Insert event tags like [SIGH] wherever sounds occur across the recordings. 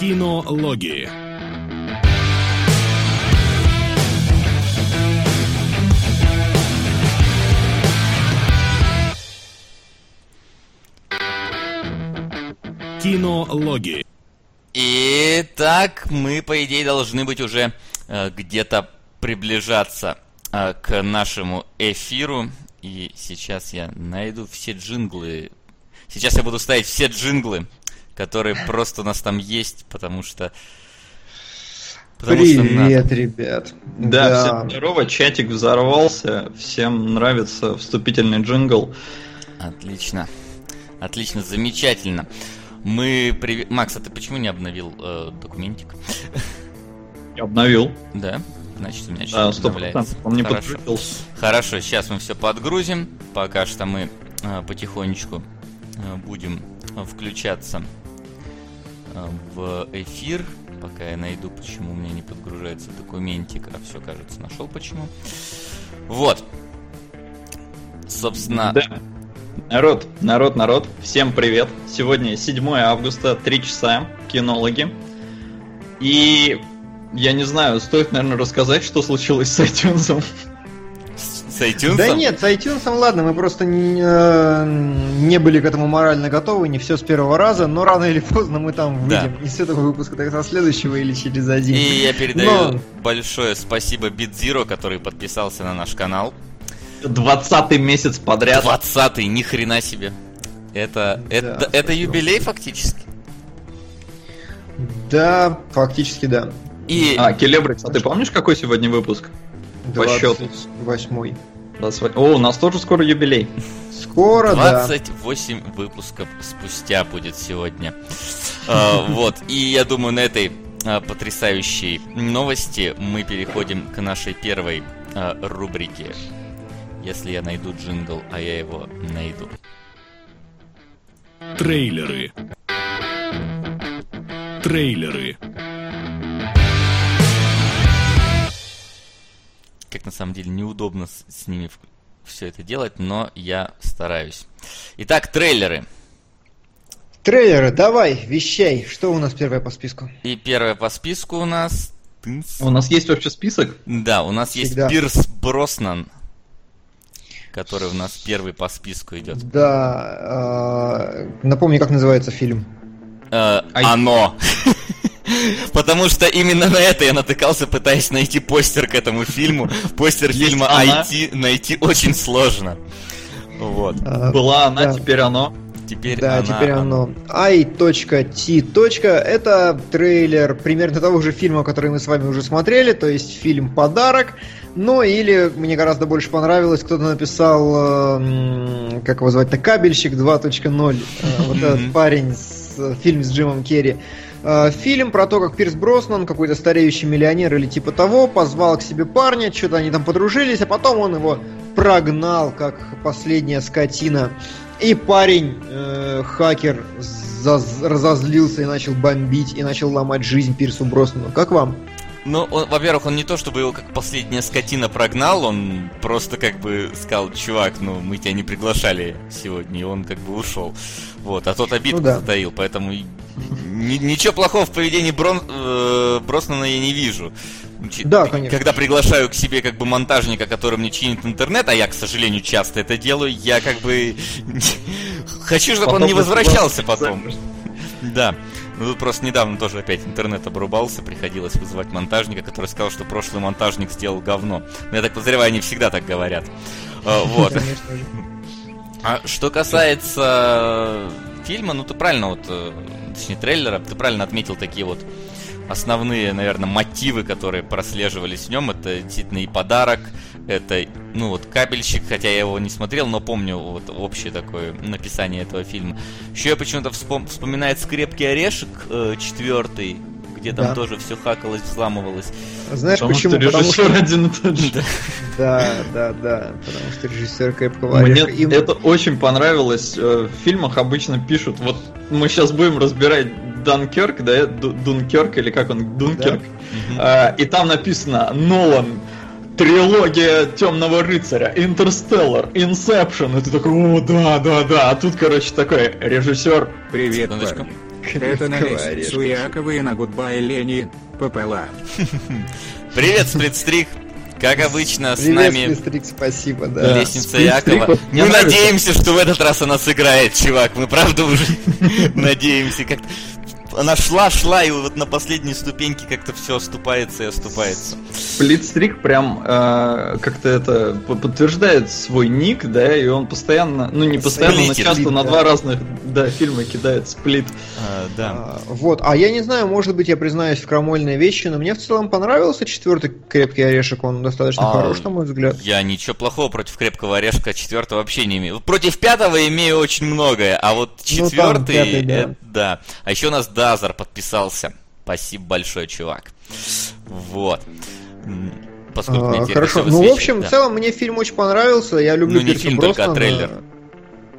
Кинологии. Кинологии. Итак, мы, по идее, должны быть уже э, где-то приближаться э, к нашему эфиру. И сейчас я найду все джинглы. Сейчас я буду ставить все джинглы, которые просто у нас там есть, потому что... потому что Привет, надо. ребят. Да, да, всем здорово, чатик взорвался, всем нравится вступительный джингл. Отлично, отлично, замечательно. Мы прив... Макс, а ты почему не обновил э, документик? Я обновил. Да? Значит, у меня что-то да, обновляется. Он не Хорошо. Хорошо, сейчас мы все подгрузим. Пока что мы э, потихонечку э, будем включаться э, в эфир. Пока я найду, почему у меня не подгружается документик, а все, кажется, нашел почему. Вот. Собственно... Да. Народ, народ, народ, всем привет. Сегодня 7 августа, 3 часа, кинологи. И я не знаю, стоит, наверное, рассказать, что случилось с iTunes. С iTunes? Да нет, с iTunes, ладно, мы просто не, э, не были к этому морально готовы, не все с первого раза, но рано или поздно мы там выйдем. Да. Не с этого выпуска, так со следующего или через один. И я передаю но... большое спасибо BitZero, который подписался на наш канал. Двадцатый месяц подряд. Двадцатый, ни хрена себе. Это, да, это, это юбилей фактически? Да, фактически да. И... А, Келебрикс, а ты помнишь, какой сегодня выпуск? 28 28. О, у нас тоже скоро юбилей. Скоро, 28 да. выпусков спустя будет сегодня. А, вот, и я думаю, на этой а, потрясающей новости мы переходим к нашей первой а, рубрике если я найду джингл, а я его найду. Трейлеры. Трейлеры. Как на самом деле неудобно с, с ними все это делать, но я стараюсь. Итак, трейлеры. Трейлеры, давай, вещай. Что у нас первое по списку? И первое по списку у нас... У нас есть вообще список? Да, у нас Всегда. есть Пирс Броснан, который у нас первый по списку идет. Да. Э, напомни, как называется фильм. Э, оно. [LAUGHS] [LAUGHS] Потому что именно на это я натыкался, пытаясь найти постер к этому фильму. Постер фильма IT найти очень сложно. Вот. А, Была она, да. теперь оно. Теперь да, она, теперь оно. I.T. Это трейлер примерно того же фильма, который мы с вами уже смотрели, то есть фильм «Подарок». Ну, или мне гораздо больше понравилось, кто-то написал, э, как его звать-то, «Кабельщик 2.0». Э, вот этот парень, с, фильм с Джимом Керри. Э, фильм про то, как Пирс Броснан, какой-то стареющий миллионер или типа того, позвал к себе парня, что-то они там подружились, а потом он его прогнал, как последняя скотина. И парень, э, хакер, разозлился и начал бомбить, и начал ломать жизнь Пирсу Броснану. Как вам? Ну, он, во-первых, он не то чтобы его как последняя скотина прогнал, он просто как бы сказал, чувак, ну мы тебя не приглашали сегодня, и он как бы ушел. Вот, а тот обидку ну, да. затаил, поэтому ничего плохого в поведении Брон, э, Броснана я не вижу. Да, конечно. Когда приглашаю к себе как бы монтажника, который мне чинит интернет, а я, к сожалению, часто это делаю, я как бы [LAUGHS] хочу, чтобы он не возвращался потом. Да. Ну тут просто недавно тоже опять интернет обрубался, приходилось вызывать монтажника, который сказал, что прошлый монтажник сделал говно. Но я так подозреваю, они всегда так говорят. А, [LAUGHS] вот. А что касается фильма, ну ты правильно вот, э, точнее трейлера, ты правильно отметил такие вот основные, наверное, мотивы, которые прослеживались в нем. Это действительно и подарок, это, ну вот, кабельщик, хотя я его не смотрел, но помню вот общее такое написание этого фильма. Еще я почему-то вспом- вспоминает «Скрепкий орешек» э, четвертый, где там да. тоже все хакалось, взламывалось. Знаешь потому почему? Что потому что один и тот же. [LAUGHS] Да, да, да. Потому что режиссер Крепкого Мне Им... это очень понравилось. Э, в фильмах обычно пишут, вот мы сейчас будем разбирать Данкерк, да, Дункерк или как он, Дункерк. Да. И там написано Нолан трилогия Темного рыцаря, Интерстеллар, Инсепшн. И ты такой, о, да, да, да. А тут, короче, такой режиссер. Привет, Секундочку. Это на Крепкого лестницу орешка. Якова и на гудбай Ленин пополам. [LAUGHS] Привет, Сплитстрик! Как обычно, с Привет, нами Сплистрик, спасибо, да. лестница Сплитстрик Якова. вот Мы надеемся, что в этот раз она сыграет, чувак. Мы правда уже [LAUGHS] надеемся. Как она шла, шла, и вот на последней ступеньке как-то все оступается и оступается. Сплитстрик прям э, как-то это подтверждает свой ник, да, и он постоянно, ну не постоянно, но Сплитит. часто на Да. два разных, да, фильма кидает сплит. А, да. А, Вот, а я не знаю, может быть, я признаюсь в крамольной вещи, но мне в целом понравился четвертый крепкий орешек, он достаточно А, хорош, на мой взгляд. Я ничего плохого против крепкого орешка четвертого вообще не имею. Против пятого имею очень многое, а вот Ну, там четвертый, пятый, да. э, да. А еще у нас Дазар подписался. Спасибо большое, чувак. Вот. Поскольку А, Хорошо. Ну, в общем, да. в целом мне фильм очень понравился. Я люблю Ну, не Пирса фильм только, а Броснана. трейлер.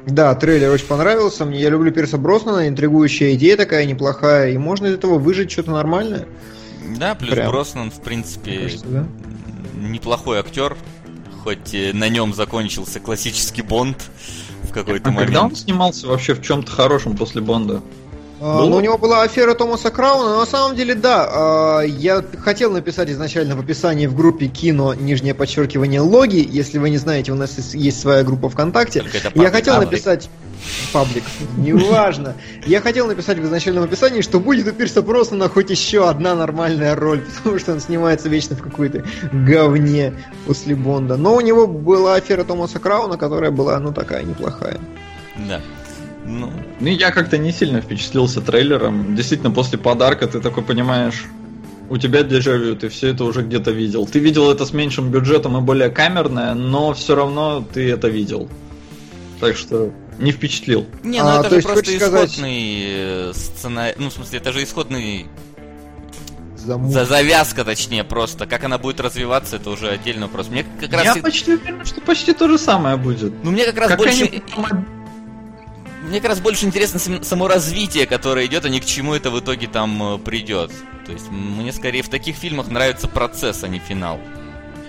Да, трейлер очень понравился. Мне я люблю Пирса Броснана, интригующая идея такая неплохая, и можно из этого выжить что-то нормальное. Да, плюс Прям. Броснан, в принципе, Кажется, да? неплохой актер. Хоть э, на нем закончился классический Бонд в какой-то А момент. когда он снимался вообще в чем-то хорошем после Бонда? А, Было? ну, у него была афера Томаса Крауна, но на самом деле, да, а, я хотел написать изначально в описании в группе кино, нижнее подчеркивание, логи, если вы не знаете, у нас есть- своя группа ВКонтакте. Я хотел Паблик. написать... Паблик, неважно. Я хотел написать в изначальном описании, что будет у Пирса Броснана хоть еще одна нормальная роль, [LAUGHS] потому что он снимается вечно в какой-то говне после Бонда. Но у него была афера Томаса Крауна, которая была, ну, такая неплохая. Да. Ну, Ну, я как-то не сильно впечатлился трейлером. Действительно, после подарка ты такой понимаешь, у тебя дежавю, ты все это уже где-то видел. Ты видел это с меньшим бюджетом и более камерное, но все равно ты это видел. Так что не впечатлил. Не, ну А, это то же есть просто хочешь сказать- исходный э, сценарий. Ну, в смысле, это же исходный. Замут. За завязка, точнее, просто. Как она будет развиваться, это уже отдельный вопрос. Мне как раз. Я и- почти уверен, что почти то же самое будет. Ну, мне как раз Как больше. они Мне как раз больше интересно сам- само развитие, которое идет, а не к чему это в итоге там э, придет. То есть мне скорее в таких фильмах нравится процесс, а не финал.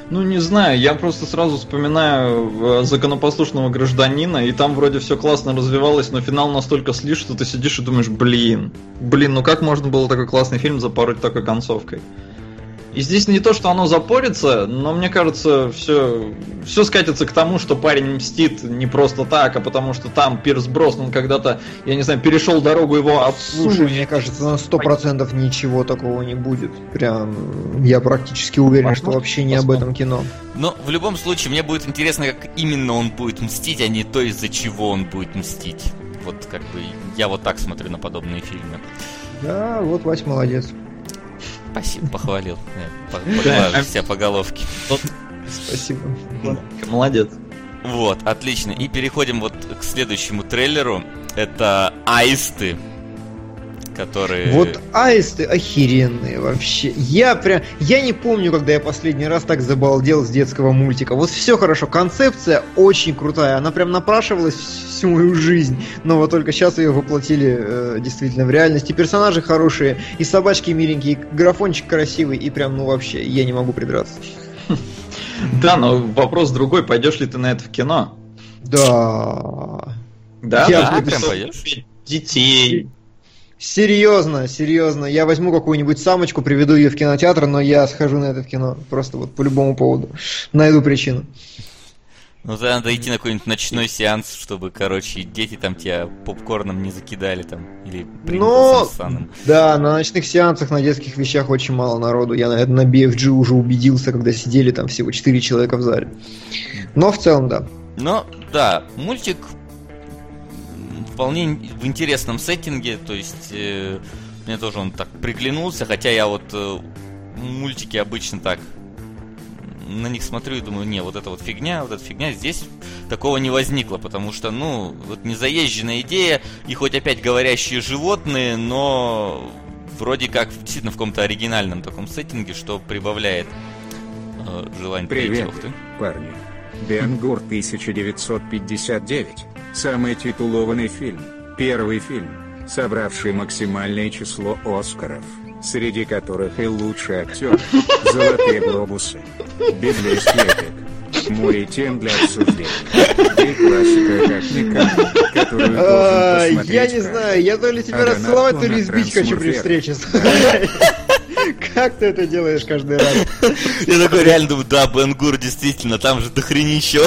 Ну, не знаю, я просто сразу вспоминаю э, законопослушного гражданина, и там вроде все классно развивалось, но финал настолько слишь, что ты сидишь и думаешь, блин, блин, ну как можно было такой классный фильм запороть такой концовкой? И здесь не то, что оно запорится, но мне кажется, все, все скатится к тому, что парень мстит не просто так, а потому что там Пирс Броснан когда-то, я не знаю, перешел дорогу его. Слушай, мне кажется, на сто процентов ничего такого не будет. Прям, я практически уверен, что Возможно, вообще не об посмотрим. этом кино. Но в любом случае, мне будет интересно, как именно он будет мстить, а не то, из-за чего он будет мстить. Вот как бы я вот так смотрю на подобные фильмы. Да, вот Вась молодец. Спасибо, похвалил. По- поглажу себя по головке. Спасибо. Молодец. Вот, отлично. И переходим вот к следующему трейлеру. Это Аисты, которые... Вот аисты охеренные вообще. Я прям, я не помню, когда я последний раз так забалдел с детского мультика. Вот все хорошо, концепция очень крутая, она прям напрашивалась всю мою жизнь. Но вот только сейчас ее воплотили э, действительно в реальность. И персонажи хорошие, и собачки миленькие, и графончик красивый, и прям, ну вообще, я не могу придраться. [LAUGHS] Да, но вопрос другой, пойдешь ли ты на это в кино? Да. Да, Я да, прям пойдешь? Детей. Серьезно, серьезно. Я возьму какую-нибудь самочку, приведу ее в кинотеатр, но я схожу на это в кино. Просто вот по любому поводу. Найду причину. Ну, тогда надо идти на какой-нибудь ночной сеанс, чтобы, короче, дети там тебя попкорном не закидали там. Или Но, ссаным. да, на ночных сеансах, на детских вещах очень мало народу. Я на, это на BFG уже убедился, когда сидели там всего 4 человека в зале. Но в целом, да. Но, да, мультик вполне в интересном сеттинге, то есть э, мне тоже он так приглянулся, хотя я вот э, мультики обычно так на них смотрю и думаю, не, вот это вот фигня, вот эта фигня, здесь такого не возникло, потому что, ну, вот незаезженная идея, и хоть опять говорящие животные, но вроде как действительно в каком-то оригинальном таком сеттинге, что прибавляет э, желание Привет, парни. Бен Гур 1959. Самый титулованный фильм. Первый фильм, собравший максимальное число Оскаров, среди которых и лучший актер, золотые глобусы, библейский эпик, море тем для обсуждения. И классика которую А, Я не знаю, я то ли тебя расцеловать, то ли избить хочу при встрече. Как ты это делаешь каждый раз? Я такой реально думаю, да, Бенгур, действительно, там же дохренище.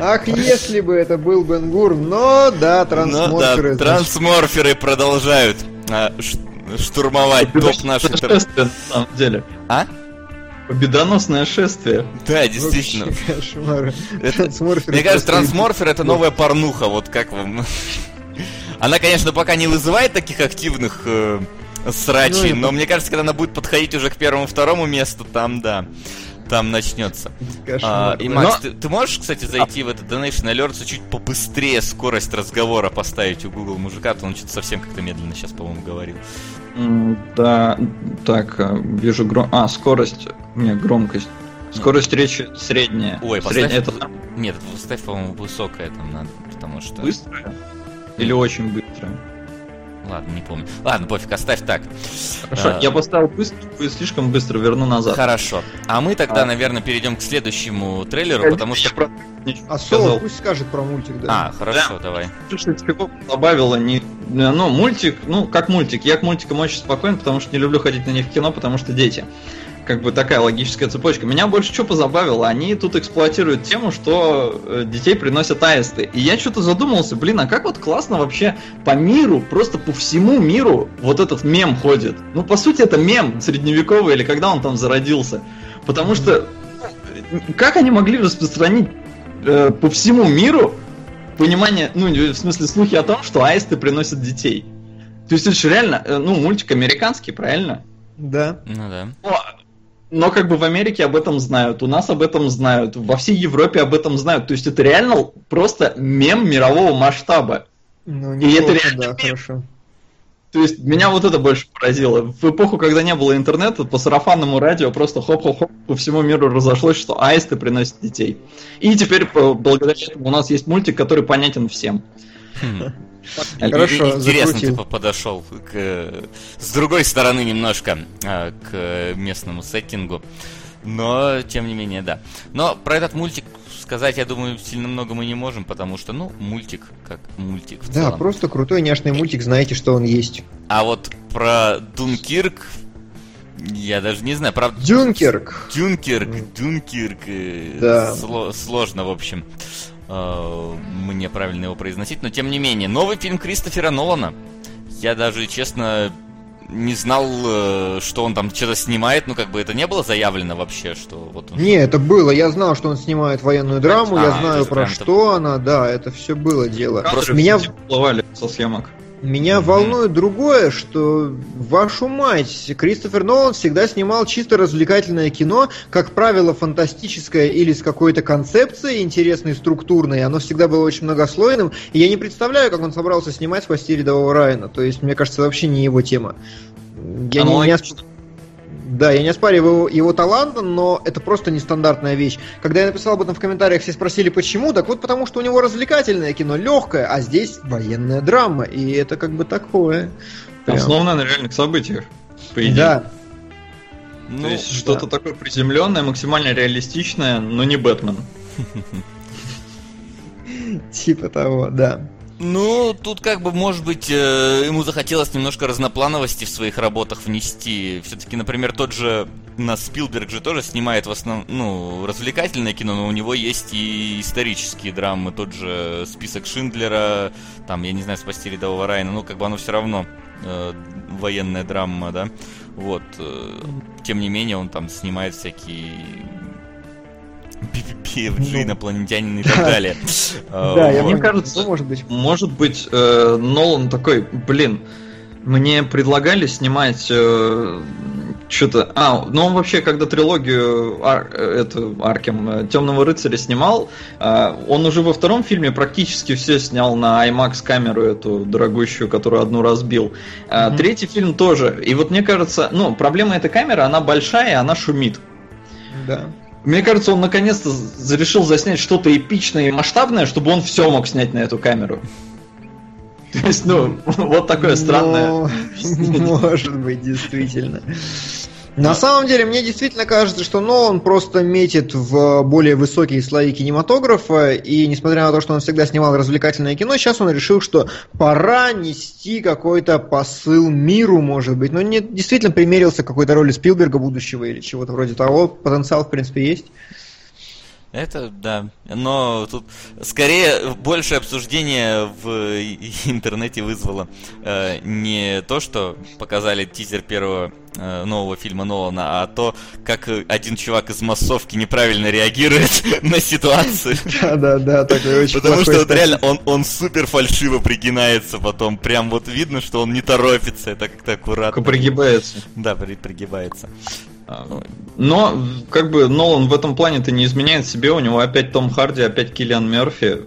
Ах, если бы это был Бенгур, но да, Ну да, трансморферы. трансморферы продолжают а, ш- штурмовать топ нашей... тр- шествие, на самом деле. А? Победоносное шествие. Да, действительно. Вообще. Это- Трансморферы Мне кажется, трансморфер это новая порнуха, вот как вам? Она, конечно, пока не вызывает таких активных э, срачей, Ну, но мне кажется, когда она будет подходить уже к первому-второму месту, там, да, там начнется. А, и. Макс, Но- ты, ты можешь, кстати, зайти в этот Donation Alerts и чуть побыстрее скорость разговора поставить у Google мужика, то он что-то совсем как-то медленно сейчас, по-моему, говорил. Да, так, э, вижу гром... А, скорость, не, громкость. Скорость речи средняя. Ой, средняя поставь- это Нет, поставь, по-моему, высокое там надо, потому что... быстрая или очень быстрая? Ладно, не помню. Ладно, пофиг, оставь так. Хорошо, А. я поставил быстро, слишком быстро, верну назад. Хорошо. А мы тогда, А. наверное, перейдем к следующему трейлеру, Я потому что... про- ничего А Соло пусть скажет про мультик, да. А, хорошо, давай. Слушай, чего добавила не... Ну, мультик, ну, как мультик. Я к мультикам очень спокоен, потому что не люблю ходить на них в кино, потому что дети. Как бы такая логическая цепочка. Меня больше что позабавило, они тут эксплуатируют тему, что э, детей приносят аисты. И я что-то задумался, блин, а как вот классно вообще по миру, просто по всему миру вот этот мем ходит. Ну, по сути, это мем средневековый, или когда он там зародился. Потому что э, как они могли распространить э, по всему миру понимание, ну, в смысле, слухи о том, что аисты приносят детей. То есть это же реально, э, ну, мультик американский, правильно? Да. Ну да. Но как бы в Америке об этом знают, у нас об этом знают, во всей Европе об этом знают. То есть это реально просто мем мирового масштаба. Ну, И это неплохо, реально да, мем. хорошо. То есть меня вот это больше поразило. В эпоху, когда не было интернета, по сарафанному радио просто хоп-хоп-хоп по всему миру разошлось, что аисты приносят детей. И теперь по- благодаря этому у нас есть мультик, который понятен всем. Хм. Хорошо, Интересно ты по- подошел к, с другой стороны немножко а, к местному сеттингу. Но, тем не менее, да. Но про этот мультик сказать, я думаю, сильно много мы не можем, потому что, ну, мультик как мультик в Да, целом. просто крутой няшный мультик, знаете, что он есть. А вот про Дункирк я даже не знаю, правда... Дюнкерк. Дюнкерк, Дюнкирк. э, Да. сло- сложно, в общем, мне правильно его произносить, но тем не менее. Новый фильм Кристофера Нолана. Я даже, честно, не знал, э, что он там что-то снимает, ну как бы это не было заявлено вообще, что вот он... Не, это было. Я знал, что он снимает военную драму, А, я это знаю про что она, да, это все было дело. Кадры меня, всплывали со съемок. Меня волнует другое, что, вашу мать, Кристофер Нолан всегда снимал чисто развлекательное кино, как правило, фантастическое или с какой-то концепцией интересной, структурной. Оно всегда было очень многослойным. И я не представляю, как он собрался снимать «Спасти рядового Райана». То есть, мне кажется, вообще не его тема. Я не, не ос- Да, я не оспариваю его, его таланта, но это просто нестандартная вещь. Когда я написал об этом в комментариях, все спросили, почему. Так вот, потому что у него развлекательное кино, легкое, а здесь военная драма. И это как бы такое. Прям. Основано на реальных событиях. По идее. Да, Ну, То есть что-то такое приземленное, максимально реалистичное, но не Бэтмен. типа того, да. Ну, тут как бы, может быть, э, ему захотелось немножко разноплановости в своих работах внести. Все-таки, например, тот же нас Спилберг же тоже снимает в основном, ну, развлекательное кино, но у него есть и исторические драмы, тот же список Шиндлера, там, я не знаю, спасти рядового Райана, ну, как бы оно все равно э, военная драма, да. Вот. э, тем не менее, он там снимает всякие PvP, Ну. инопланетянин и так далее. [LAUGHS] А, Да, я мне кажется, может быть. Может быть, э, Нолан такой, блин, мне предлагали снимать что-то... А, ну он вообще, когда трилогию Ар- э, эту Аркем Темного рыцаря снимал, э, он уже во втором фильме практически все снял на IMAX камеру эту дорогущую, которую одну разбил. Мгм. Третий фильм тоже. И вот мне кажется, ну, проблема этой камеры, она большая, она шумит. Да. Мне кажется, он наконец-то решил заснять что-то эпичное и масштабное, чтобы он все мог снять на эту камеру. [LAUGHS] То есть, ну, [LAUGHS] вот такое странное. Ну, [LAUGHS] может быть, действительно. На самом деле, мне действительно кажется, что Нолан просто метит в более высокие слои кинематографа, и несмотря на то, что он всегда снимал развлекательное кино, сейчас он решил, что пора нести какой-то посыл миру, может быть. Но не действительно примерился к какой-то роли Спилберга будущего или чего-то вроде того. Потенциал, в принципе, есть. Это да. Но тут скорее больше обсуждение в [LAUGHS] интернете вызвало э, не то, что показали тизер первого э, нового фильма Нолана, а то, как один чувак из массовки неправильно реагирует [LAUGHS] на ситуацию. [LAUGHS] Да, да, да, такой очень Потому что вот реально он, он супер фальшиво пригинается потом. Прям вот видно, что он не торопится, это как-то аккуратно. Пригибается. Да, при, пригибается. Но, как бы, Нолан в этом плане-то не изменяет себе. У него опять Том Харди, опять Киллиан Мерфи.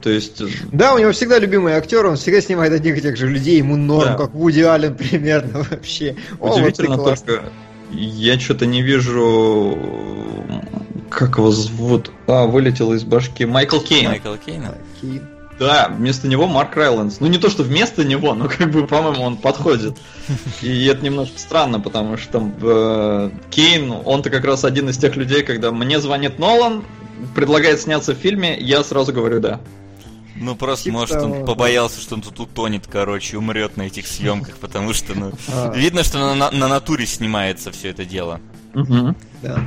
То есть... Да, у него всегда любимый актер, он всегда снимает одних и тех же людей, ему норм, да. как Вуди Аллен [LAUGHS] примерно вообще. Удивительно О, вот только, я что-то не вижу, как его зовут. А, вылетел из башки. Майкл Кейн. Майкл Кейн. Кейн. Да, вместо него Марк Райландс. Ну не то, что вместо него, но как бы, по-моему, он подходит. И это немножко странно, потому что э, Кейн, он-то как раз один из тех людей, когда мне звонит Нолан, предлагает сняться в фильме, я сразу говорю да. Ну просто, типа может, он побоялся, что он тут утонет, короче, умрет на этих съемках, потому что, ну, [LAUGHS] а. видно, что на, на натуре снимается все это дело. Да.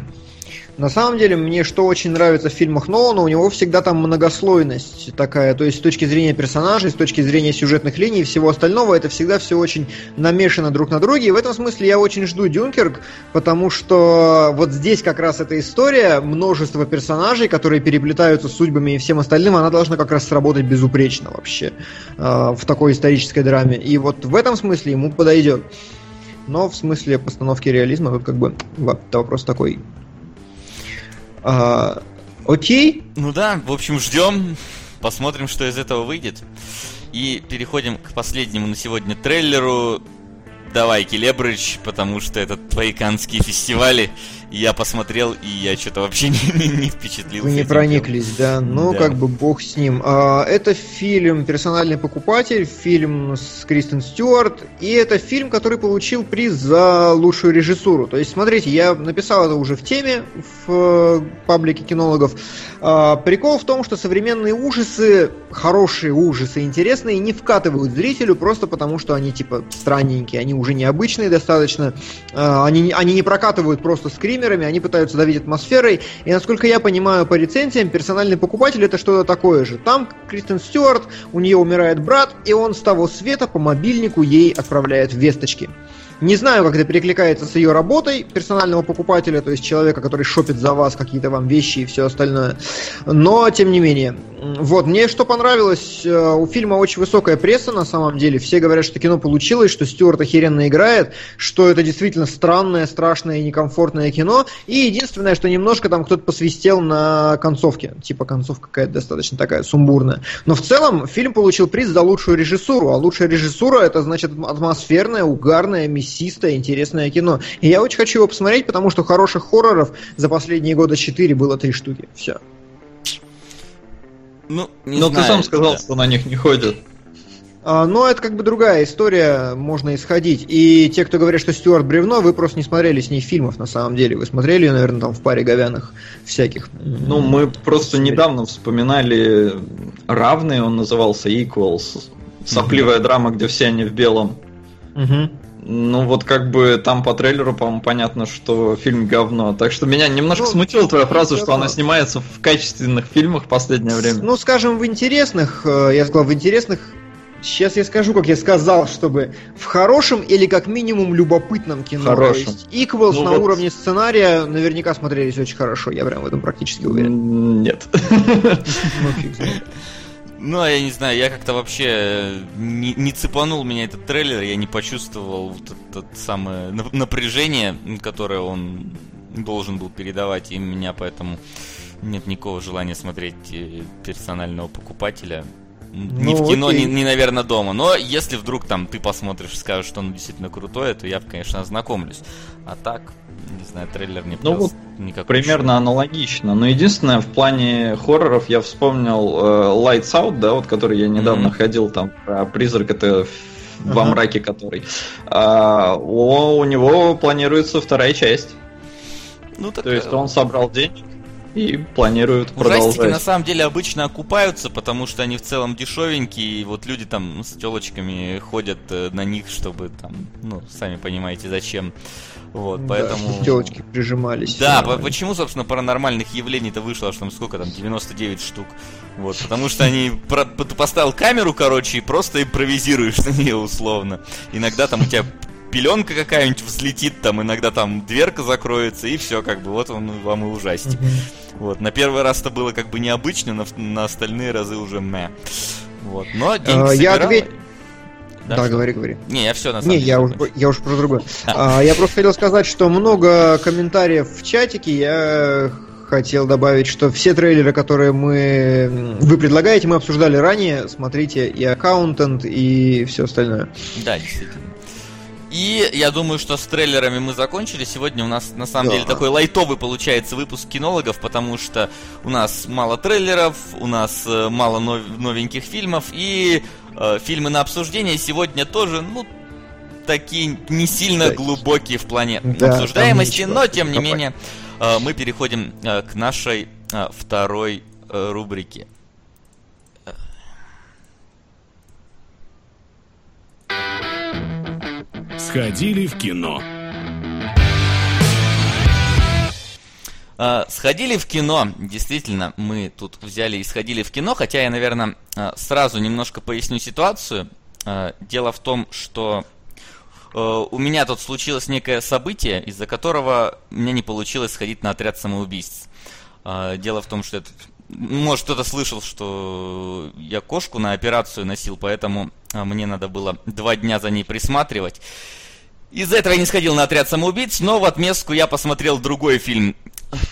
На самом деле, мне что очень нравится в фильмах Нолана, у него всегда там многослойность такая, то есть с точки зрения персонажей, с точки зрения сюжетных линий и всего остального, это всегда все очень намешано друг на друге, и в этом смысле я очень жду Дюнкерк, потому что вот здесь как раз эта история, множество персонажей, которые переплетаются судьбами и всем остальным, она должна как раз сработать безупречно вообще э, в такой исторической драме, и вот в этом смысле ему подойдет. Но в смысле постановки реализма тут как бы вопрос такой а, окей? Ну да, в общем, ждем. Посмотрим, что из этого выйдет. И переходим к последнему на сегодня трейлеру. Давай, Келебрыч, потому что это твои канские фестивали я посмотрел, и я что-то вообще [LAUGHS] не, не, впечатлился. Вы не прониклись, да? Ну, да. как бы бог с ним. А, это фильм «Персональный покупатель», фильм с Кристен Стюарт, и это фильм, который получил приз за лучшую режиссуру. То есть, смотрите, я написал это уже в теме в э, паблике кинологов. А, прикол в том, что современные ужасы, хорошие ужасы, интересные, не вкатывают зрителю просто потому, что они типа странненькие, они уже необычные достаточно, а, они, они не прокатывают просто скример, скримерами, они пытаются давить атмосферой, и насколько я понимаю по рецензиям, персональный покупатель это что-то такое же. Там Кристен Стюарт, у нее умирает брат, и он с того света по мобильнику ей отправляет весточки. Не знаю, как это перекликается с ее работой персонального покупателя, то есть человека, который шопит за вас какие-то вам вещи и все остальное. Но, тем не менее. Вот, мне что понравилось, э, у фильма очень высокая пресса на самом деле. Все говорят, что кино получилось, что Стюарт охеренно играет, что это действительно странное, страшное и некомфортное кино. И единственное, что немножко там кто-то посвистел на концовке. Типа концовка какая-то достаточно такая сумбурная. Но в целом фильм получил приз за лучшую режиссуру. А лучшая режиссура это значит атмосферная, угарная, мясистое, интересное кино. И я очень хочу его посмотреть, потому что хороших хорроров за последние года 4 было три штуки. Все. Ну, не Но знаю, ты сам сказал, да. что на них не ходят. А, но это как бы другая история, можно исходить. И те, кто говорят, что Стюарт бревно, вы просто не смотрели с ней фильмов на самом деле. Вы смотрели ее, наверное, там в паре говяных всяких. Ну, мы просто недавно вспоминали равные, он назывался Equals. Сопливая mm-hmm. драма, где все они в белом. Ну вот как бы там по трейлеру, по-моему, понятно, что фильм говно. Так что меня немножко ну, смутила твоя фраза, что она снимается в качественных фильмах в последнее время. Ну, скажем, в интересных, э, я сказал, в интересных Сейчас я скажу, как я сказал, чтобы в хорошем или как минимум любопытном кино. Хорошем. То есть Equals ну, на вот... уровне сценария наверняка смотрелись очень хорошо, я прям в этом практически уверен. Нет. [LAUGHS] Ну, а я не знаю, я как-то вообще э, не, не цепанул меня этот трейлер, я не почувствовал вот это самое напряжение, которое он должен был передавать, и меня поэтому нет никакого желания смотреть э, персонального покупателя. Ни ну, в кино, ни, ни, наверное, дома. Но если вдруг там ты посмотришь и скажешь, что он действительно крутое, то я, конечно, ознакомлюсь. А так, не знаю, трейлер не ну, вот Примерно шоу. аналогично. Но единственное, в плане хорроров я вспомнил э, Lights Out, да, вот который я недавно mm-hmm. ходил там про призрак это во Ага. мраке который. А, о- у него планируется вторая часть. Ну, так, То есть э, он собрал денег и планирует Ужастики на продолжать. самом деле обычно окупаются, потому что они в целом дешевенькие, и вот люди там с телочками ходят э, на них, чтобы там, ну, сами понимаете, зачем. Вот, поэтому... Телочки прижимались. Да, по- почему, собственно, паранормальных явлений-то вышло аж там сколько там, 99 штук. Вот, потому что они про- ты поставил камеру, короче, и просто импровизируешь на нее условно. Иногда там у тебя пеленка какая-нибудь взлетит, там иногда там дверка закроется, и все, как бы, вот он вам и ужастик. Вот, на первый раз это было как бы необычно, на, на остальные разы уже мэ. Вот, но деньги А, я собирало. ответ- Да, Да, что? говори, говори. Не, я все на самом Не, деле. я уж, закончил. я уж про другое. А, я просто хотел сказать, что много комментариев в чатике. Я хотел добавить, что все трейлеры, которые мы вы предлагаете, мы обсуждали ранее. Смотрите и аккаунтент, и все остальное. Да, действительно. И я думаю, что с трейлерами мы закончили. Сегодня у нас на самом Да. деле такой лайтовый получается выпуск кинологов, потому что у нас мало трейлеров, у нас э, мало нов- новеньких фильмов и э, фильмы на обсуждение сегодня тоже, ну, такие не сильно глубокие в плане Да, обсуждаемости, но тем не менее э, мы переходим э, к нашей э, второй э, рубрике. Сходили в кино. Сходили в кино, действительно, мы тут взяли и сходили в кино, хотя я, наверное, а, сразу немножко поясню ситуацию. А, Дело в том, что э, у меня тут случилось некое событие, из-за которого мне не получилось сходить на отряд самоубийц. А, Дело в том, что это... Может, кто-то слышал, что я кошку на операцию носил, поэтому а, мне надо было два дня за ней присматривать. Из-за этого я не сходил на отряд самоубийц, но в отместку я посмотрел другой фильм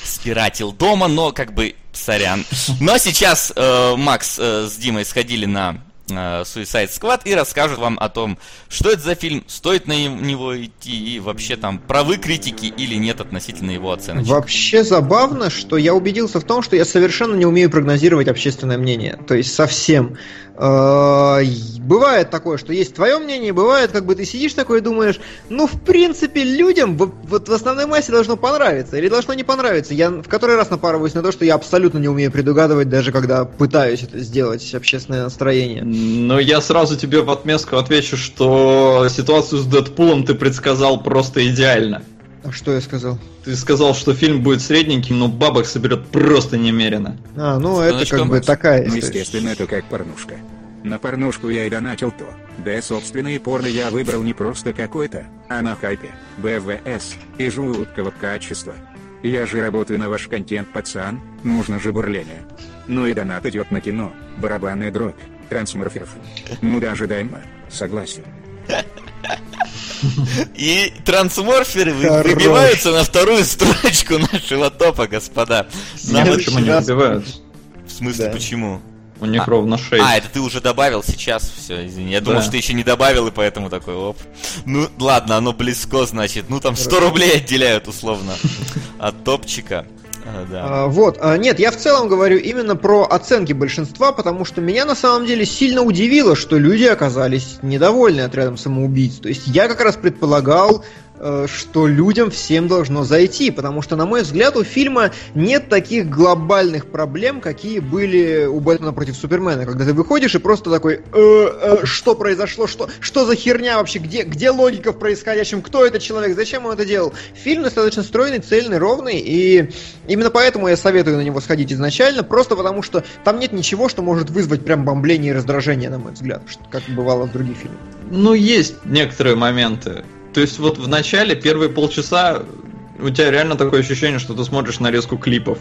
«Спиратил дома», но как бы сорян. Но сейчас э, Макс э, с Димой сходили на Suicide Squad и расскажут вам о том, что это за фильм, стоит на него идти и вообще там правы критики или нет относительно его оценочек. Вообще забавно, что я убедился в том, что я совершенно не умею прогнозировать общественное мнение. То есть совсем. Э, Бывает такое, что есть твое мнение, бывает, как бы ты сидишь такой и думаешь, ну, в принципе, людям вот в основной массе должно понравиться или должно не понравиться. Я в который раз напарываюсь на то, что я абсолютно не умею предугадывать, даже когда пытаюсь это сделать, общественное настроение. Но я сразу тебе в отместку отвечу, что ситуацию с Дэдпулом ты предсказал просто идеально. А что я сказал? Ты сказал, что фильм будет средненьким, но бабок соберет просто немерено. А, ну, это Станочка, как бы такая Ну, история. естественно, это как порнушка. На порнушку я и донатил то. Да, собственно, и порно я выбрал не просто какой-то, а на хайпе, БВС, и жуткого качества. Я же работаю на ваш контент, пацан, нужно же бурление. Ну и донат идет на кино, барабанная дробь, трансморферов. Ну да, ожидаемо, согласен. И трансморферы выбиваются на вторую строчку нашего топа, господа. Нам- почему не убивают? В смысле, почему? У них А. ровно 6. А, это ты уже добавил сейчас, все, извини. Я думал, что ты еще не добавил, и поэтому такой, оп. Ну, ладно, оно близко, значит. Ну, там 100 рублей отделяют, условно, от топчика. [LAUGHS] А, вот, а, нет, я в целом говорю именно про оценки большинства, потому что меня на самом деле сильно удивило, что люди оказались недовольны отрядом самоубийц. То есть я как раз предполагал, что людям всем должно зайти, потому что, на мой взгляд, у фильма нет таких глобальных проблем, какие были у Бэтмена против Супермена, когда ты выходишь и просто такой, «Э, э, что произошло, что, что за херня вообще, где, где логика в происходящем, кто этот человек, зачем он это делал. Фильм достаточно стройный, цельный, ровный, и именно поэтому я советую на него сходить изначально, просто потому что там нет ничего, что может вызвать прям бомбление и раздражение, на мой взгляд, как бывало в других фильмах. Ну, есть некоторые моменты. То есть вот в начале, первые полчаса, у тебя реально такое ощущение, что ты смотришь нарезку клипов.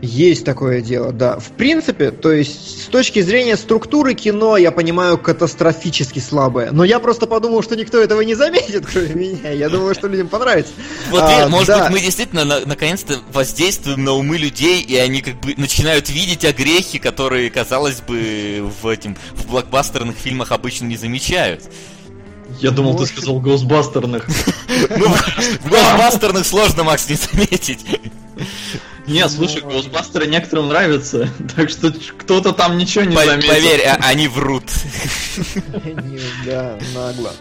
Есть такое дело, да. В принципе, то есть с точки зрения структуры кино, я понимаю, катастрофически слабое. Но я просто подумал, что никто этого не заметит, кроме меня. Я думаю, что людям понравится. Вот, А, может да. быть, мы действительно на- наконец-то воздействуем на умы людей, и они как бы начинают видеть огрехи, которые, казалось бы, в этим в блокбастерных фильмах обычно не замечают. Я думал, ты сказал Госбастерных. [LAUGHS] Ну, [LAUGHS] в блокбастерных сложно, Макс, не заметить. Не, слушай, Госбастеры некоторым нравятся, [LAUGHS] так что кто-то там ничего не заметил. Поверь, а, они врут. [LAUGHS] [LAUGHS] Да, нагло.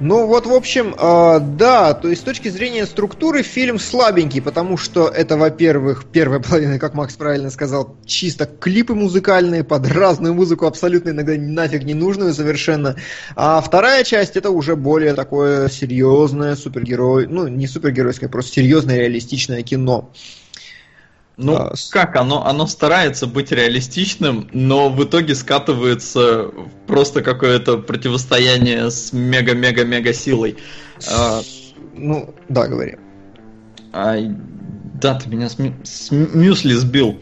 Ну вот, в общем, э, да, то есть с точки зрения структуры фильм слабенький, потому что это, во-первых, первая половина, как Макс правильно сказал, чисто клипы музыкальные под разную музыку, абсолютно иногда нафиг не нужную совершенно. А вторая часть это уже более такое серьезное супергерой, ну не супергеройское, просто серьезное реалистичное кино. Ну, а, как, оно, оно старается быть реалистичным, но в итоге скатывается в просто какое-то противостояние с мега-мега-мега силой. А, ну, да, говори. А, да, ты меня с, с мюсли сбил.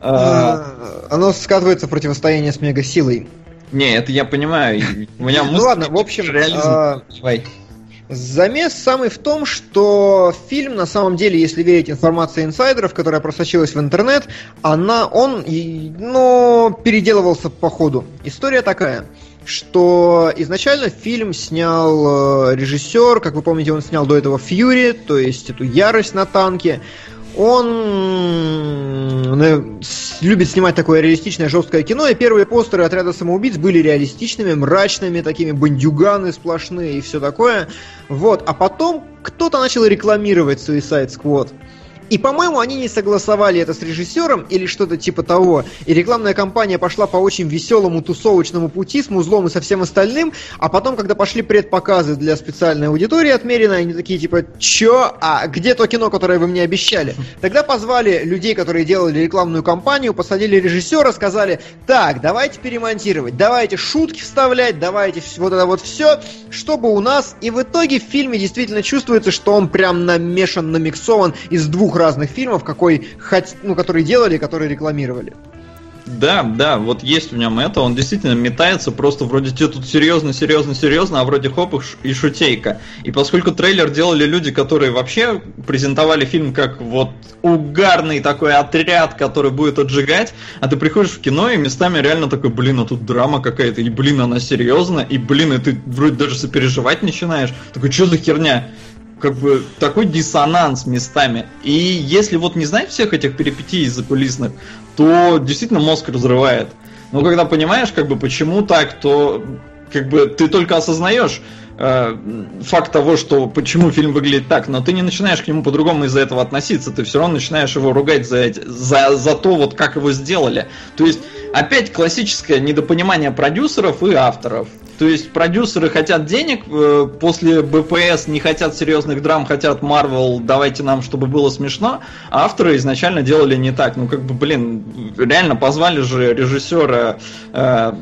А, а, оно скатывается в противостояние с мега-силой. Не, это я понимаю. У меня Ну ладно, в общем, реализм. А, Замес самый в том, что фильм, на самом деле, если верить информации инсайдеров, которая просочилась в интернет, она, он, ну, переделывался по ходу. История такая что изначально фильм снял э, режиссер, как вы помните, он снял до этого Фьюри, то есть эту ярость на танке. Он любит снимать такое реалистичное жесткое кино, и первые постеры отряда самоубийц были реалистичными, мрачными, такими бандюганы сплошные и все такое. Вот, а потом кто-то начал рекламировать Suicide Squad. И, по-моему, они не согласовали это с режиссером или что-то типа того. И рекламная кампания пошла по очень веселому тусовочному пути с музлом и со всем остальным. А потом, когда пошли предпоказы для специальной аудитории отмеренной, они такие типа, чё? А где то кино, которое вы мне обещали? Тогда позвали людей, которые делали рекламную кампанию, посадили режиссера, сказали, так, давайте перемонтировать, давайте шутки вставлять, давайте вот это вот все, чтобы у нас... И в итоге в фильме действительно чувствуется, что он прям намешан, намиксован из двух двух разных фильмов, какой, ну, которые делали которые рекламировали. Да, да, вот есть в нем это, он действительно метается, просто вроде тебе тут серьезно, серьезно, серьезно, а вроде хоп и шутейка. И поскольку трейлер делали люди, которые вообще презентовали фильм как вот угарный такой отряд, который будет отжигать, а ты приходишь в кино и местами реально такой, блин, а тут драма какая-то, и блин, она серьезна, и блин, и ты вроде даже сопереживать начинаешь. Такой, что за херня? Как бы такой диссонанс местами. И если вот не знать всех этих перипетий закулисных, то действительно мозг разрывает. Но когда понимаешь, как бы почему так, то как бы ты только осознаешь факт того, что почему фильм выглядит так, но ты не начинаешь к нему по-другому из-за этого относиться, ты все равно начинаешь его ругать за, за, за то, вот как его сделали. То есть, опять классическое недопонимание продюсеров и авторов. То есть продюсеры хотят денег, э, после БПС не хотят серьезных драм, хотят Марвел, давайте нам, чтобы было смешно. А авторы изначально делали не так. Ну, как бы, блин, реально позвали же режиссера э,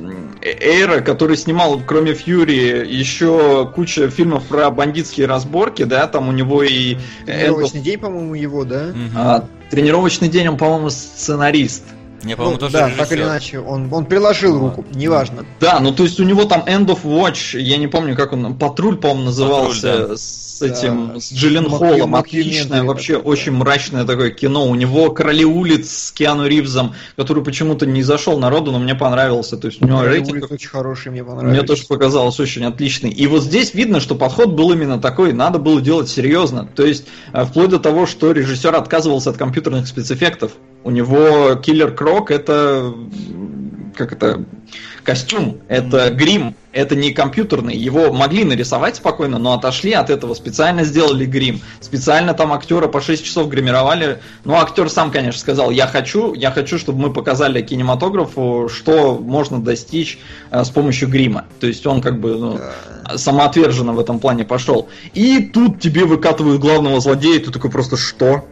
Эйра, который снимал, кроме Фьюри, еще куча фильмов про бандитские разборки, да, там у него и... Тренировочный день, по-моему, его, да? А, тренировочный день, он, по-моему, сценарист. Мне, по-моему, ну, тоже Да, режиссер. так или иначе, он, он приложил руку, неважно. Да, ну то есть у него там End of Watch, я не помню, как он, Патруль, по-моему, назывался, Патруль, да. с этим, да. с Джиллен Холлом, отличное, вообще такое. очень мрачное такое кино. У него Короли улиц с Киану Ривзом, который почему-то не зашел народу, но мне понравился. То есть у него Короли рейтинг... улиц очень хороший, мне понравился. Мне тоже показалось очень отличный. И вот здесь видно, что подход был именно такой, надо было делать серьезно. То есть э, вплоть до того, что режиссер отказывался от компьютерных спецэффектов. У него Киллер Крок это как это костюм, это грим, это не компьютерный. Его могли нарисовать спокойно, но отошли от этого, специально сделали грим. Специально там актера по 6 часов гримировали. Ну, актер сам, конечно, сказал, я хочу, я хочу, чтобы мы показали кинематографу, что можно достичь э, с помощью грима. То есть он как бы ну, самоотверженно в этом плане пошел. И тут тебе выкатывают главного злодея, и ты такой просто, что?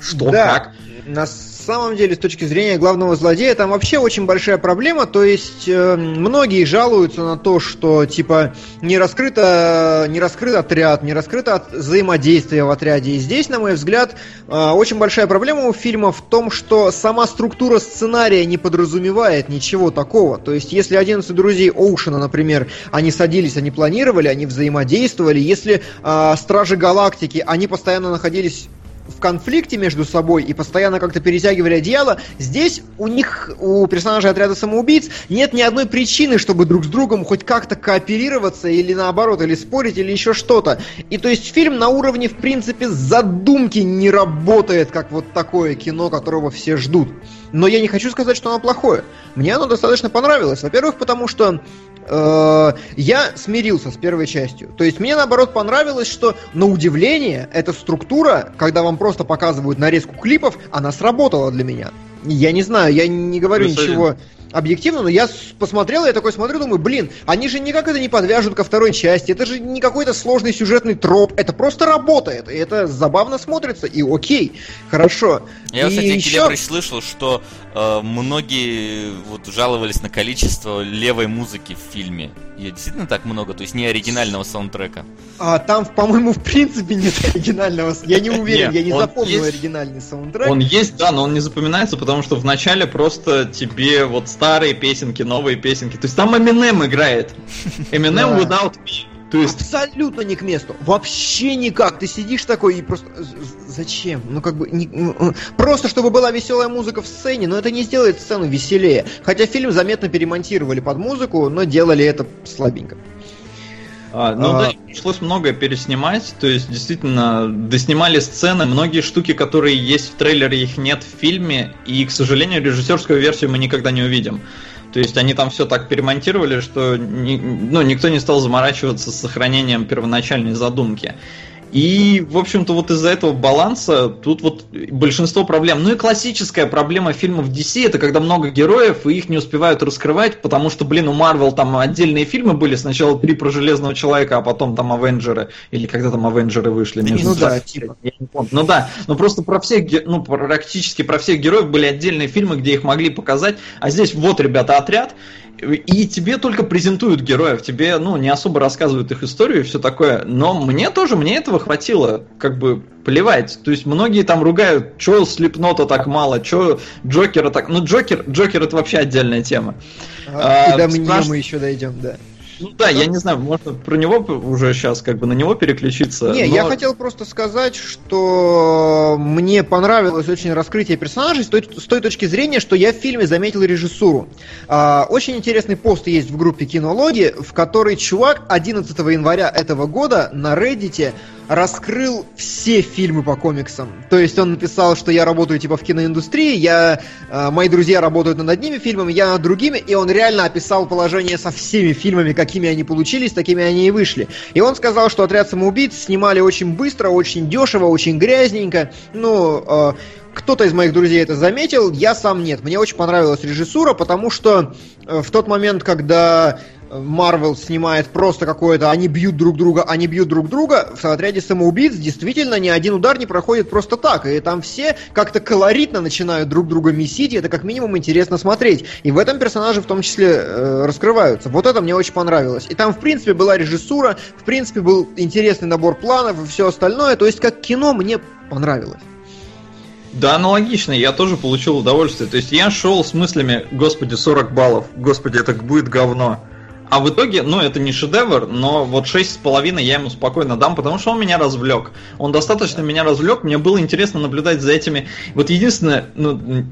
Что? Да. Как? На самом деле, с точки зрения главного злодея, там вообще очень большая проблема. То есть, э, многие жалуются на то, что, типа, не раскрыто, не раскрыт отряд, не раскрыто от взаимодействие в отряде. И здесь, на мой взгляд, э, очень большая проблема у фильма в том, что сама структура сценария не подразумевает ничего такого. То есть, если 11 друзей Оушена, например, они садились, они планировали, они взаимодействовали. Если э, Стражи Галактики, они постоянно находились в конфликте между собой и постоянно как-то перетягивали одеяло. Здесь у них, у персонажей отряда самоубийц, нет ни одной причины, чтобы друг с другом хоть как-то кооперироваться или наоборот, или спорить, или еще что-то. И то есть фильм на уровне, в принципе, задумки не работает, как вот такое кино, которого все ждут. Но я не хочу сказать, что оно плохое. Мне оно достаточно понравилось. Во-первых, потому что я смирился с первой частью. То есть мне наоборот понравилось, что на удивление эта структура, когда вам просто показывают нарезку клипов, она сработала для меня. Я не знаю, я не говорю Плюс ничего. Один объективно, но я посмотрел, я такой смотрю, думаю, блин, они же никак это не подвяжут ко второй части, это же не какой-то сложный сюжетный троп, это просто работает, и это забавно смотрится, и окей, хорошо. Я, и кстати, еще... слышал, что э, многие вот жаловались на количество левой музыки в фильме. Ее действительно так много, то есть не оригинального саундтрека. А там, по-моему, в принципе нет оригинального. Я не [LAUGHS] уверен, я не запомнил оригинальный саундтрек. Он есть, да, но он не запоминается, потому что вначале просто тебе вот старые песенки, новые песенки. То есть там Eminem играет. [LAUGHS] Eminem Without Me. То есть... Абсолютно не к месту. Вообще никак. Ты сидишь такой и просто... Зачем? Ну, как бы... Не... Просто, чтобы была веселая музыка в сцене, но это не сделает сцену веселее. Хотя фильм заметно перемонтировали под музыку, но делали это слабенько. А, ну а... да, пришлось многое переснимать, то есть действительно доснимали сцены, многие штуки, которые есть в трейлере, их нет в фильме, и, к сожалению, режиссерскую версию мы никогда не увидим. То есть они там все так перемонтировали, что ни, ну, никто не стал заморачиваться с сохранением первоначальной задумки. И, в общем-то, вот из-за этого баланса тут вот большинство проблем. Ну и классическая проблема фильмов DC это когда много героев и их не успевают раскрывать, потому что, блин, у Марвел там отдельные фильмы были, сначала три про Железного Человека, а потом там Авенджеры, или когда там Авенджеры вышли. Между ну да, типа. Я не помню. Ну да, но просто про всех, ну практически про всех героев были отдельные фильмы, где их могли показать, а здесь вот, ребята, отряд, и тебе только презентуют героев, тебе, ну, не особо рассказывают их историю и все такое. Но мне тоже, мне этого хватило, как бы, плевать. То есть многие там ругают, что Слепнота так мало, что Джокера так... Ну, Джокер, Джокер это вообще отдельная тема. А, и до меня мы еще дойдем, да. Ну да, я не знаю, можно про него уже сейчас как бы на него переключиться. Не, но... я хотел просто сказать, что мне понравилось очень раскрытие персонажей с той, с той точки зрения, что я в фильме заметил режиссуру. А, очень интересный пост есть в группе Кинологи, в которой чувак 11 января этого года на Reddit раскрыл все фильмы по комиксам. То есть он написал, что я работаю типа в киноиндустрии, я, э, мои друзья работают над одними фильмами, я над другими, и он реально описал положение со всеми фильмами, какими они получились, такими они и вышли. И он сказал, что «Отряд самоубийц» снимали очень быстро, очень дешево, очень грязненько. Ну, э, кто-то из моих друзей это заметил, я сам нет. Мне очень понравилась режиссура, потому что э, в тот момент, когда Марвел снимает просто какое-то, они бьют друг друга, они бьют друг друга, в отряде самоубийц действительно ни один удар не проходит просто так, и там все как-то колоритно начинают друг друга месить, и это как минимум интересно смотреть. И в этом персонажи в том числе э, раскрываются. Вот это мне очень понравилось. И там, в принципе, была режиссура, в принципе, был интересный набор планов и все остальное, то есть как кино мне понравилось. Да, аналогично, я тоже получил удовольствие. То есть я шел с мыслями, господи, 40 баллов, господи, это будет говно. А в итоге, ну, это не шедевр, но вот 6,5 я ему спокойно дам, потому что он меня развлек. Он достаточно меня развлек, мне было интересно наблюдать за этими. Вот единственное, ну...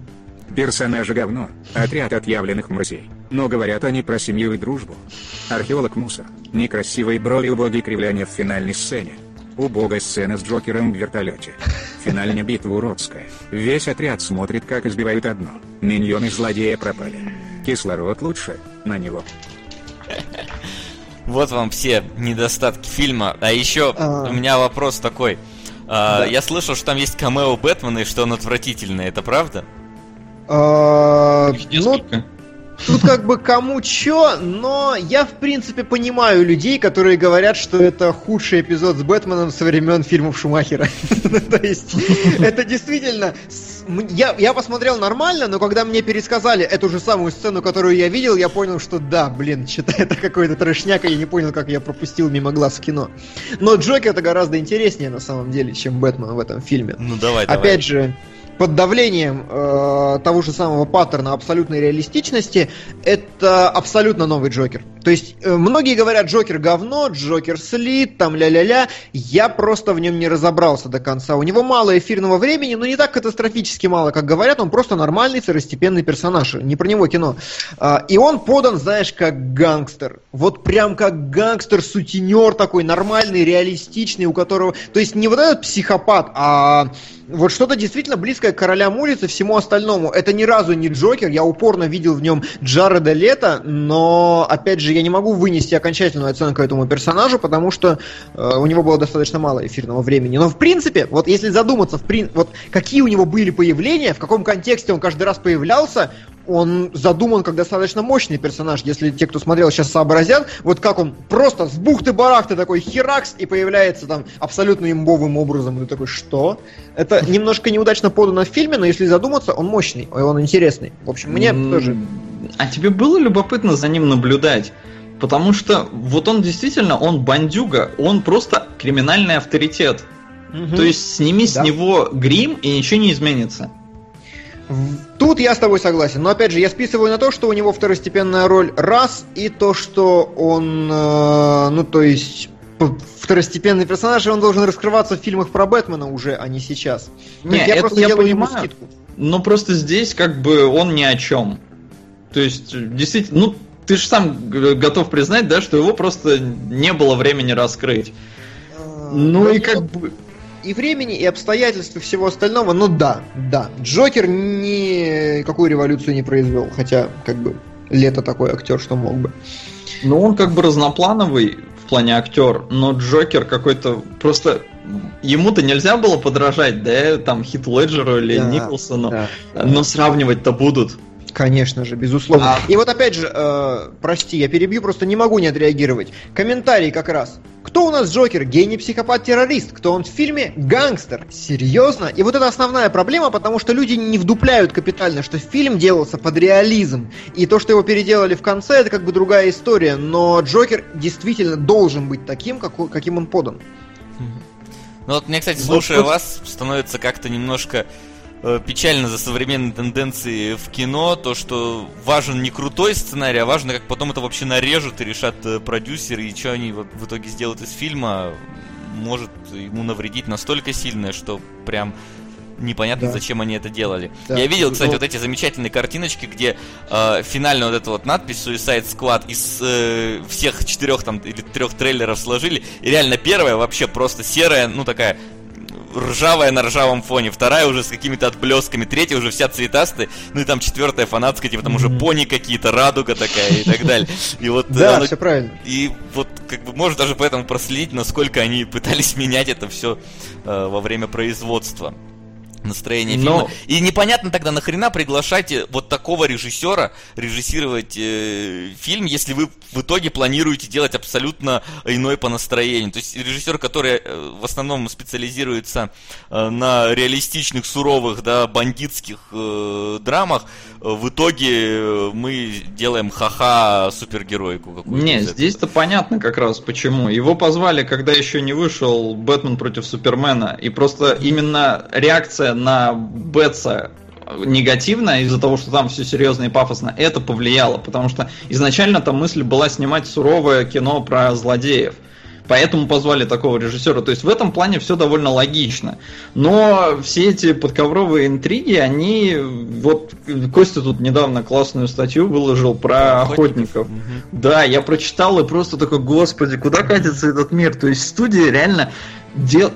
Персонажи говно, отряд отъявленных мразей. Но говорят они про семью и дружбу. Археолог мусор, некрасивые брови убогие кривляния в финальной сцене. Убогая сцена с Джокером в вертолете. Финальная битва уродская. Весь отряд смотрит, как избивают одно. Миньоны злодея пропали. Кислород лучше, на него. Вот вам все недостатки фильма. А еще а... у меня вопрос такой. А. Я слышал, что там есть камео Бэтмена и что он отвратительный. Это правда? А, ну, тут как бы кому чё, но я в принципе понимаю людей, которые говорят, что это худший эпизод с Бэтменом со времен фильмов Шумахера. [LAUGHS] То есть это действительно я, я посмотрел нормально, но когда мне пересказали эту же самую сцену, которую я видел, я понял, что да, блин, что-то это какой-то трешняк, и я не понял, как я пропустил мимо глаз в кино. Но Джокер это гораздо интереснее на самом деле, чем Бэтмен в этом фильме. Ну давай, давай. Опять же, под давлением э, того же самого паттерна абсолютной реалистичности, это абсолютно новый Джокер. То есть э, многие говорят, Джокер говно, Джокер слит, там ля-ля-ля. Я просто в нем не разобрался до конца. У него мало эфирного времени, но не так катастрофически мало, как говорят. Он просто нормальный второстепенный персонаж. Не про него кино. А, и он подан, знаешь, как гангстер. Вот прям как гангстер, сутенер такой, нормальный, реалистичный, у которого... То есть не вот этот психопат, а вот что-то действительно близкое к королям улицы всему остальному. Это ни разу не Джокер, я упорно видел в нем Джареда Лето, но, опять же, я не могу вынести окончательную оценку этому персонажу, потому что э, у него было достаточно мало эфирного времени. Но, в принципе, вот если задуматься, в прин... вот какие у него были появления, в каком контексте он каждый раз появлялся, он задуман как достаточно мощный персонаж. Если те, кто смотрел, сейчас сообразят, вот как он просто с бухты-барахты такой херакс и появляется там абсолютно имбовым образом. И ты такой, что? Это немножко неудачно подано в фильме, но если задуматься, он мощный, он интересный. В общем, мне mm, тоже... А тебе было любопытно за ним наблюдать? Потому что вот он действительно, он бандюга, он просто криминальный авторитет. Угу. То есть сними да. с него грим и ничего не изменится. Тут я с тобой согласен, но опять же я списываю на то, что у него второстепенная роль раз, и то, что он, э, ну то есть второстепенный персонаж, и он должен раскрываться в фильмах про Бэтмена уже, а не сейчас. Не, я это просто я делаю понимаю, ему скидку. Но просто здесь как бы он ни о чем. То есть, действительно, ну, ты же сам готов признать, да, что его просто не было времени раскрыть. А, ну и как бы и времени, и обстоятельств, и всего остального, но да, да. Джокер никакую революцию не произвел, хотя, как бы, лето такой актер, что мог бы. Ну, он как бы разноплановый в плане актер, но Джокер какой-то просто ему-то нельзя было подражать, да, там Хит Леджеру или да, Николсону, да, да. но сравнивать-то будут. Конечно же, безусловно. А... И вот опять же, э, прости, я перебью, просто не могу не отреагировать. Комментарий как раз. Кто у нас Джокер? Гений, психопат, террорист. Кто он в фильме? Гангстер. Серьезно? И вот это основная проблема, потому что люди не вдупляют капитально, что фильм делался под реализм. И то, что его переделали в конце, это как бы другая история. Но Джокер действительно должен быть таким, каким он подан. Ну вот мне, кстати, слушая вот, вас, становится как-то немножко печально за современные тенденции в кино, то, что важен не крутой сценарий, а важно, как потом это вообще нарежут и решат э, продюсеры, и что они в итоге сделают из фильма, может ему навредить настолько сильно, что прям непонятно, да. зачем они это делали. Да. Я видел, кстати, Но... вот эти замечательные картиночки, где э, финальная вот эта вот надпись Suicide Squad из э, всех четырех там или трех трейлеров сложили, и реально первая вообще просто серая, ну такая ржавая на ржавом фоне, вторая уже с какими-то отблесками, третья уже вся цветастая, ну и там четвертая фанатская, типа там уже пони какие-то, радуга такая и так далее. И вот да, оно, все правильно. И вот как бы можно даже поэтому проследить, насколько они пытались [LAUGHS] менять это все э, во время производства настроение фильма. Но... И непонятно тогда нахрена приглашать э, вот такого режиссера режиссировать э, фильм, если вы в итоге планируете делать абсолютно иной по настроению. То есть режиссер, который э, в основном специализируется э, на реалистичных, суровых, да, бандитских э, драмах, э, в итоге э, мы делаем ха-ха супергеройку какую-то. Не, здесь-то понятно как раз почему. Его позвали, когда еще не вышел Бэтмен против Супермена, и просто именно реакция на Бетса негативно из-за того, что там все серьезно и пафосно, это повлияло, потому что изначально там мысль была снимать суровое кино про злодеев. Поэтому позвали такого режиссера. То есть в этом плане все довольно логично. Но все эти подковровые интриги, они... Вот Костя тут недавно классную статью выложил про охотников. охотников. Угу. Да, я прочитал и просто такой, господи, куда катится этот мир? То есть студия реально дел,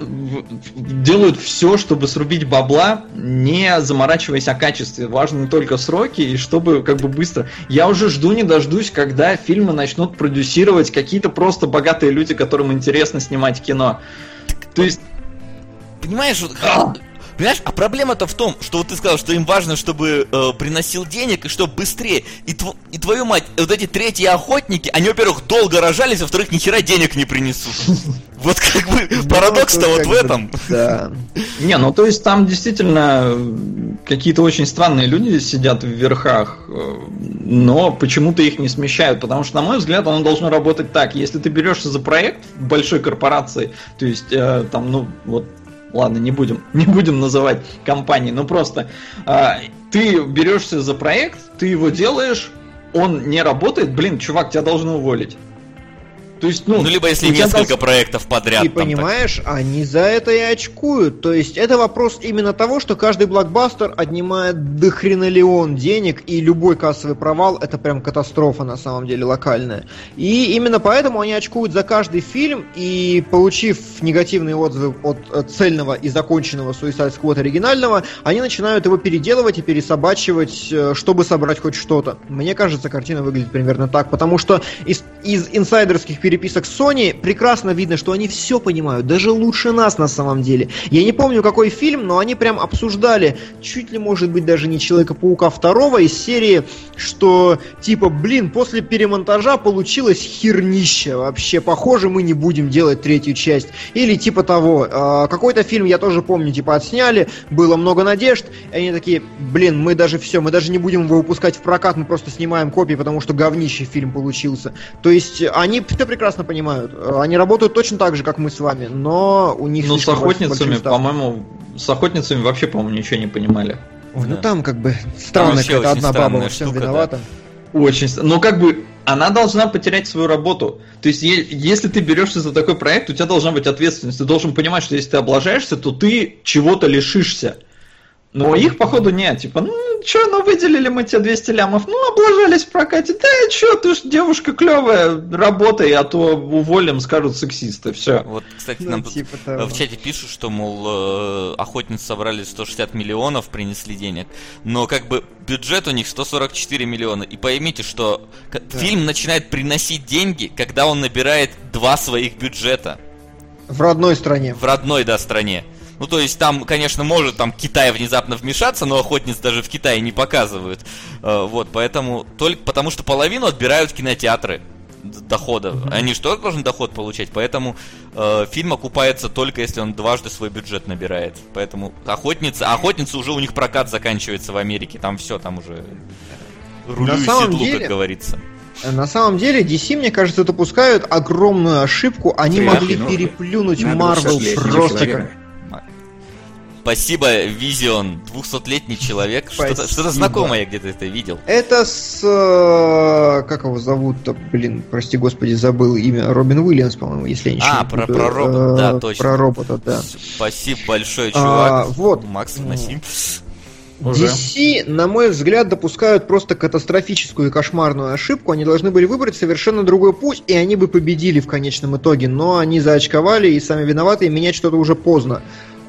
делают все, чтобы срубить бабла, не заморачиваясь о качестве. Важны только сроки, и чтобы как бы быстро. Я уже жду не дождусь, когда фильмы начнут продюсировать какие-то просто богатые люди, которым интересно снимать кино. То есть... Понимаешь, Понимаешь, а проблема-то в том, что вот ты сказал, что им важно, чтобы э, приносил денег и чтобы быстрее. И, тв- и твою мать, вот эти третьи охотники, они, во-первых, долго рожались, а во-вторых, ни хера денег не принесут. [LAUGHS] Вот как бы ну, парадокс-то вот в этом. Да. [LAUGHS] Не, ну то есть там действительно какие-то очень странные люди сидят в верхах, э, но почему-то их не смещают, потому что, на мой взгляд, оно должно работать так. Если ты берешься за проект большой корпорации, то есть э, там, ну, вот ладно, не будем, [LAUGHS] не будем называть компании, но просто э, ты берешься за проект, ты его делаешь, он не работает, блин, чувак, тебя должны уволить. То есть, ну, ну либо если несколько должен... проектов подряд. И понимаешь, так... они за это и очкуют. То есть это вопрос именно того, что каждый блокбастер отнимает до хренолеон денег, и любой кассовый провал это прям катастрофа на самом деле локальная. И именно поэтому они очкуют за каждый фильм, и получив негативные отзывы от э, цельного и законченного Suicide Squad оригинального, они начинают его переделывать и пересобачивать, э, чтобы собрать хоть что-то. Мне кажется, картина выглядит примерно так, потому что из, из инсайдерских переписок Sony прекрасно видно, что они все понимают, даже лучше нас на самом деле. Я не помню, какой фильм, но они прям обсуждали, чуть ли, может быть, даже не Человека-паука второго из серии, что типа, блин, после перемонтажа получилось хернище вообще, похоже, мы не будем делать третью часть. Или типа того, э, какой-то фильм, я тоже помню, типа отсняли, было много надежд, и они такие, блин, мы даже все, мы даже не будем его выпускать в прокат, мы просто снимаем копии, потому что говнище фильм получился. То есть они прекрасно понимают. Они работают точно так же, как мы с вами, но у них... Ну, с охотницами, по-моему, с охотницами вообще, по-моему, ничего не понимали. Ой, ну там как бы странно, когда одна баба во всем виновата. Да. Очень Ну как бы она должна потерять свою работу. То есть, если ты берешься за такой проект, у тебя должна быть ответственность. Ты должен понимать, что если ты облажаешься, то ты чего-то лишишься. Но их, походу, нет. Типа, ну, что, ну, выделили мы тебе 200 лямов, ну, облажались в прокате. Да, что, ты ж девушка клевая, работай, а то уволим, скажут сексисты, все. Вот, кстати, ну, нам типа тут того. в чате пишут, что, мол, э, охотницы собрали 160 миллионов, принесли денег, но, как бы, бюджет у них 144 миллиона. И поймите, что да. фильм начинает приносить деньги, когда он набирает два своих бюджета. В родной стране. В родной, да, стране. Ну, то есть там, конечно, может там Китай внезапно вмешаться, но охотниц даже в Китае не показывают. Э, вот, поэтому, только потому что половину отбирают кинотеатры дохода. Mm-hmm. Они же тоже должны доход получать, поэтому э, фильм окупается только если он дважды свой бюджет набирает. Поэтому охотница, охотница уже у них прокат заканчивается в Америке, там все, там уже рулю На самом седлу, деле... как говорится. На самом деле, DC, мне кажется, допускают огромную ошибку. Они Фиат, могли ну, переплюнуть Марвел просто как Спасибо, Визион, 200-летний человек. Что-то, что знакомое я где-то это видел. Это с... Э, как его зовут-то? Блин, прости господи, забыл имя. Робин Уильямс, по-моему, если я не А, про, про робота, да, точно. Про робота, да. Спасибо большое, а, чувак. А, вот. Макс, выноси. DC, на мой взгляд, допускают просто катастрофическую и кошмарную ошибку. Они должны были выбрать совершенно другой путь, и они бы победили в конечном итоге. Но они заочковали и сами виноваты, и менять что-то уже поздно.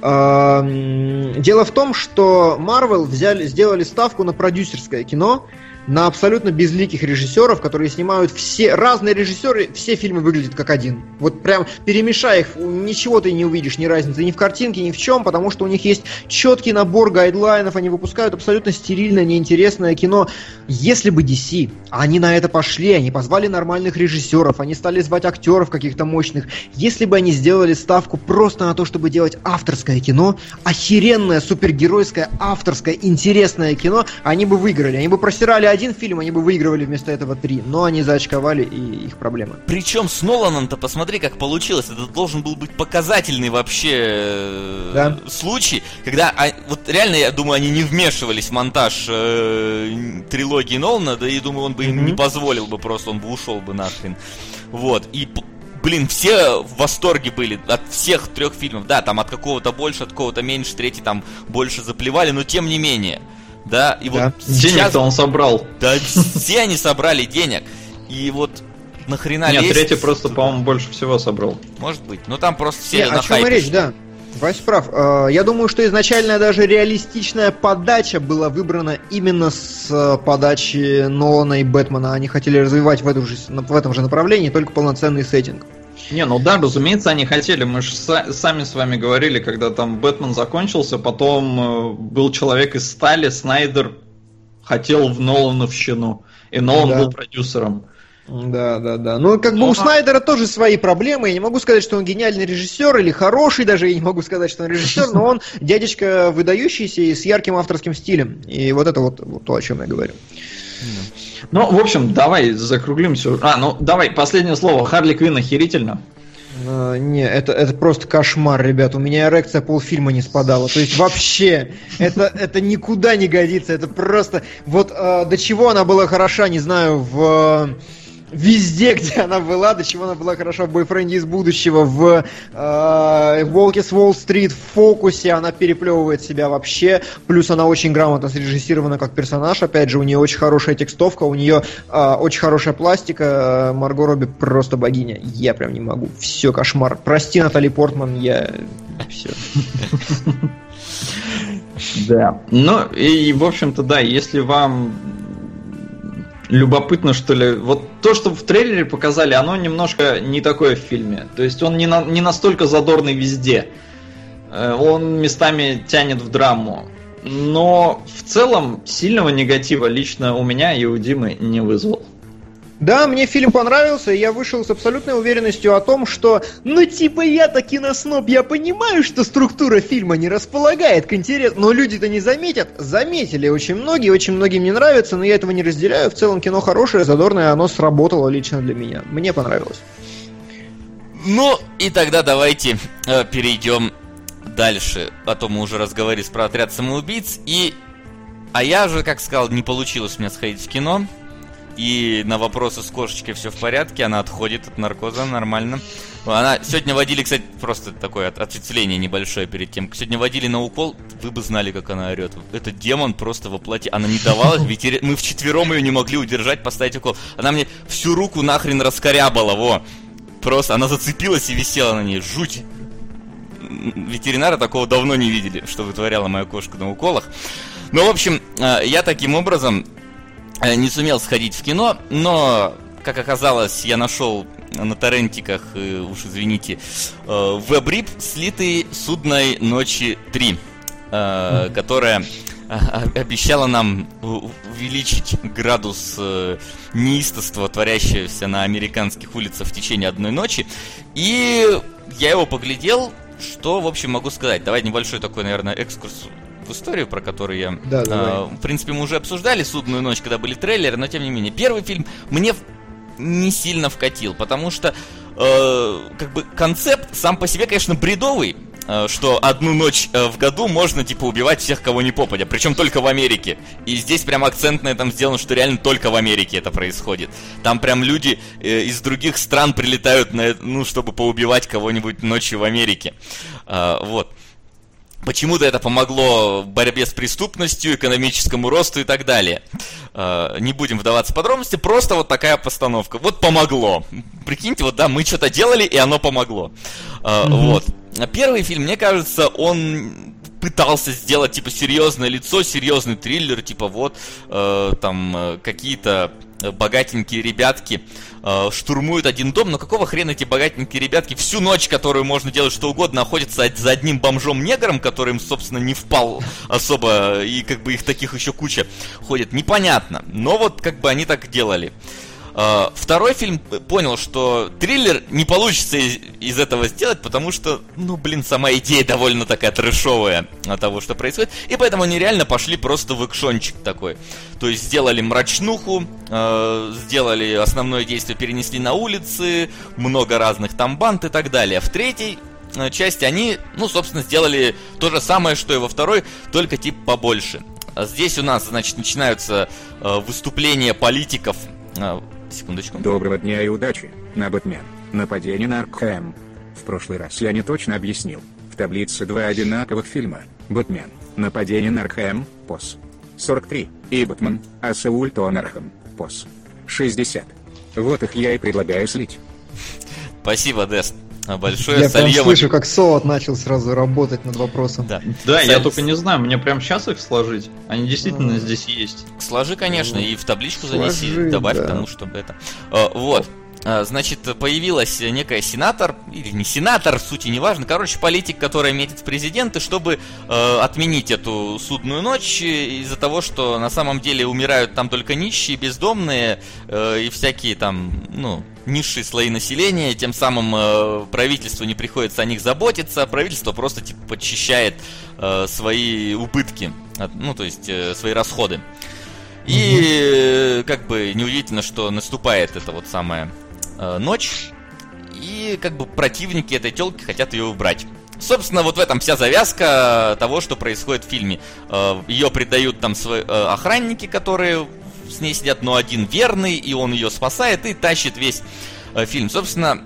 Дело в том, что Marvel взяли, сделали ставку на продюсерское кино, на абсолютно безликих режиссеров, которые снимают все разные режиссеры, все фильмы выглядят как один. Вот прям перемешай их, ничего ты не увидишь, ни разницы ни в картинке, ни в чем, потому что у них есть четкий набор гайдлайнов, они выпускают абсолютно стерильное, неинтересное кино. Если бы DC, они на это пошли, они позвали нормальных режиссеров, они стали звать актеров каких-то мощных, если бы они сделали ставку просто на то, чтобы делать авторское кино, охеренное, супергеройское, авторское, интересное кино, они бы выиграли, они бы просирали один фильм, они бы выигрывали вместо этого три. Но они заочковали, и их проблемы. Причем с Ноланом-то посмотри, как получилось. Это должен был быть показательный вообще э, да. случай, когда, а, вот реально, я думаю, они не вмешивались в монтаж э, трилогии Нолана, да и думаю, он бы им mm-hmm. не позволил бы просто, он бы ушел бы нахрен. Вот, и блин, все в восторге были от всех трех фильмов. Да, там от какого-то больше, от какого-то меньше, третий там больше заплевали, но тем не менее. Да, и да. вот сейчас... Денег-то он собрал. Да, все они собрали денег. И вот нахрена Нет, третий просто, по-моему, больше всего собрал. Может быть. Ну там просто все Не, на о чем речь, да. Вась прав. А, я думаю, что изначально даже реалистичная подача была выбрана именно с э, подачи Нолана и Бэтмена. Они хотели развивать в, эту же, в этом же направлении только полноценный сеттинг. Не, ну да, разумеется, они хотели. Мы же сами с вами говорили, когда там Бэтмен закончился, потом э, был человек из стали, Снайдер хотел в Нолановщину, и Нолан да. был продюсером. Да, да, да. Ну, как бы у Снайдера тоже свои проблемы. Я не могу сказать, что он гениальный режиссер или хороший, даже я не могу сказать, что он режиссер, но он дядечка выдающийся и с ярким авторским стилем. И вот это вот, вот то, о чем я говорю. Ну, в общем, давай закруглимся. А, ну давай, последнее слово. Харли Квин охерительно. А, не, это, это просто кошмар, ребят. У меня эрекция полфильма не спадала. То есть вообще, это, это никуда не годится. Это просто... Вот а, до чего она была хороша, не знаю, в везде, [LAUGHS] где она была, до чего она была хороша. В «Бойфренде из будущего», в э, «Волке с Уолл-стрит», в «Фокусе», она переплевывает себя вообще, плюс она очень грамотно срежиссирована как персонаж, опять же, у нее очень хорошая текстовка, у нее э, очень хорошая пластика, Марго Робби просто богиня, я прям не могу, все, кошмар. Прости, Натали Портман, я... Все. [LAUGHS] Да. Ну, и, в общем-то, да, если вам любопытно, что ли. Вот то, что в трейлере показали, оно немножко не такое в фильме. То есть он не, на, не настолько задорный везде. Э, он местами тянет в драму. Но в целом сильного негатива лично у меня и у Димы не вызвал. Да, мне фильм понравился, и я вышел с абсолютной уверенностью о том, что, ну типа я-то киносноб, я понимаю, что структура фильма не располагает к интересу, но люди-то не заметят. Заметили очень многие, очень многим не нравится, но я этого не разделяю. В целом кино хорошее, задорное, оно сработало лично для меня. Мне понравилось. Ну, и тогда давайте э, перейдем дальше. А то мы уже разговаривали про отряд самоубийц, и... А я же, как сказал, не получилось у меня сходить в кино. И на вопросы с кошечкой все в порядке, она отходит от наркоза нормально. Она сегодня водили, кстати, просто такое ответвление небольшое перед тем. Сегодня водили на укол, вы бы знали, как она орет. Это демон просто воплоти. Она не давала, ведь мы вчетвером ее не могли удержать, поставить укол. Она мне всю руку нахрен раскорябала, во. Просто она зацепилась и висела на ней. Жуть. Ветеринара такого давно не видели, что вытворяла моя кошка на уколах. Ну, в общем, э, я таким образом не сумел сходить в кино, но, как оказалось, я нашел на торрентиках, э, уж извините, э, веб-рип слитый «Судной ночи 3», которая обещала нам увеличить градус неистовства, творящегося на американских улицах в течение одной ночи. И я его поглядел, что, в общем, могу сказать. Давай небольшой такой, наверное, экскурс в историю, про которую я... Да, э, в принципе, мы уже обсуждали «Судную ночь», когда были трейлеры, но тем не менее. Первый фильм мне не сильно вкатил, потому что э, как бы концепт сам по себе, конечно, бредовый, э, что одну ночь э, в году можно, типа, убивать всех, кого не попадя, причем только в Америке. И здесь прям акцент на этом сделан, что реально только в Америке это происходит. Там прям люди э, из других стран прилетают, на, ну, чтобы поубивать кого-нибудь ночью в Америке. Э, вот. Почему-то это помогло в борьбе с преступностью, экономическому росту и так далее. Э, не будем вдаваться в подробности, просто вот такая постановка. Вот помогло. Прикиньте, вот да, мы что-то делали, и оно помогло. Mm-hmm. Вот. Первый фильм, мне кажется, он пытался сделать типа серьезное лицо, серьезный триллер, типа вот э, там э, какие-то богатенькие ребятки э, штурмуют один дом, но какого хрена эти богатенькие ребятки всю ночь, которую можно делать что угодно, находятся за одним бомжом-негром, который им, собственно, не впал особо, и как бы их таких еще куча ходит, непонятно. Но вот как бы они так делали. Второй фильм понял, что триллер не получится из, из этого сделать, потому что, ну, блин, сама идея довольно такая трэшовая от того, что происходит. И поэтому они реально пошли просто в экшончик такой. То есть сделали мрачнуху, э, сделали основное действие, перенесли на улицы, много разных там банд и так далее. В третьей э, части они, ну, собственно, сделали то же самое, что и во второй, только тип побольше. Здесь у нас, значит, начинаются э, выступления политиков э, Секундочку. Доброго дня и удачи, на Бэтмен. Нападение на Аркхэм. В прошлый раз я не точно объяснил. В таблице два одинаковых фильма. Бэтмен. Нападение на Аркхэм. Пос. 43. И Бэтмен. Assault on Arkham. Пос. 60. Вот их я и предлагаю слить. Спасибо, Дест. Большое я прям слышу, как Солод начал сразу работать над вопросом. Да, да я только не знаю, мне прям сейчас их сложить. Они действительно а. здесь есть. Сложи, конечно, и в табличку занеси, Сложи, добавь да. тому, чтобы это. А, вот. А, значит, появилась некая сенатор, или не сенатор, в сути не важно, короче, политик, которая метит в президенты, чтобы э, отменить эту судную ночь из-за того, что на самом деле умирают там только нищие, бездомные э, и всякие там, ну, низшие слои населения, тем самым э, правительству не приходится о них заботиться, правительство просто типа подчищает э, свои убытки, ну, то есть э, свои расходы. И как бы неудивительно, что наступает это вот самое э, ночь. и как бы противники этой телки хотят ее убрать. Собственно, вот в этом вся завязка того, что происходит в фильме. Э, ее предают там свои э, охранники, которые с ней сидят, но один верный, и он ее спасает и тащит весь э, фильм. Собственно,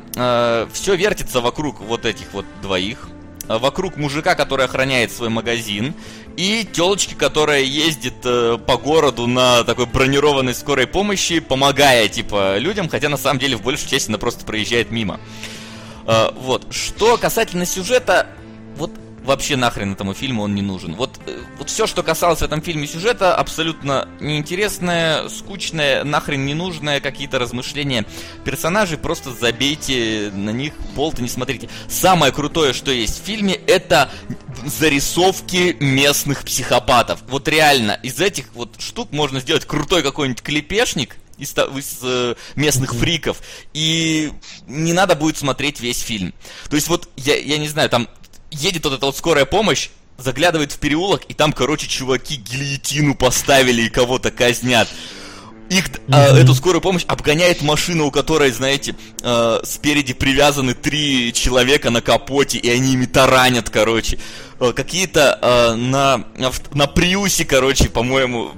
все вертится вокруг вот этих вот двоих. Вокруг мужика, который охраняет свой магазин, и телочки, которая ездит по городу на такой бронированной скорой помощи, помогая, типа, людям, хотя на самом деле в большей части она просто проезжает мимо. Uh, вот. Что касательно сюжета, вот вообще нахрен этому фильму он не нужен. Вот, э, вот все, что касалось в этом фильме сюжета, абсолютно неинтересное, скучное, нахрен ненужное, какие-то размышления персонажей, просто забейте на них болт и не смотрите. Самое крутое, что есть в фильме, это зарисовки местных психопатов. Вот реально, из этих вот штук можно сделать крутой какой-нибудь клепешник, из, из э, местных фриков, и не надо будет смотреть весь фильм. То есть вот, я, я не знаю, там едет вот эта вот скорая помощь, заглядывает в переулок, и там, короче, чуваки гильотину поставили и кого-то казнят. Их, mm-hmm. э, эту скорую помощь обгоняет машина, у которой, знаете, э, спереди привязаны три человека на капоте, и они ими таранят, короче. Э, какие-то на, на, на Приусе, короче, по-моему,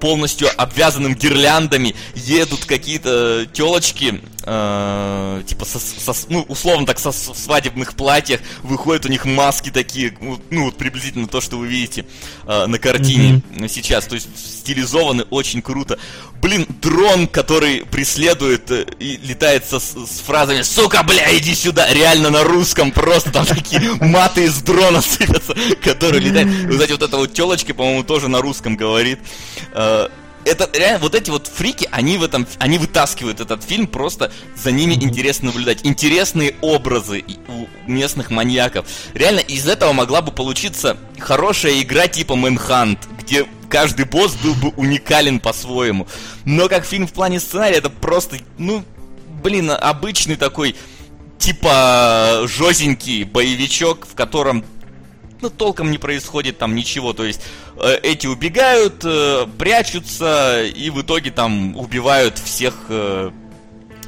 полностью обвязанным гирляндами едут какие-то телочки, э, типа, со, со, ну, условно так, со, в свадебных платьях, выходят у них маски такие, ну, вот приблизительно то, что вы видите э, на картине mm-hmm. сейчас, то есть стилизованы очень круто. Блин, дрон, который преследует э, и летает со, с фразами «Сука, бля, иди сюда!» Реально на русском просто там такие маты из дрона [LAUGHS] сыпятся, которые летают. Вы знаете, вот эта вот телочка, по-моему, тоже на русском говорит. Это реально, вот эти вот фрики, они в этом, они вытаскивают этот фильм, просто за ними интересно наблюдать. Интересные образы у местных маньяков. Реально, из этого могла бы получиться хорошая игра типа Manhunt, где каждый босс был бы уникален по-своему. Но как фильм в плане сценария, это просто, ну, блин, обычный такой, типа, жозенький боевичок, в котором ну, толком не происходит там ничего. То есть эти убегают, э, прячутся и в итоге там убивают всех э,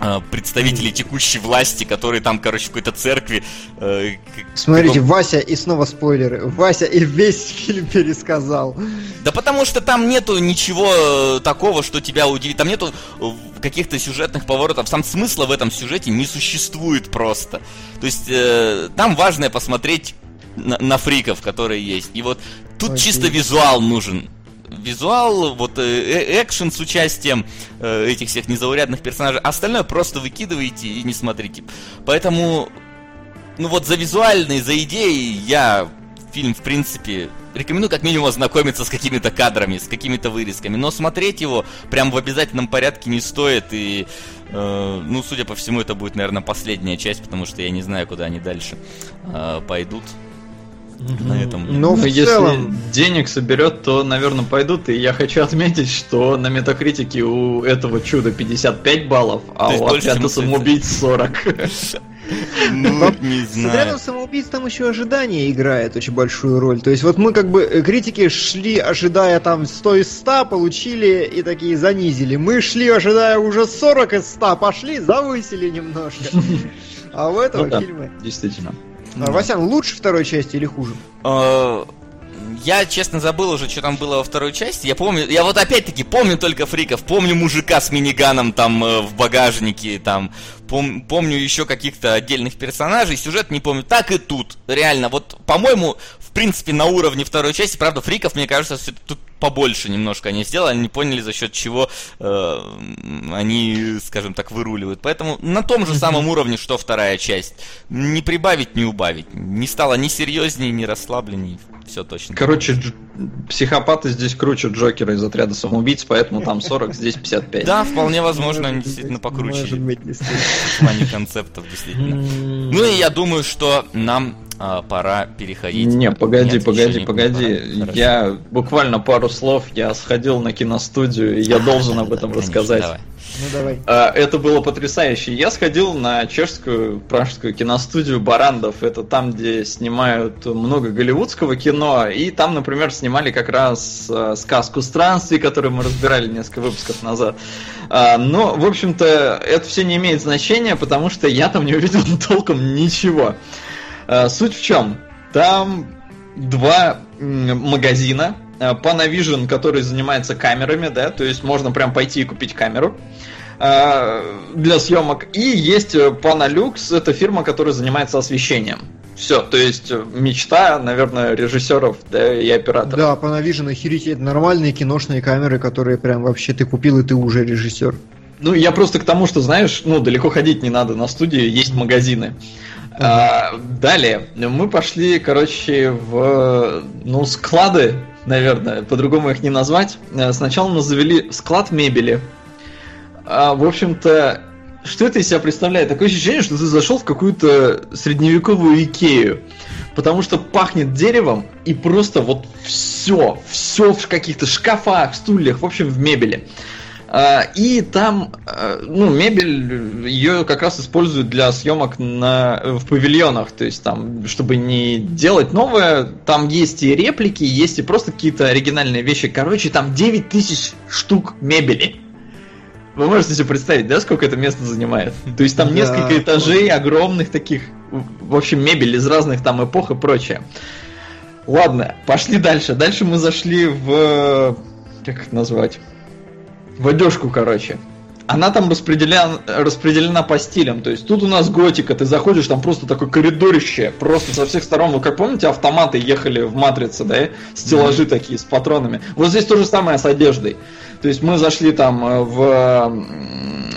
э представителей текущей власти, которые там, короче, в какой-то церкви. Э, Смотрите, каком... Вася, и снова спойлеры. Вася и весь [LAUGHS] фильм пересказал. Да потому что там нету ничего э, такого, что тебя удивит. Там нету э, каких-то сюжетных поворотов. Сам смысла в этом сюжете не существует просто. То есть э, там важное посмотреть на, на фриков, которые есть. И вот тут Окей. чисто визуал нужен. Визуал, вот э, э, экшен с участием э, этих всех незаурядных персонажей. Остальное просто выкидываете и не смотрите. Поэтому, ну вот за визуальной, за идеей я фильм, в принципе, рекомендую как минимум ознакомиться с какими-то кадрами, с какими-то вырезками. Но смотреть его прям в обязательном порядке не стоит. И, э, ну, судя по всему, это будет, наверное, последняя часть, потому что я не знаю, куда они дальше э, пойдут на этом. Ну, в если целом... денег соберет, то, наверное, пойдут. И я хочу [LAUGHS] отметить, что на метакритике у этого чуда 55 баллов, а у отряда самоубийц 40. [LAUGHS] Ну, [LAUGHS] не знаю. С отрядом самоубийц там еще ожидание играет очень большую роль. То есть вот мы как бы э, критики шли, ожидая там 100 из 100, получили и такие занизили. Мы шли, ожидая уже 40 из 100, пошли, завысили немножко. А у этого ну, фильма... Действительно. А, Васян, лучше второй части или хуже? Я, честно, забыл уже, что там было во второй части. Я помню, я вот опять-таки помню только фриков. Помню мужика с миниганом там э, в багажнике, там. Пом, помню еще каких-то отдельных персонажей. Сюжет не помню. Так и тут. Реально, вот, по-моему, в принципе, на уровне второй части, правда, фриков, мне кажется, тут побольше немножко они сделали, они не поняли, за счет чего э, они, скажем так, выруливают. Поэтому на том же самом уровне, что вторая часть. Не прибавить, не убавить. Не стало ни серьезнее, ни расслабленнее. Все точно. Короче, дж- психопаты здесь круче Джокера из отряда самоубийц, поэтому там 40, здесь 55. Да, вполне возможно, они действительно покруче. Может быть, В плане концептов, действительно. Ну и я думаю, что нам а, пора переходить. Не, погоди, Нет, погоди, погоди. Я буквально пару слов, я сходил на киностудию, и я должен об этом рассказать. Давай. Ну давай. А, это было потрясающе. Я сходил на чешскую пражскую киностудию Барандов. Это там, где снимают много голливудского кино. И там, например, снимали как раз э, сказку странствий, которую мы разбирали несколько выпусков назад. А, но, в общем-то, это все не имеет значения, потому что я там не увидел [LAUGHS] толком ничего. А, суть в чем? Там два магазина, Panavision, который занимается камерами, да, то есть можно прям пойти и купить камеру. Э, для съемок. И есть Panalux, это фирма, которая занимается освещением. Все, то есть э, мечта, наверное, режиссеров да, и операторов. Да, Panavision охерительно нормальные киношные камеры, которые прям вообще ты купил и ты уже режиссер. Ну, я просто к тому, что, знаешь, ну, далеко ходить не надо, на студии есть магазины. А, далее, мы пошли, короче, в, ну, склады, наверное, по-другому их не назвать. Э, сначала мы завели склад мебели, а, в общем-то, что это из себя представляет? Такое ощущение, что ты зашел в какую-то средневековую Икею. Потому что пахнет деревом и просто вот все, все в каких-то шкафах, стульях, в общем, в мебели. А, и там, а, ну, мебель, ее как раз используют для съемок на, в павильонах. То есть там, чтобы не делать новое, там есть и реплики, есть и просто какие-то оригинальные вещи. Короче, там 9000 штук мебели. Вы можете себе представить, да, сколько это место занимает? То есть там несколько этажей огромных таких, в общем, мебель из разных там эпох и прочее. Ладно, пошли дальше. Дальше мы зашли в... Как это назвать? В одежку, короче. Она там распределена, распределена по стилям. То есть тут у нас готика, ты заходишь, там просто такое коридорище, просто со всех сторон. Вы как помните, автоматы ехали в матрице, да? Стеллажи mm-hmm. такие с патронами. Вот здесь то же самое с одеждой. То есть мы зашли там э, в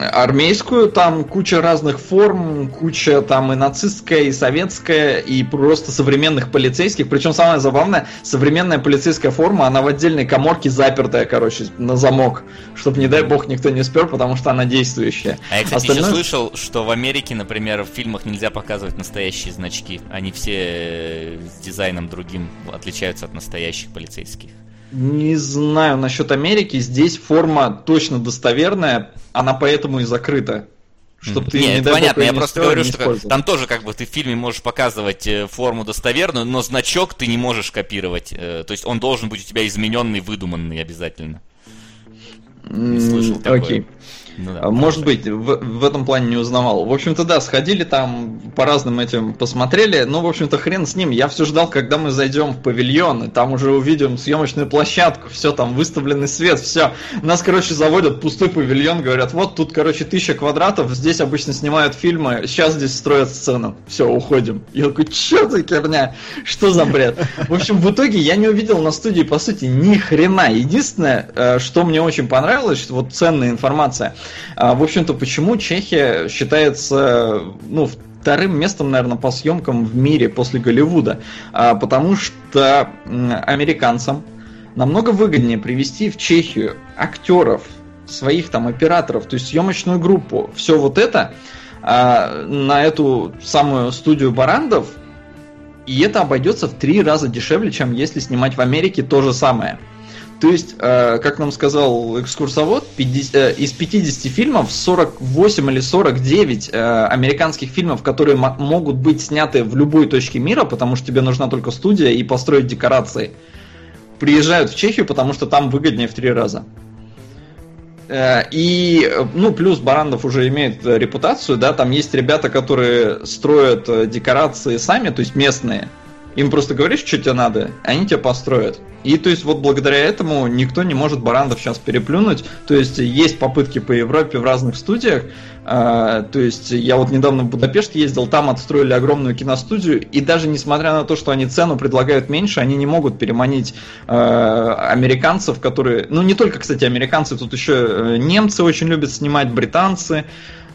армейскую, там куча разных форм, куча там и нацистская, и советская, и просто современных полицейских. Причем самое забавное, современная полицейская форма, она в отдельной коморке запертая, короче, на замок, чтобы, не дай бог, никто не спер, потому что она действующая. А я, кстати, Остальное... еще слышал, что в Америке, например, в фильмах нельзя показывать настоящие значки. Они все э, с дизайном другим отличаются от настоящих полицейских. Не знаю насчет Америки. Здесь форма точно достоверная, она поэтому и закрыта. Чтобы ты, Нет, не это понятно, я просто говорю, что там тоже как бы ты в фильме можешь показывать э, форму достоверную, но значок ты не можешь копировать. Э, то есть он должен быть у тебя измененный, выдуманный обязательно. Слышал такое. Окей. Ну, да, Может быть, в, в этом плане не узнавал. В общем-то, да, сходили там по разным этим посмотрели. Ну, в общем-то, хрен с ним. Я все ждал, когда мы зайдем в павильон, и там уже увидим съемочную площадку, все там выставленный свет, все. Нас, короче, заводят пустой павильон, говорят, вот тут, короче, тысяча квадратов, здесь обычно снимают фильмы, сейчас здесь строят сцену. Все, уходим. Я такой, что за херня? Что за бред? В общем, в итоге я не увидел на студии, по сути, ни хрена. Единственное, э, что мне очень понравилось, вот ценная информация – а, в общем-то, почему Чехия считается, ну, вторым местом, наверное, по съемкам в мире после Голливуда? А, потому что американцам намного выгоднее привести в Чехию актеров, своих там операторов, то есть съемочную группу, все вот это а, на эту самую студию Барандов, и это обойдется в три раза дешевле, чем если снимать в Америке то же самое. То есть, э, как нам сказал экскурсовод, 50, э, из 50 фильмов 48 или 49 э, американских фильмов, которые могут быть сняты в любой точке мира, потому что тебе нужна только студия и построить декорации, приезжают в Чехию, потому что там выгоднее в три раза. И, ну, плюс Барандов уже имеет репутацию, да, там есть ребята, которые строят декорации сами, то есть местные, им просто говоришь, что тебе надо, они тебе построят. И то есть вот благодаря этому никто не может барандов сейчас переплюнуть. То есть есть попытки по Европе в разных студиях. А, то есть я вот недавно в Будапешт ездил, там отстроили огромную киностудию, и даже несмотря на то, что они цену предлагают меньше, они не могут переманить а, американцев, которые... Ну не только, кстати, американцы, тут еще э, немцы очень любят снимать, британцы.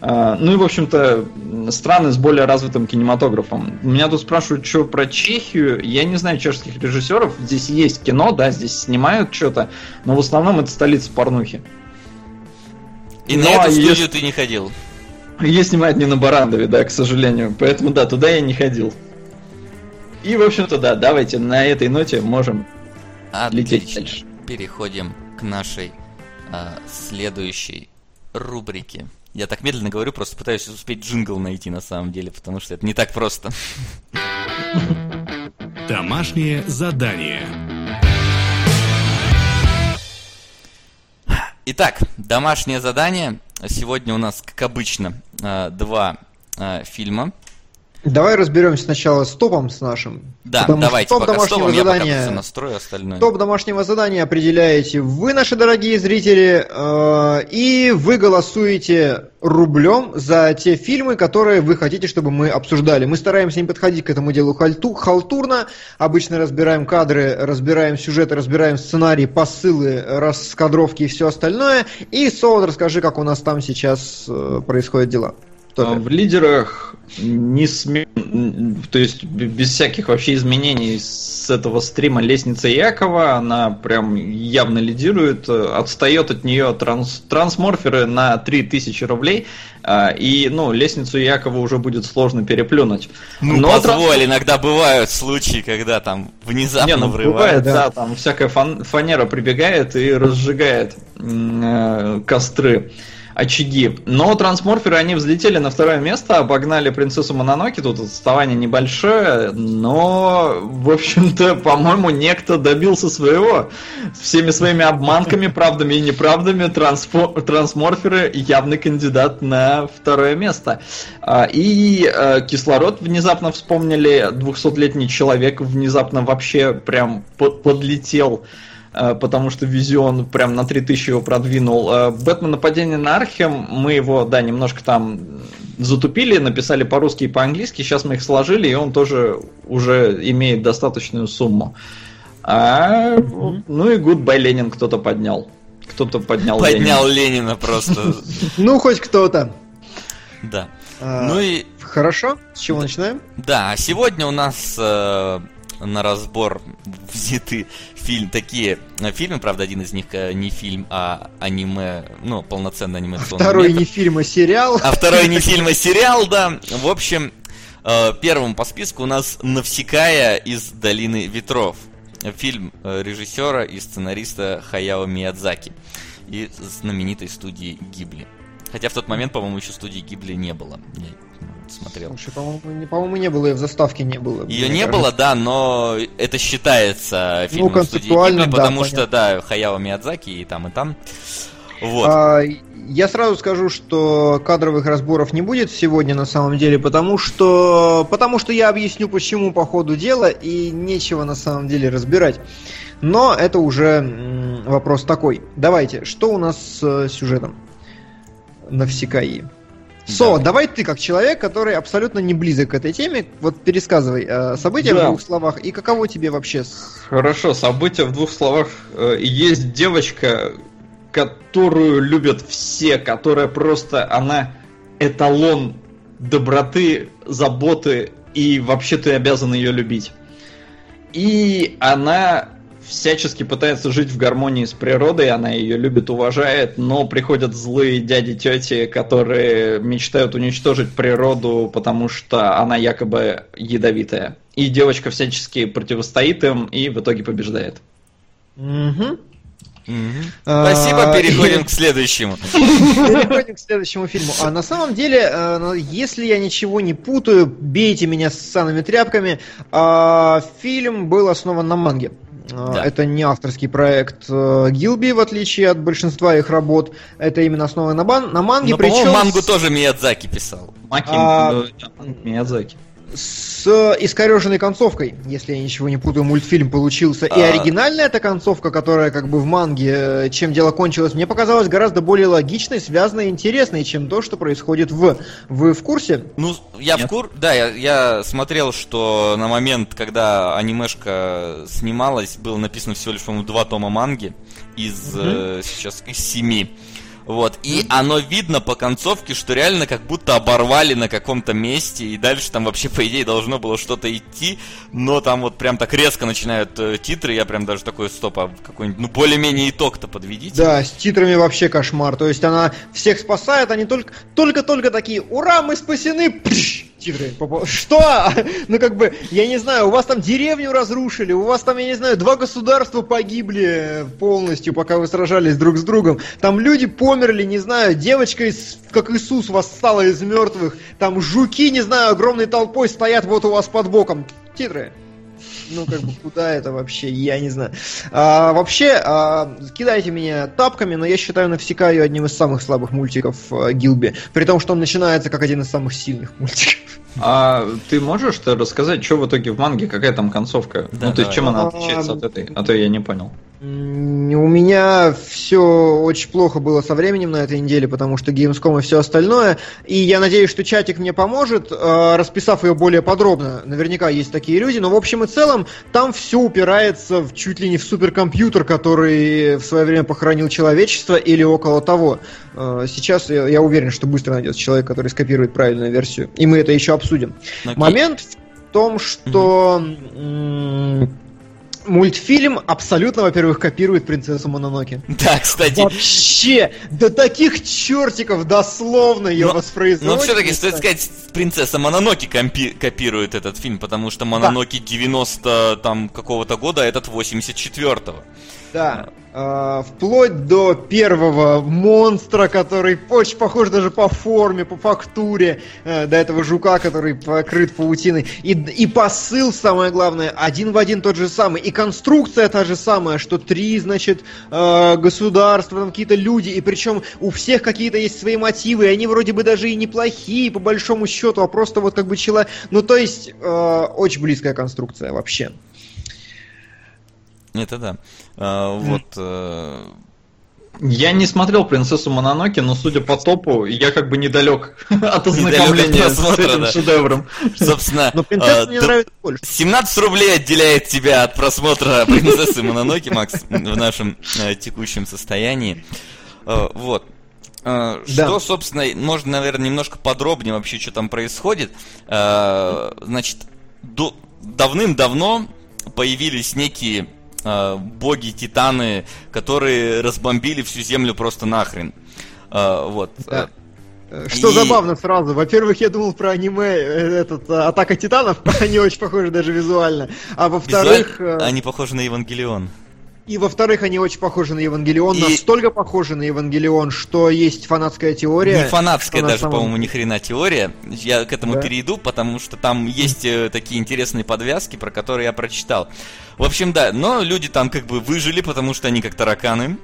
А, ну и, в общем-то, страны с более развитым кинематографом. Меня тут спрашивают, что про Чехию. Я не знаю чешских режиссеров. Здесь есть кино, да, здесь снимают что-то, но в основном это столица порнухи. И ну, на эту а студию есть... ты не ходил? Ее снимают не на Барандове, да, к сожалению. Поэтому, да, туда я не ходил. И, в общем-то, да, давайте на этой ноте можем Отлично. лететь дальше. Переходим к нашей а, следующей рубрике. Я так медленно говорю, просто пытаюсь успеть джингл найти на самом деле, потому что это не так просто. Домашнее задание. Итак, домашнее задание. Сегодня у нас, как обычно, а, два а, фильма. Давай разберемся сначала с топом с нашим. Да, Потому что давайте топ пока с домашнего топом, я пока задания- все настрою остальное. Топ домашнего задания определяете вы, наши дорогие зрители, э, и вы голосуете рублем за те фильмы, которые вы хотите, чтобы мы обсуждали. Мы стараемся не подходить к этому делу хальту, халтурно. Обычно разбираем кадры, разбираем сюжеты, разбираем сценарий, посылы, раскадровки и все остальное. И, Солод, расскажи, как у нас там сейчас э, происходят дела. А, Топе. В лидерах не сме... то есть без всяких вообще изменений с этого стрима Лестница Якова, она прям явно лидирует, э, отстает от нее транс... трансморферы на 3000 рублей, а, и, ну, Лестницу Якова уже будет сложно переплюнуть. Ну, Но позволь, иногда бывают случаи, когда там внезапно Не, ну врывают. бывает, да. там всякая фан- фанера прибегает и разжигает э, костры, очаги. Но трансморферы, они взлетели на второе место, обогнали принцессу Мононоки, тут отставание небольшое, но, в общем-то, по-моему, некто добился своего. Всеми своими обманками, правдами и неправдами трансфо- трансморферы явный кандидат на второе место. А, И э, кислород внезапно вспомнили, 200-летний человек внезапно вообще прям по- подлетел потому что Визион прям на 3000 его продвинул. Э, Бэтмен нападение на Архем, мы его, да, немножко там затупили, написали по-русски и по-английски, сейчас мы их сложили, и он тоже уже имеет достаточную сумму. А, ну и Goodbye Ленин кто-то поднял. Кто-то поднял, Поднял Ленина. Ленина просто. [LAUGHS] Ну, хоть кто-то. Да. А, Ну и Хорошо, с чего начинаем? Да, а сегодня у нас э, на разбор взяты фильм, такие э, фильмы, правда, один из них э, не фильм, а аниме, ну, полноценный анимационный Второй метр. не фильм, а сериал. А второй не фильм, а сериал, да. В общем, э, первым по списку у нас «Навсекая из Долины ветров». Фильм режиссера и сценариста Хаяо Миядзаки и знаменитой студии Гибли. Хотя в тот момент, по-моему, еще студии Гибли не было. Ну, смотрел. Слушай, по-моему, не, по-моему, не было, и в заставке не было. Ее не кажется. было, да, но это считается фильмом студии концептуально, Гибли, да, потому что, понятно. да, Хаяо Миядзаки и там, и там. Вот. А, я сразу скажу, что кадровых разборов не будет сегодня на самом деле, потому что, потому что я объясню почему по ходу дела и нечего на самом деле разбирать. Но это уже вопрос такой. Давайте, что у нас с э, сюжетом? Навсекаи. Со, Давай. давай ты, как человек, который абсолютно не близок к этой теме, вот пересказывай э, события Да. в двух словах и каково тебе вообще Хорошо, события в двух словах. Э, Есть девочка, которую любят все, которая просто, она эталон доброты, заботы, и вообще ты обязан ее любить. И она всячески пытается жить в гармонии с природой, она ее любит, уважает, но приходят злые дяди-тети, которые мечтают уничтожить природу, потому что она якобы ядовитая. И девочка всячески противостоит им и в итоге побеждает. А, Спасибо, переходим к следующему. Переходим к следующему фильму. А на самом деле, э, ну, если я ничего не путаю, бейте меня с санными тряпками. а, Фильм был основан на манге. А, Да. Это не авторский проект э, Гилби, в отличие от большинства их работ. Это именно основано на, бан- на манге. Но, по-моему, причем мангу с- тоже Миядзаки писал. Маки А, э, Миядзаки. С искореженной концовкой, если я ничего не путаю, мультфильм получился. И А. оригинальная эта концовка, которая как бы в манге, э, чем дело кончилось, мне показалась гораздо более логичной, связанной и интересной, чем то, что происходит в... Вы в курсе? Ну, я в Нет. кур... Да, я, я смотрел, что на момент, когда анимешка снималась, было написано всего лишь, по-моему, два тома манги из э, сейчас из семи. Вот. И оно видно по концовке, что реально как будто оборвали на каком-то месте, и дальше там вообще, по идее, должно было что-то идти, но там вот прям так резко начинают э, титры, я прям даже такой, стоп, а какой-нибудь, ну, более-менее итог-то подведите. Да, с титрами вообще кошмар. То есть она всех спасает, они только- только-только такие, ура, мы спасены! Пш! Титры. Что? [LAUGHS] Ну, как бы, я не знаю, у вас там деревню разрушили, у вас там, я не знаю, два государства погибли полностью, пока вы сражались друг с другом. Там люди померли, не знаю, девочка, из, как Иисус, восстала из мертвых. Там жуки, не знаю, огромной толпой стоят вот у вас под боком. Титры. Ну, как бы, куда это вообще, я не знаю. А, вообще, а, кидайте меня тапками, но я считаю Навсекаю одним из самых слабых мультиков а, Гилби. При том, что он начинается как один из самых сильных мультиков. А ты можешь рассказать, что в итоге в манге, какая там концовка? Да, ну, то есть, чем она отличается от этой? А то я не понял. У меня все очень плохо было со временем на этой неделе, потому что Gamescom и все остальное. И я надеюсь, что чатик мне поможет, э, расписав ее более подробно. Наверняка есть такие люди, но в общем и целом там все упирается в, чуть ли не в суперкомпьютер, который в свое время похоронил человечество или около того. Э, сейчас я, я уверен, что быстро найдется человек, который скопирует правильную версию. И мы это еще обсудим. Okay. Момент в том, что... Mm-hmm мультфильм абсолютно, во-первых, копирует принцессу Мононоки. Да, кстати. Вообще, до таких чертиков дословно ее воспроизводит. Но все-таки стоит сказать, принцесса Мононоки компи- копирует этот фильм, потому что Мононоки да. 90 там какого-то года, а этот 84-го. Да. А, вплоть до первого монстра, который очень похож даже по форме, по фактуре, э, до этого жука, который покрыт паутиной. И, и посыл, самое главное, один в один тот же самый. И конструкция та же самая, что три, значит, э, государства, там какие-то люди, и причем у всех какие-то есть свои мотивы, и они вроде бы даже и неплохие, по большому счету, а просто вот как бы человек... Ну, то есть, э, очень близкая конструкция вообще. Это да. А, вот. Э... Я не смотрел принцессу Мононоки, но судя по топу, я как бы недалек [LAUGHS] от ознакомления с этим да. шедевром. [LAUGHS] Собственно, но принцесса мне нравится больше. 17 рублей отделяет тебя от просмотра [LAUGHS] принцессы Мононоки, Макс, в нашем э, текущем состоянии. Э, вот. Э, что, да. собственно, можно, наверное, немножко подробнее вообще, что там происходит. Э, значит, давным-давно появились некие э, боги, титаны, которые разбомбили всю землю просто нахрен. Э, вот. Да. Э, что и... забавно сразу. Во-первых, я думал про аниме, этот Атака Титанов, [LAUGHS] они очень похожи даже визуально. А во-вторых... Визуаль... Они похожи на Евангелион. И во-вторых, они очень похожи на Евангелион, и... настолько похожи на Евангелион, что есть фанатская теория. Не фанатская даже, самом... по-моему, ни хрена теория. Я к этому да? перейду, потому что там есть э, такие интересные подвязки, про которые я прочитал. В общем, да, но люди там как бы выжили, потому что они как тараканы.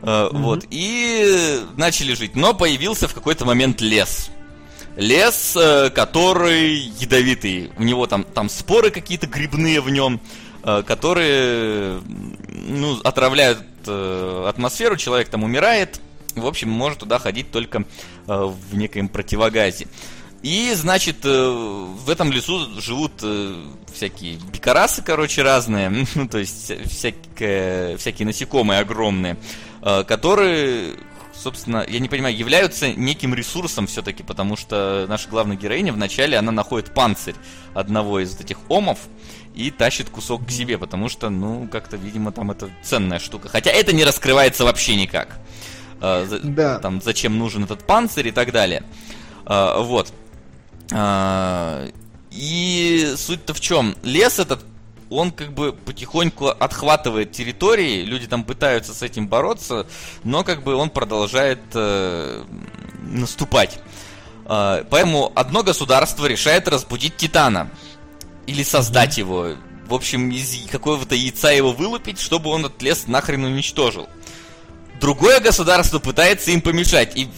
Mm-hmm. Вот, и начали жить. Но появился в какой-то момент лес. Лес, э, который ядовитый. У него там, там споры какие-то грибные в нем. Э, которые ну, отравляют э, атмосферу, человек там умирает, в общем, может туда ходить только э, в некоем противогазе. И, значит, в этом лесу живут всякие бикарасы, короче, разные, [LAUGHS] ну, то есть всякие, всякие насекомые огромные, которые, собственно, я не понимаю, являются неким ресурсом все-таки, потому что наша главная героиня вначале, она находит панцирь одного из этих омов, и тащит кусок к себе, потому что, ну, как-то, видимо, там это ценная штука. Хотя это не раскрывается вообще никак. А, да. Там, зачем нужен этот панцирь и так далее. А, вот. А, и суть-то в чем? Лес этот, он как бы потихоньку отхватывает территории, люди там пытаются с этим бороться, но как бы он продолжает э, наступать. Э, поэтому одно государство решает разбудить Титана. Или создать его. В общем, из какого-то яйца его вылупить, чтобы он этот лес нахрен уничтожил. Другое государство пытается им помешать. И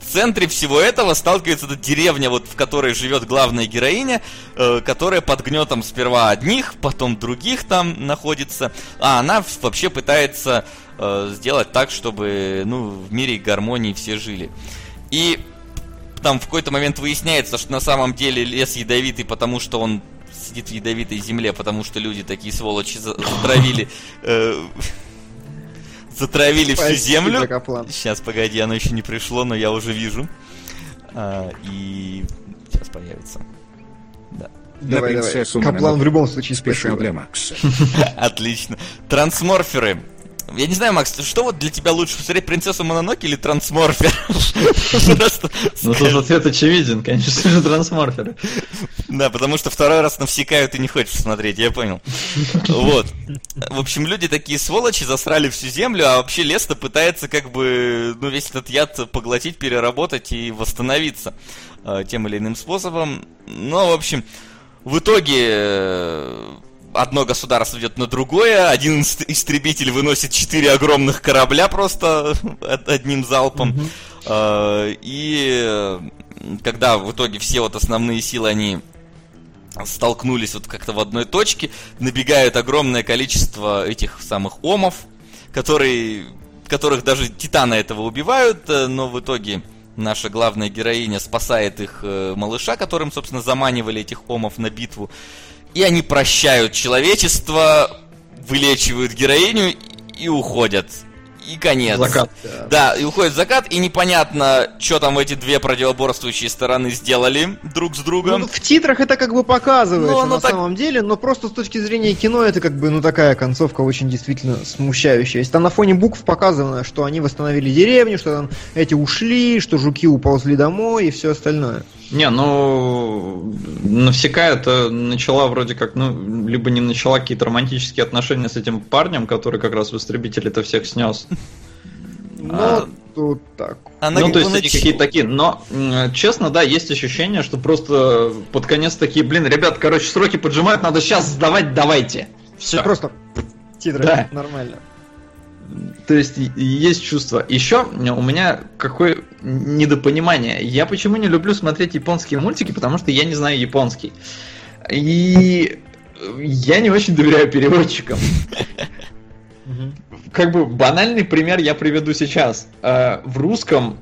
в центре всего этого сталкивается эта деревня, вот в которой живет главная героиня, э, которая под гнетом сперва одних, потом других там находится. А она вообще пытается э, сделать так, чтобы ну, в мире гармонии все жили. И там в какой-то момент выясняется, что на самом деле лес ядовитый, потому что он сидит в ядовитой земле, потому что люди такие сволочи затравили... Э, затравили всю землю. Сейчас, погоди, оно еще не пришло, но я уже вижу. А, и сейчас появится. Да. Давай, давай. Каплан в любом случае спешил. [LAUGHS] Отлично. Трансморферы. Я не знаю, Макс, что вот для тебя лучше посмотреть принцессу Мононоки или трансморфер? [LAUGHS] Ну тут ответ очевиден, конечно же, трансморфер. Да, потому что второй раз навсекают и не хочешь смотреть, я понял. Вот. В общем, люди такие сволочи засрали всю землю, а вообще лес-то пытается как бы, ну, весь этот яд поглотить, переработать и восстановиться э, тем или иным способом. Ну, в общем, в итоге э, одно государство идет на другое, один истребитель выносит четыре огромных корабля просто [LAUGHS] одним залпом. Mm-hmm. И когда в итоге все вот основные силы, они столкнулись вот как-то в одной точке, набегает огромное количество этих самых омов, которые, которых даже титана этого убивают, э, но в итоге наша главная героиня спасает их э, малыша, которым, собственно, заманивали этих омов на битву. И они прощают человечество, вылечивают героиню и уходят и конец. Закат. Да, и уходит закат, и непонятно, что там эти две противоборствующие стороны сделали друг с другом. Ну, в титрах это как бы показывается но, ну, на так... самом деле, но просто с точки зрения кино это как бы, ну, такая концовка очень действительно смущающая. Если там на фоне букв показано, что они восстановили деревню, что там эти ушли, что жуки уползли домой и все остальное. Не, ну навсека это начала вроде как, ну, либо не начала какие-то романтические отношения с этим парнем, который как раз в истребителе-то всех снес. Ну, а, тут так. Она ну, то есть они какие-то такие, но честно, да, есть ощущение, что просто под конец такие, блин, ребят, короче, сроки поджимают, надо сейчас сдавать, давайте. Все. Просто титры, да. нормально. То есть есть чувство. Еще у меня какое недопонимание. Я почему не люблю смотреть японские мультики, потому что я не знаю японский. И я не очень доверяю переводчикам. Как бы банальный пример я приведу сейчас. Э, в русском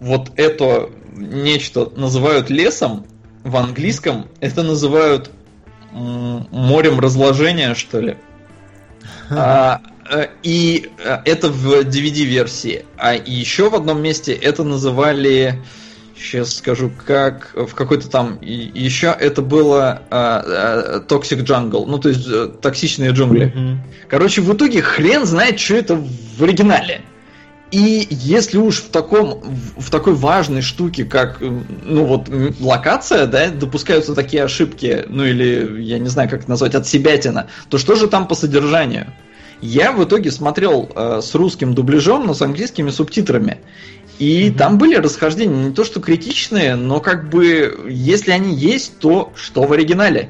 вот это нечто называют лесом, в английском это называют морем разложения, что ли. [LAUGHS] А, и э, это в DVD-версии. А еще в одном месте это называли, сейчас скажу, как в какой-то там еще это было uh, uh, Toxic Jungle, ну то есть uh, токсичные джунгли. Mm-hmm. Короче, в итоге хрен знает, что это в оригинале. И если уж в таком, в такой важной штуке, как, ну вот, локация, да, допускаются такие ошибки, ну или, я не знаю, как это назвать, от себятина, то что же там по содержанию? Я в итоге смотрел э, с русским дубляжом, но с английскими субтитрами. И mm-hmm. там были расхождения, не то что критичные, но как бы, если они есть, то что в оригинале?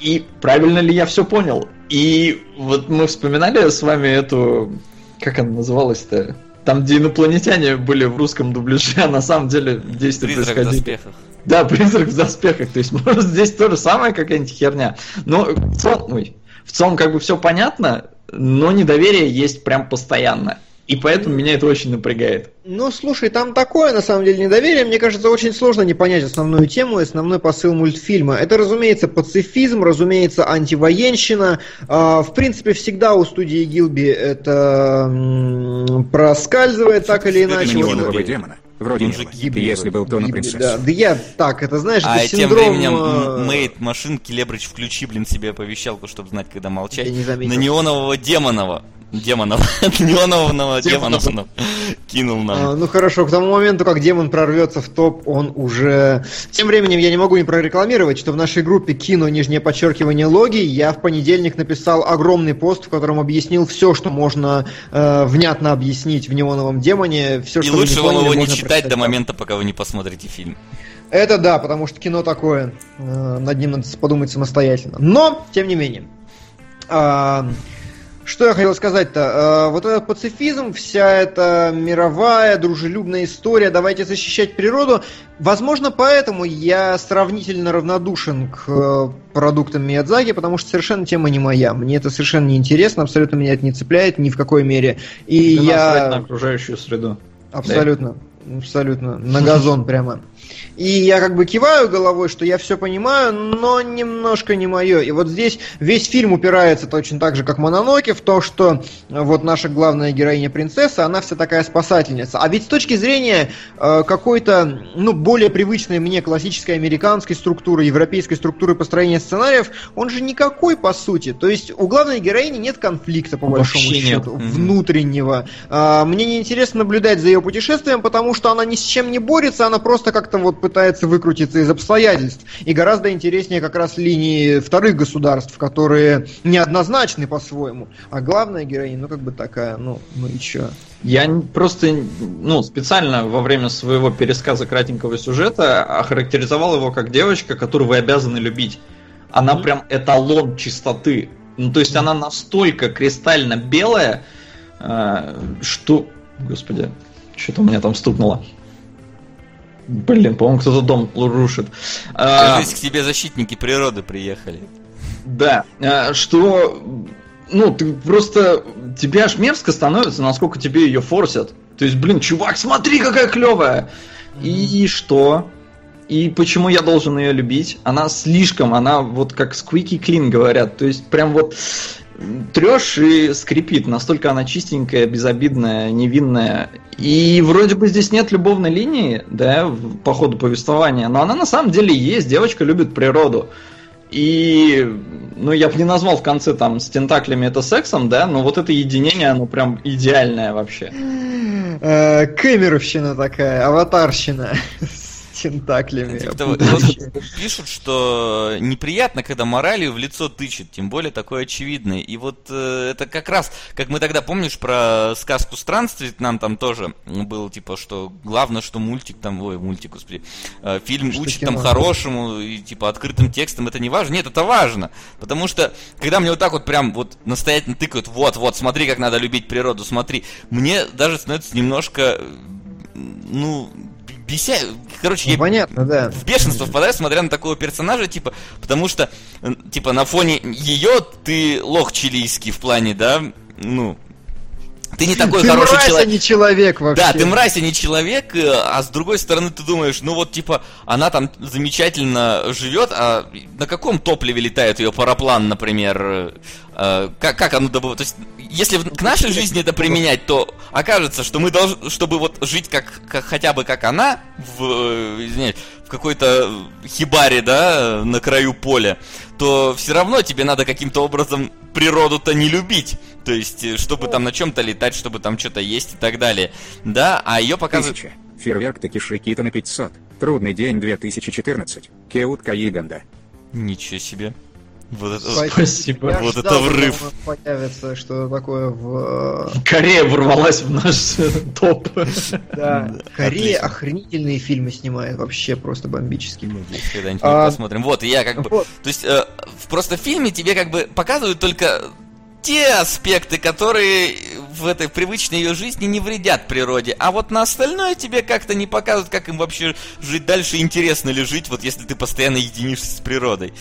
И правильно ли я все понял? И вот мы вспоминали с вами эту, как она называлась-то? Там, где инопланетяне были в русском дубляже, а на самом деле действия Призрак происходили. в доспехах. Да, [LAUGHS] призрак в доспехах. То есть, может, здесь то же самое какая-нибудь херня. Но в целом, ой, в целом как бы все понятно, но недоверие есть прям постоянно. И поэтому меня это очень напрягает. Ну, слушай, там такое, на самом деле, недоверие. Мне кажется, очень сложно не понять основную тему и основной посыл мультфильма. Это, разумеется, пацифизм, разумеется, антивоенщина. А, в принципе, всегда у студии Гилби это проскальзывает так или иначе. демона. Вроде он же гибли, если был то на принцессу. Да, да я так, это знаешь, а это тем временем э, Мейт машинки Лебрич включи, блин, себе оповещалку, чтобы знать, когда молчать. На неонового демонова демонов, [LAUGHS] неонового демонов кинул нам. А, ну хорошо, к тому моменту, как демон прорвется в топ, он уже... Тем временем я не могу не прорекламировать, что в нашей группе кино, нижнее подчеркивание логи, я в понедельник написал огромный пост, в котором объяснил все, что можно э, внятно объяснить в неоновом демоне. Все, И что лучше вам его не читать до момента, пока вы не посмотрите фильм. Это да, потому что кино такое. Э, над ним надо подумать самостоятельно. Но, тем не менее. Э, что я хотел сказать-то? Э, вот этот пацифизм, вся эта мировая, дружелюбная история, давайте защищать природу. Возможно, поэтому я сравнительно равнодушен к э, продуктам Миядзаки, потому что совершенно тема не моя. Мне это совершенно не интересно, абсолютно меня это не цепляет ни в какой мере. И Ты я... на окружающую среду. Абсолютно. абсолютно, на газон прямо. И я как бы киваю головой, что я все понимаю, но немножко не мое. И вот здесь весь фильм упирается точно так же, как Мононоке, в то, что вот наша главная героиня принцесса, она вся такая спасательница. А ведь с точки зрения э, какой-то, ну, более привычной мне классической американской структуры, европейской структуры построения сценариев, он же никакой по сути. То есть у главной героини нет конфликта, по Вообще большому нет. счету, внутреннего. А, мне неинтересно наблюдать за ее путешествием, потому что она ни с чем не борется, она просто как-то вот пытается выкрутиться из обстоятельств. И гораздо интереснее как раз линии вторых государств, которые неоднозначны по-своему. А главная героиня, ну как бы такая, ну, ну и чё? Я просто, ну, специально во время своего пересказа кратенького сюжета охарактеризовал его как девочка, которую вы обязаны любить. Она прям эталон чистоты. Ну, то есть она настолько кристально белая, э, что... Господи, что-то у меня там стукнуло. Блин, по-моему, кто-то дом рушит. А, Кажись, к тебе защитники природы приехали. Да, э, что, ну, ты просто, тебе аж мерзко становится, насколько тебе ее форсят. То есть, блин, чувак, смотри, какая клевая. И что? И почему я должен ее любить? Она слишком, она вот как squeaky clean говорят. То есть, прям вот трешь и скрипит. Настолько она чистенькая, безобидная, невинная. И вроде бы здесь нет любовной линии, да, по ходу повествования, но она на самом деле есть. Девочка любит природу. И, ну, я бы не назвал в конце там с тентаклями это сексом, да, но вот это единение, оно прям идеальное вообще. Э, Кэмеровщина такая, аватарщина тентаклями. Типа Пишут, что неприятно, когда моралью в лицо тычет, тем более такой очевидный. И вот э, это как раз, как мы тогда, помнишь, про сказку странствий, нам там тоже было, типа, что главное, что мультик там, ой, мультик, господи, э, фильм Что учит там хорошему, и, типа, открытым текстом, это не важно. Нет, это важно. Потому что, когда мне вот так вот прям вот настоятельно тыкают, вот, вот, смотри, как надо любить природу, смотри, мне даже становится немножко, ну, беся... Короче, Ну, я понятно, да. в бешенство впадаю, смотря на такого персонажа, типа, потому что, типа, на фоне ее ты лох чилийский в плане, да, ну, ты не такой Ты хороший мразь, а человек. не человек вообще. Да, ты мразь, а не человек, э, а с другой стороны ты думаешь, ну вот типа она там замечательно живет, а на каком топливе летает ее параплан, например? э, как, как оно добывает? То есть, если к нашей жизни это применять, то окажется, что мы должны, чтобы вот жить как, как- хотя бы как она, в, э, извиняюсь, в какой-то хибаре, да, на краю поля, то все равно тебе надо каким-то образом природу-то не любить. То есть, э, чтобы там на чем-то летать, чтобы там что-то есть и так далее. Да, а ее показывают... Тысяча. Фейерверк Такиши Кита на 500. Трудный день 2014. Кеут Каиганда. Ничего себе. Вот это... Спасибо. [LAUGHS] Я Вот ждал, это врыв. появится что такое в... э, Корея ворвалась в наш э, топ. [LAUGHS] Да, Корея отлично. охренительные фильмы снимает, вообще просто бомбические. Надеюсь, когда-нибудь А, мы посмотрим. Вот, и я как бы... Вот. То есть, э, в- просто в фильме тебе как бы показывают только те аспекты, которые в этой привычной ее жизни не вредят природе. А вот на остальное тебе как-то не показывают, как им вообще жить дальше, интересно ли жить, вот если ты постоянно единишься с природой.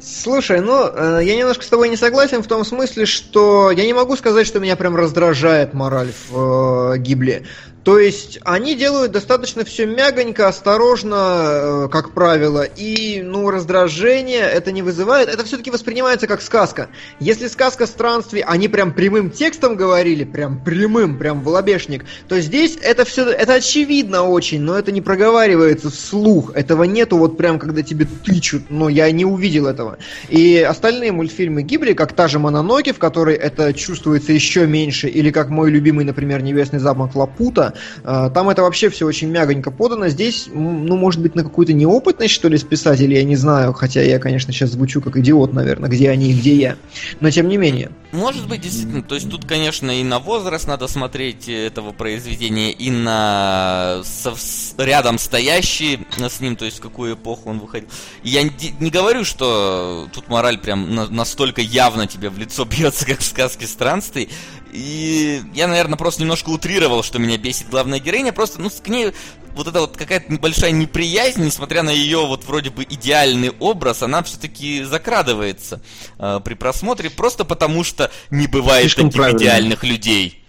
Слушай, ну, э, я немножко с тобой не согласен в том смысле, что я не могу сказать, что меня прям раздражает мораль в э, Гибле. То есть они делают достаточно все мягонько, осторожно, э, как правило, и, ну, раздражение это не вызывает. Это все-таки воспринимается как сказка. Если сказка странствий, они прям прямым текстом говорили, прям прямым, прям в лобешник, то здесь это все, это очевидно очень, но это не проговаривается вслух. Этого нету вот прям, когда тебе тычут, но я не увидел этого. И остальные мультфильмы Гибли, как та же Мононоки, в которой это чувствуется еще меньше, или как мой любимый, например, Небесный замок Лапута, там это вообще все очень мягонько подано. Здесь, ну, может быть, на какую-то неопытность, что ли, с писателей, я не знаю, хотя я, конечно, сейчас звучу как идиот, наверное, где они и где я. Но тем не менее. Может быть, действительно. То есть тут, конечно, и на возраст надо смотреть этого произведения, и на рядом стоящий с ним, то есть в какую эпоху он выходил. Я не, говорю, что тут мораль прям на- настолько явно тебе в лицо [LAUGHS] бьется, как в сказке странствий. И я, наверное, просто немножко утрировал, что меня бесит главная героиня. Просто, ну, к ней вот эта вот какая-то небольшая неприязнь, несмотря на ее вот вроде бы идеальный образ, она все-таки закрадывается э, при просмотре, просто потому что не бывает Слишком таких правильно. идеальных людей.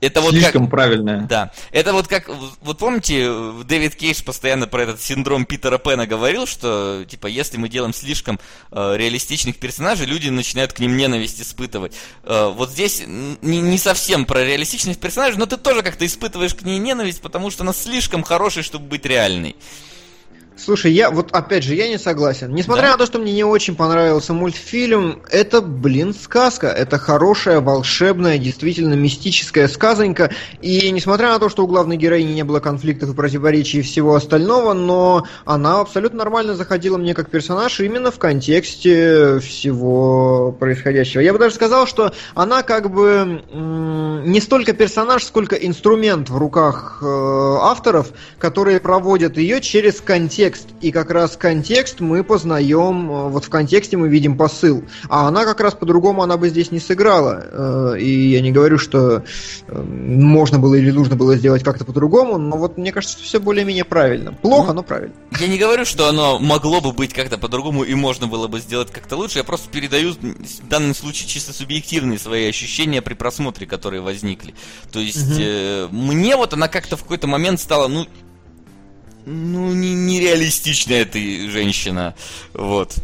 Это вот Слишком как... правильное. Да. Это вот как... Вот помните, Дэвид Кейдж постоянно про этот синдром Питера Пэна говорил, что, типа, если мы делаем слишком э, реалистичных персонажей, люди начинают к ним ненависть испытывать. Э, вот здесь не, не совсем про реалистичных персонажей, но ты тоже как-то испытываешь к ней ненависть, потому что она слишком хорошая, чтобы быть реальной. Слушай, я вот опять же, я не согласен. Несмотря да? на то, что мне не очень понравился мультфильм, это, блин, сказка. Это хорошая, волшебная, действительно мистическая сказонька. И несмотря на то, что у главной героини не было конфликтов и противоречий и всего остального, но она абсолютно нормально заходила мне как персонаж именно в контексте всего происходящего. Я бы даже сказал, что она как бы не столько персонаж, сколько инструмент в руках э, авторов, которые проводят ее через контекст контекст, и как раз контекст мы познаем, э, вот в контексте мы видим посыл. А она как раз по-другому она бы здесь не сыграла. Э, и я не говорю, что э, можно было или нужно было сделать как-то по-другому, но вот мне кажется, что все более-менее правильно. Плохо, ну, но правильно. Я не говорю, что оно могло бы быть как-то по-другому и можно было бы сделать как-то лучше, я просто передаю в данном случае чисто субъективные свои ощущения при просмотре, которые возникли. То есть угу. э, мне вот она как-то в какой-то момент стала, ну, ну, не, нереалистичная ты женщина. Вот.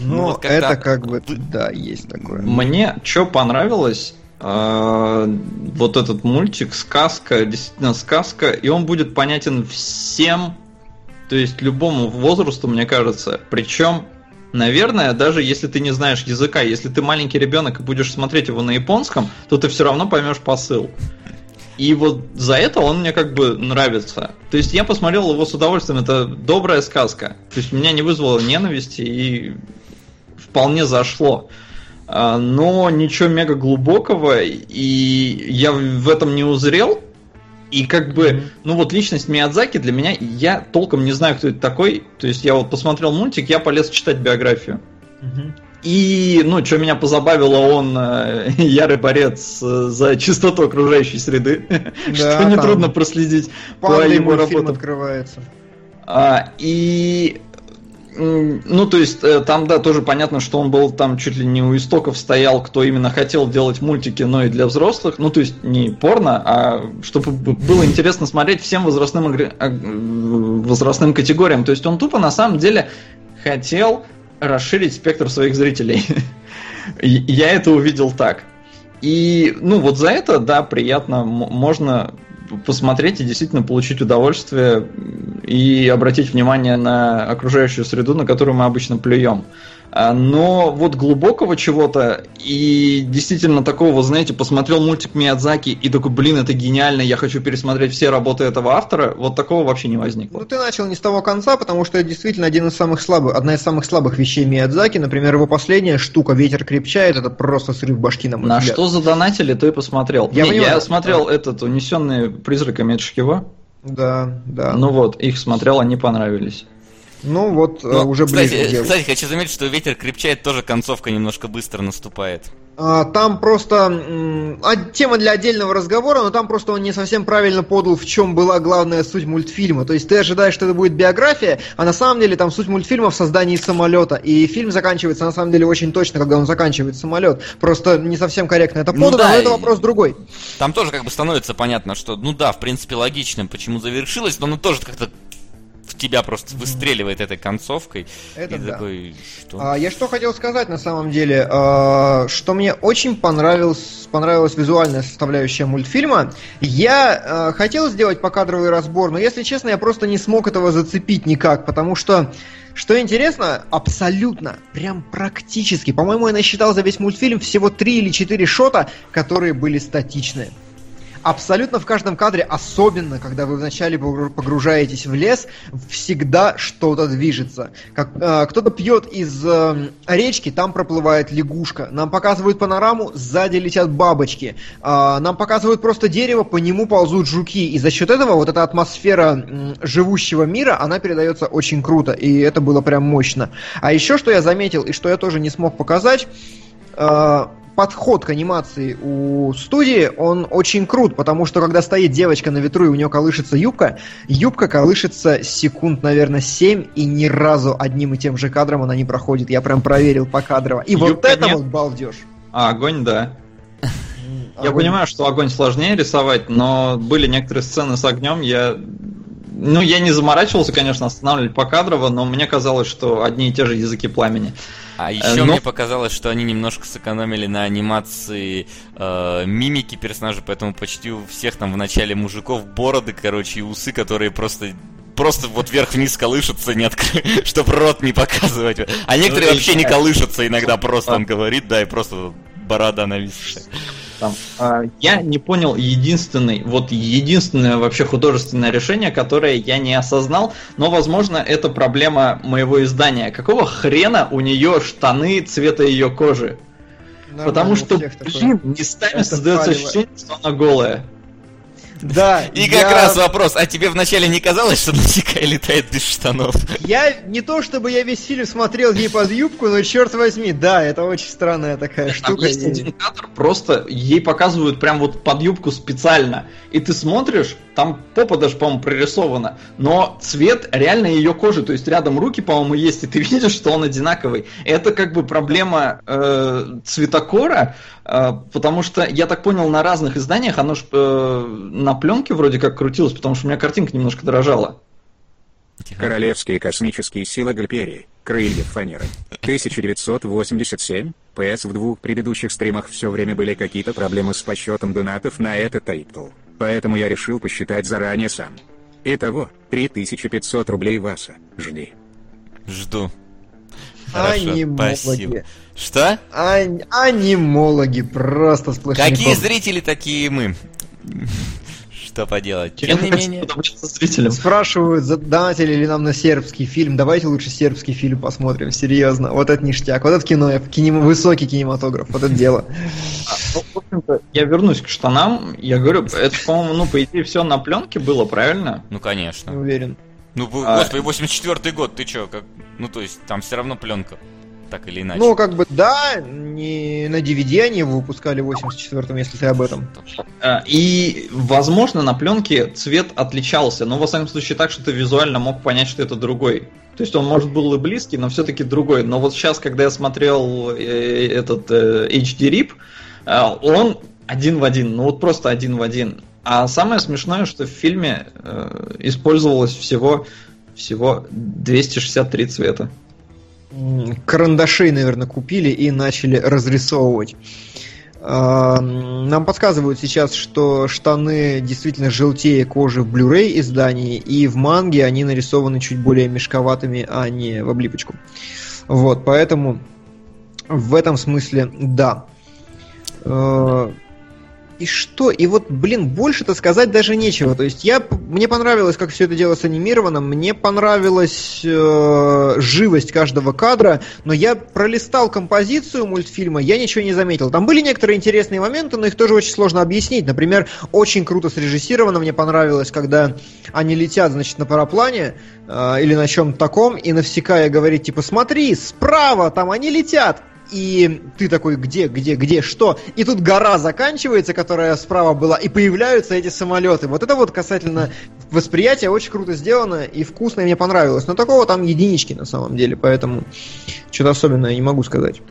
Ну, ну вот как это как бы, да, есть такое. Мне что понравилось, э, вот этот мультик, сказка, действительно сказка, и он будет понятен всем, то есть любому возрасту, мне кажется. Причем, наверное, даже если ты не знаешь языка, если ты маленький ребенок и будешь смотреть его на японском, то ты все равно поймешь посыл. И вот за это он мне как бы нравится. То есть я посмотрел его с удовольствием, это добрая сказка. То есть меня не вызвало ненависти и вполне зашло. А, но ничего мега глубокого, и я в этом не узрел. И как бы, mm-hmm. ну вот личность Миядзаки для меня, я толком не знаю, кто это такой. То есть я вот посмотрел мультик, я полез читать биографию. Mm-hmm. И, ну, что меня позабавило, он э, [LAUGHS] ярый борец э, за чистоту окружающей среды, [LAUGHS] да, что нетрудно проследить по его работам. открывается. А, и ну, то есть, э, там, да, тоже понятно, что он был там чуть ли не у истоков стоял, кто именно хотел делать мультики, но и для взрослых. Ну, то есть, не порно, а чтобы было интересно смотреть всем возрастным, возрастным категориям. То есть, он тупо на самом деле хотел расширить спектр своих зрителей. Я это увидел так. И, ну, вот за это, да, приятно, можно посмотреть и действительно получить удовольствие и обратить внимание на окружающую среду, на которую мы обычно плюем. А, но вот глубокого чего-то и действительно такого, знаете, посмотрел мультик Миядзаки и такой, блин, это гениально, я хочу пересмотреть все работы этого автора, вот такого вообще не возникло. Ну ты начал не с того конца, потому что это действительно один из самых слабых, одна из самых слабых вещей Миядзаки, например, его последняя штука «Ветер крепчает», это просто срыв башки на мой На взгляд. что задонатили, то и посмотрел. Я, не, я смотрел да. этот «Унесенный призраками» от Шкива. Да, да. Ну вот, их смотрел, они понравились. Ну вот, э, Но, уже кстати, ближе. Кстати, хочу заметить, что ветер крепчает, тоже концовка немножко быстро наступает. А, там просто а, тема для отдельного разговора, но там просто он не совсем правильно подал, в чем была главная суть мультфильма. То есть ты ожидаешь, что это будет биография, а на самом деле там суть мультфильма в создании самолета. И фильм заканчивается на самом деле очень точно, когда он заканчивает самолет. Просто не совсем корректно это подано, ну, да, но это вопрос другой. Там тоже как бы становится понятно, что, ну да, в принципе, логично, почему завершилось, но оно тоже как-то в тебя просто выстреливает этой концовкой. Это и да. такой, что? А, я что хотел сказать на самом деле, а, что мне очень понравилось, понравилась визуальная составляющая мультфильма. Я а, хотел сделать покадровый разбор, но если честно, я просто не смог этого зацепить никак, потому что что интересно, абсолютно, прям практически, по-моему, я насчитал за весь мультфильм всего три или четыре шота, которые были статичные абсолютно в каждом кадре, особенно когда вы вначале погружаетесь в лес, всегда что-то движется. Как, э, кто-то пьет из э, речки, там проплывает лягушка. Нам показывают панораму, сзади летят бабочки. Э, нам показывают просто дерево, по нему ползут жуки. И за счет этого вот эта атмосфера э, живущего мира, она передается очень круто. И это было прям мощно. А еще что я заметил, и что я тоже не смог показать, подход к анимации у студии, он очень крут, потому что когда стоит девочка на ветру и у нее колышется юбка, юбка колышется секунд, наверное, 7, и ни разу одним и тем же кадром она не проходит. Я прям проверил по кадрово. И Юбка вот это нет. вот балдеж. А, огонь, да. Я Огонь. понимаю, что огонь сложнее рисовать, но были некоторые сцены с огнем, я... Ну, я не заморачивался, конечно, останавливать покадрово, но мне казалось, что одни и те же языки пламени. А еще Э, но- мне показалось, что они немножко сэкономили на анимации э, мимики персонажа, поэтому почти у всех там в начале мужиков бороды, короче, и усы, которые просто просто вот вверх-вниз колышутся, не откры... [LAUGHS] чтобы рот не показывать. А некоторые Ну, вообще не колышутся, иногда просто Да. он говорит, да, и просто борода нависшая. Там, а, я не понял единственный, вот единственное вообще художественное решение, которое я не осознал, но, возможно, это проблема моего издания. Какого хрена у нее штаны цвета ее кожи? Нормально Потому что, блин, местами Это создается палево. ощущение, что она голая. Да, И я- как раз вопрос, а тебе вначале не казалось, что Насикай летает без штанов? Я не то чтобы я весь фильм смотрел ей под юбку, но черт возьми, да, это очень странная такая Там штука. есть и- один кадр, просто ей показывают прям вот под юбку специально. И ты смотришь, там попа даже, по-моему, прорисована, но цвет реально ее кожи, то есть рядом руки, по-моему, есть, и ты [LAUGHS] видишь, что он одинаковый. Это как бы проблема э, цветокора, э, потому что, я так понял, на разных изданиях оно ж э, на пленке вроде как крутилось, потому что у меня картинка немножко дрожала. Королевские космические силы Гальперии. Крылья фанеры. 1987. ПС в двух предыдущих стримах все время были какие-то проблемы с подсчетом донатов на этот тайтл. Поэтому я решил посчитать заранее сам. Итого, 3500 рублей Васа. Жди. Жду. Хорошо, Анимологи. спасибо. Что? Ань- Анимологи, просто сплошные. Какие зрители, такие и мы. Что поделать? Тем не менее... зрителям. Спрашивают, задонатили ли нам на сербский фильм. Давайте лучше сербский фильм посмотрим, серьезно. Вот это ништяк, вот это кино, кинем- высокий кинематограф, вот это дело. А, ну, в общем-то, я вернусь к штанам. Я говорю, это, по-моему, ну, по идее, все на пленке было, правильно? Ну, Не конечно. уверен. Ну, А- господи, 84 год, ты чё, как... Ну, то есть, там все равно пленка. Так или иначе. Ну, как бы, да, не на DVD они его выпускали в 84-м, если ты об этом. А, И, возможно, на пленке цвет отличался, но, во всяком случае, так, что ты визуально мог понять, что это другой. То есть он, может, был и близкий, но все-таки другой. Но вот сейчас, когда я смотрел э, этот э, HD RIP, э, он один в один, ну вот просто один в один. А самое смешное, что в фильме э, использовалось всего, всего 263 цвета. Карандашей, наверное, купили и начали разрисовывать. А, Нам подсказывают сейчас, что штаны действительно желтее кожи в Blu-ray издании, и в манге они нарисованы чуть более мешковатыми, а не в облипочку. Вот, поэтому в этом смысле да. И что? И вот, блин, больше-то сказать даже нечего. То есть я, мне понравилось, как все это дело санимировано, мне понравилась э, живость каждого кадра, но я пролистал композицию мультфильма, я ничего не заметил. Там были некоторые интересные моменты, но их тоже очень сложно объяснить. Например, очень круто срежиссировано, мне понравилось, когда они летят, значит, на параплане э, или на чем-то таком, и Навсекая говорит, типа, смотри, справа, там они летят. И ты такой, где, где, где, что? И тут гора заканчивается, которая справа была, и появляются эти самолеты. Вот это вот касательно восприятия очень круто сделано и вкусно, и мне понравилось. Но такого там единички на самом деле, поэтому что-то особенное не могу сказать.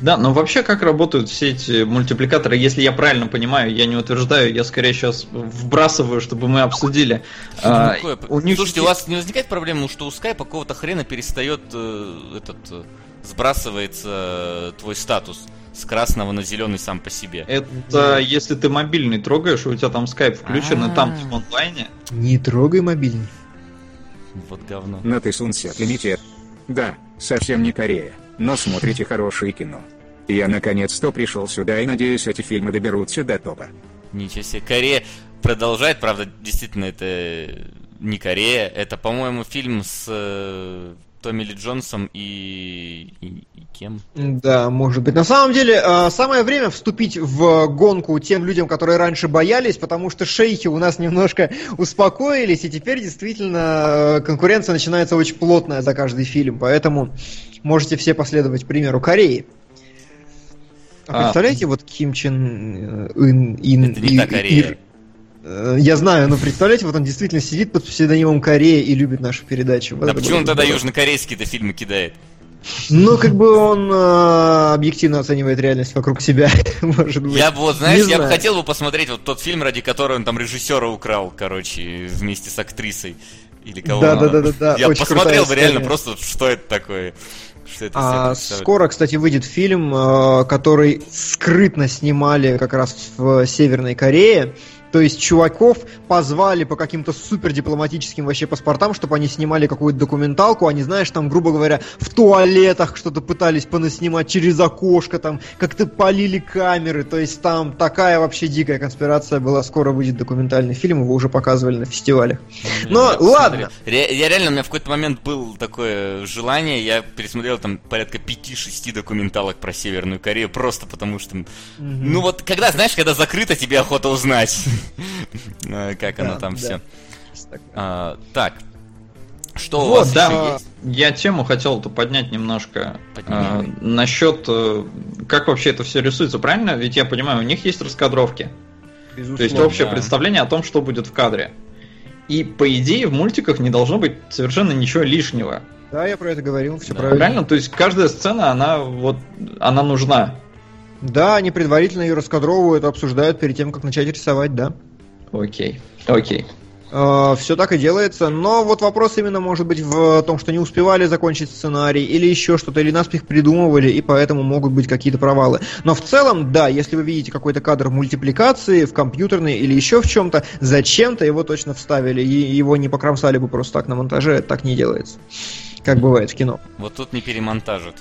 Да, но вообще как работают все эти мультипликаторы, если я правильно понимаю, я не утверждаю, я скорее сейчас вбрасываю, чтобы мы обсудили. А, Ну, у них Слушайте, у вас не возникает проблемы, что у Skype какого-то хрена перестает э, этот э, сбрасывается э, твой статус с красного на зеленый сам по себе? Это если ты мобильный трогаешь, у тебя там скайп включен, и там А. в онлайне. Не трогай мобильный. Вот говно. На ты Сунсет Лимитед. Да, совсем не Корея, но смотрите хорошее кино. Я наконец-то пришел сюда и надеюсь эти фильмы доберутся до топа. Ничего себе. Корея продолжает, правда, действительно, это не Корея. Это, по-моему, фильм с э, Томми Ли Джонсом и... и- и кем? Да, может быть. На самом деле, э, самое время вступить в гонку тем людям, которые раньше боялись, потому что шейхи у нас немножко успокоились, и теперь действительно э, конкуренция начинается очень плотная за каждый фильм, поэтому можете все последовать примеру Кореи. А А. представляете, вот Ким Чен э, Ын, Ин, Это не И- та Корея. Ир- Я знаю, но представляете, вот он действительно сидит под псевдонимом Корея и любит нашу передачу. Вот Да это почему он тогда здорово. южнокорейские-то фильмы кидает? Ну, как бы он э, объективно оценивает реальность вокруг себя, [LAUGHS] может быть. Я бы, вот, знаешь, Не я бы хотел бы посмотреть вот тот фильм, ради которого он там режиссера украл, короче, вместе с актрисой. Или кого Да, да, да, да, да. Я очень посмотрел бы реально просто, что это такое. Что это А скоро, кстати, выйдет фильм, э, который скрытно снимали как раз в Северной Корее. То есть чуваков позвали по каким-то супер дипломатическим вообще паспортам, чтобы они снимали какую-то документалку. Они, знаешь, там, грубо говоря, в туалетах что-то пытались понаснимать через окошко, там как-то полили камеры. То есть там такая вообще дикая конспирация была. Скоро выйдет документальный фильм, его уже показывали на фестивалях. Но Я ладно. Ре- Я реально, у меня в какой-то момент было такое желание, я пересмотрел там порядка 5-6 документалок про Северную Корею, просто потому что... Ну вот, когда, знаешь, когда закрыто, тебе охота узнать, как оно там все. Так, что у Вот, вас Да, есть? я тему хотел-то поднять немножко Поднимай. э, насчет, э, как вообще это все рисуется, правильно? Ведь я понимаю, у них есть раскадровки. То есть общее да. представление о том, что будет в кадре. И по идее в мультиках не должно быть совершенно ничего лишнего. Да, я про это говорил, все Да. правильно. Правильно? То есть каждая сцена, она вот, она нужна. Да, они предварительно ее раскадровывают, обсуждают перед тем, как начать рисовать, да. Окей, окей. все так и делается, но вот вопрос именно может быть в том, что не успевали закончить сценарий, или еще что-то, или наспех придумывали, и поэтому могут быть какие-то провалы. Но в целом, да, если вы видите какой-то кадр мультипликации в компьютерной или еще в чем-то, зачем-то его точно вставили, и его не покромсали бы просто так на монтаже, так не делается. Как бывает в кино. Вот тут не перемонтажат,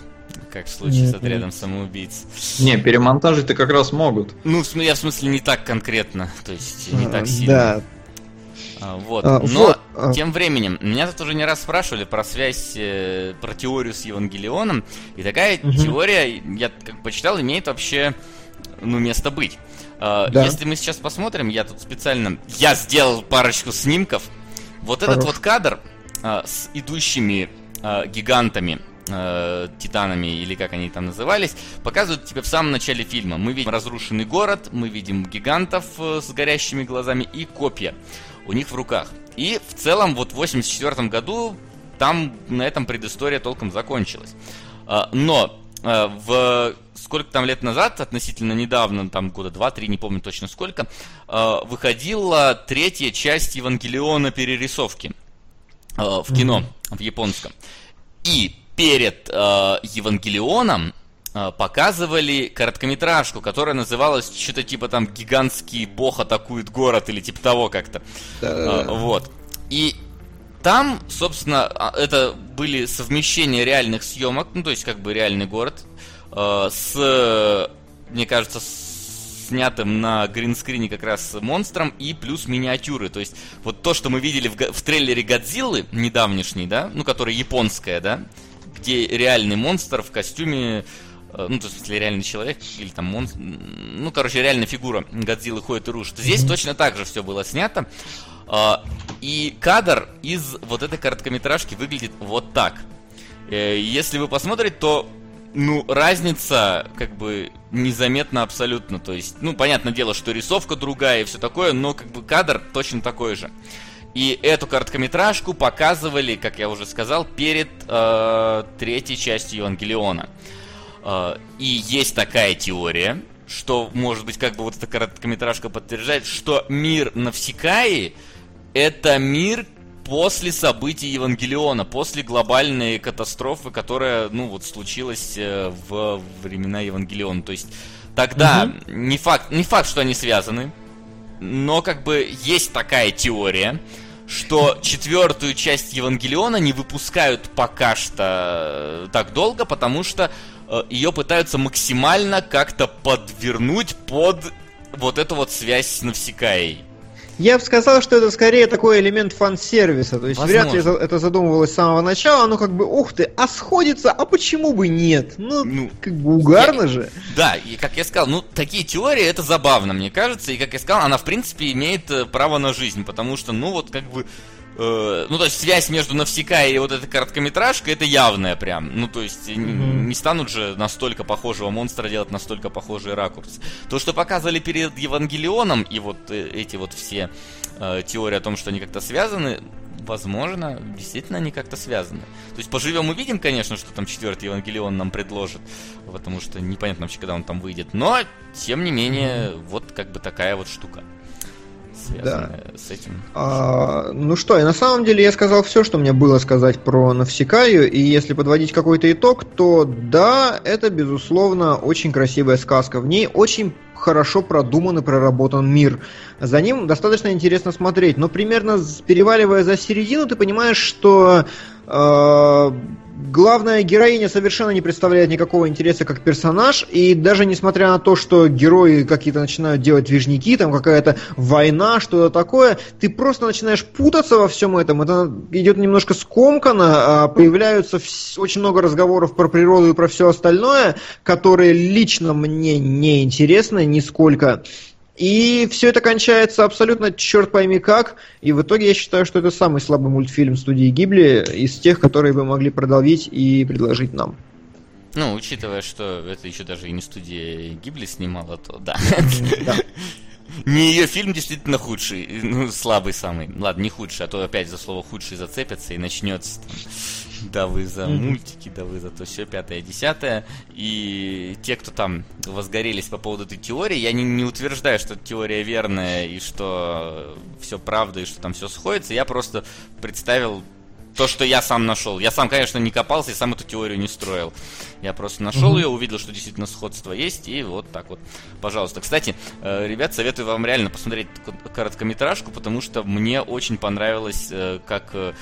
как в случае с Нет, отрядом самоубийц. Не, перемонтажить-то как раз могут. Ну, я в смысле не так конкретно, то есть не А, так сильно. Да. А, вот. А, Но вот, а. тем временем, меня тут уже не раз спрашивали про связь, э, про теорию с Евангелионом. И такая Мгм. теория, я как почитал, имеет вообще ну, место быть. А, Да. Если мы сейчас посмотрим, я тут специально. Я сделал парочку снимков. Вот этот Хорош. вот кадр а, с идущими а, гигантами. Э, титанами или как они там назывались, показывают тебе в самом начале фильма. Мы видим разрушенный город, мы видим гигантов э, с горящими глазами и копья у них в руках. И в целом вот в 84 году там на этом предыстория толком закончилась. А, Но а, в сколько там лет назад, относительно недавно, там года два-три, не помню точно сколько, а, выходила третья часть Евангелиона перерисовки а, в кино, в японском. И перед э, Евангелионом э, показывали короткометражку, которая называлась что-то типа там «Гигантский бог атакует город» или типа того как-то. А, Вот. И там, собственно, а, это были совмещения реальных съемок, ну, то есть, как бы реальный город, э, с, мне кажется, снятым на гринскрине как раз монстром и плюс миниатюры. То есть, вот то, что мы видели в, в трейлере Годзиллы недавнешней, да, ну, которая японская, да, где реальный монстр в костюме э, ну, то есть, смысле, реальный человек, или там монстр, ну, короче, реальная фигура Годзиллы ходит и рушит. Здесь точно так же все было снято. А, И кадр из вот этой короткометражки выглядит вот так. Э, Если вы посмотрите, то ну, разница как бы незаметна абсолютно. То есть, ну, понятное дело, что рисовка другая и все такое, но как бы кадр точно такой же. И эту короткометражку показывали, как я уже сказал, перед э, третьей частью Евангелиона. Э, и есть такая теория, что, может быть, как бы вот эта короткометражка подтверждает, что мир Навсекаи это мир после событий Евангелиона, после глобальной катастрофы, которая, ну, вот случилась э, в времена Евангелиона. То есть тогда не факт, не факт, что они связаны, но как бы есть такая теория, что четвертую часть Евангелиона не выпускают пока что э, так долго, потому что э, ее пытаются максимально как-то подвернуть под вот эту вот связь с Навсекаей. Я бы сказал, что это скорее такой элемент фан-сервиса. То есть Возможно. вряд ли это, задумывалось с самого начала. Ну, как бы, ух ты, а сходится, а почему бы нет? Ну, Ну, как бы угарно же. Да, и как я сказал, ну, такие теории, это забавно, мне кажется, и, как я сказал, она, в принципе, имеет э, право на жизнь, потому что, ну, вот, как бы, э, ну, то есть, связь между Навсекай и вот этой короткометражкой, это явная прям, ну, то есть, Мгм. не станут же настолько похожего монстра делать настолько похожий ракурс. То, что показывали перед Евангелионом, и вот э, эти вот все э, теории о том, что они как-то связаны, возможно, действительно они как-то связаны. То есть поживем увидим, конечно, что там четвертый Евангелион нам предложит, потому что непонятно вообще, когда он там выйдет. Но, тем не менее, вот как бы такая вот штука связанная да. с этим. А, ну что, и на самом деле я сказал все, что мне было сказать про Навсекаю, и если подводить какой-то итог, то да, это безусловно очень красивая сказка. В ней очень хорошо продуман и проработан мир. За ним достаточно интересно смотреть, но примерно переваливая за середину, ты понимаешь, что э, главная героиня совершенно не представляет никакого интереса как персонаж, и даже несмотря на то, что герои какие-то начинают делать движники, там какая-то война, что-то такое, ты просто начинаешь путаться во всем этом, это идет немножко скомканно, а появляются очень много разговоров про природу и про все остальное, которые лично мне не интересны нисколько. И все это кончается абсолютно черт пойми как. И в итоге я считаю, что это самый слабый мультфильм студии Гибли из тех, которые вы могли продолбить и предложить нам. Ну, учитывая, что это еще даже и не студия Гибли снимала, то да. Не ее фильм действительно худший, ну, слабый самый. Ладно, не худший, а то опять за слово худший зацепятся и начнется [LAUGHS] да вы за мультики, да вы за то все пятое, десятое. И те, кто там возгорелись по поводу этой теории, я не, не утверждаю, что теория верная и что все правда и что там все сходится. Я просто представил то, что я сам нашел. Я сам, конечно, не копался и сам эту теорию не строил. Я просто нашел mm-hmm. ее, увидел, что действительно сходство есть, и вот так вот, пожалуйста. Кстати, э, ребят, советую вам реально посмотреть короткометражку, потому что мне очень понравилось, э, как э,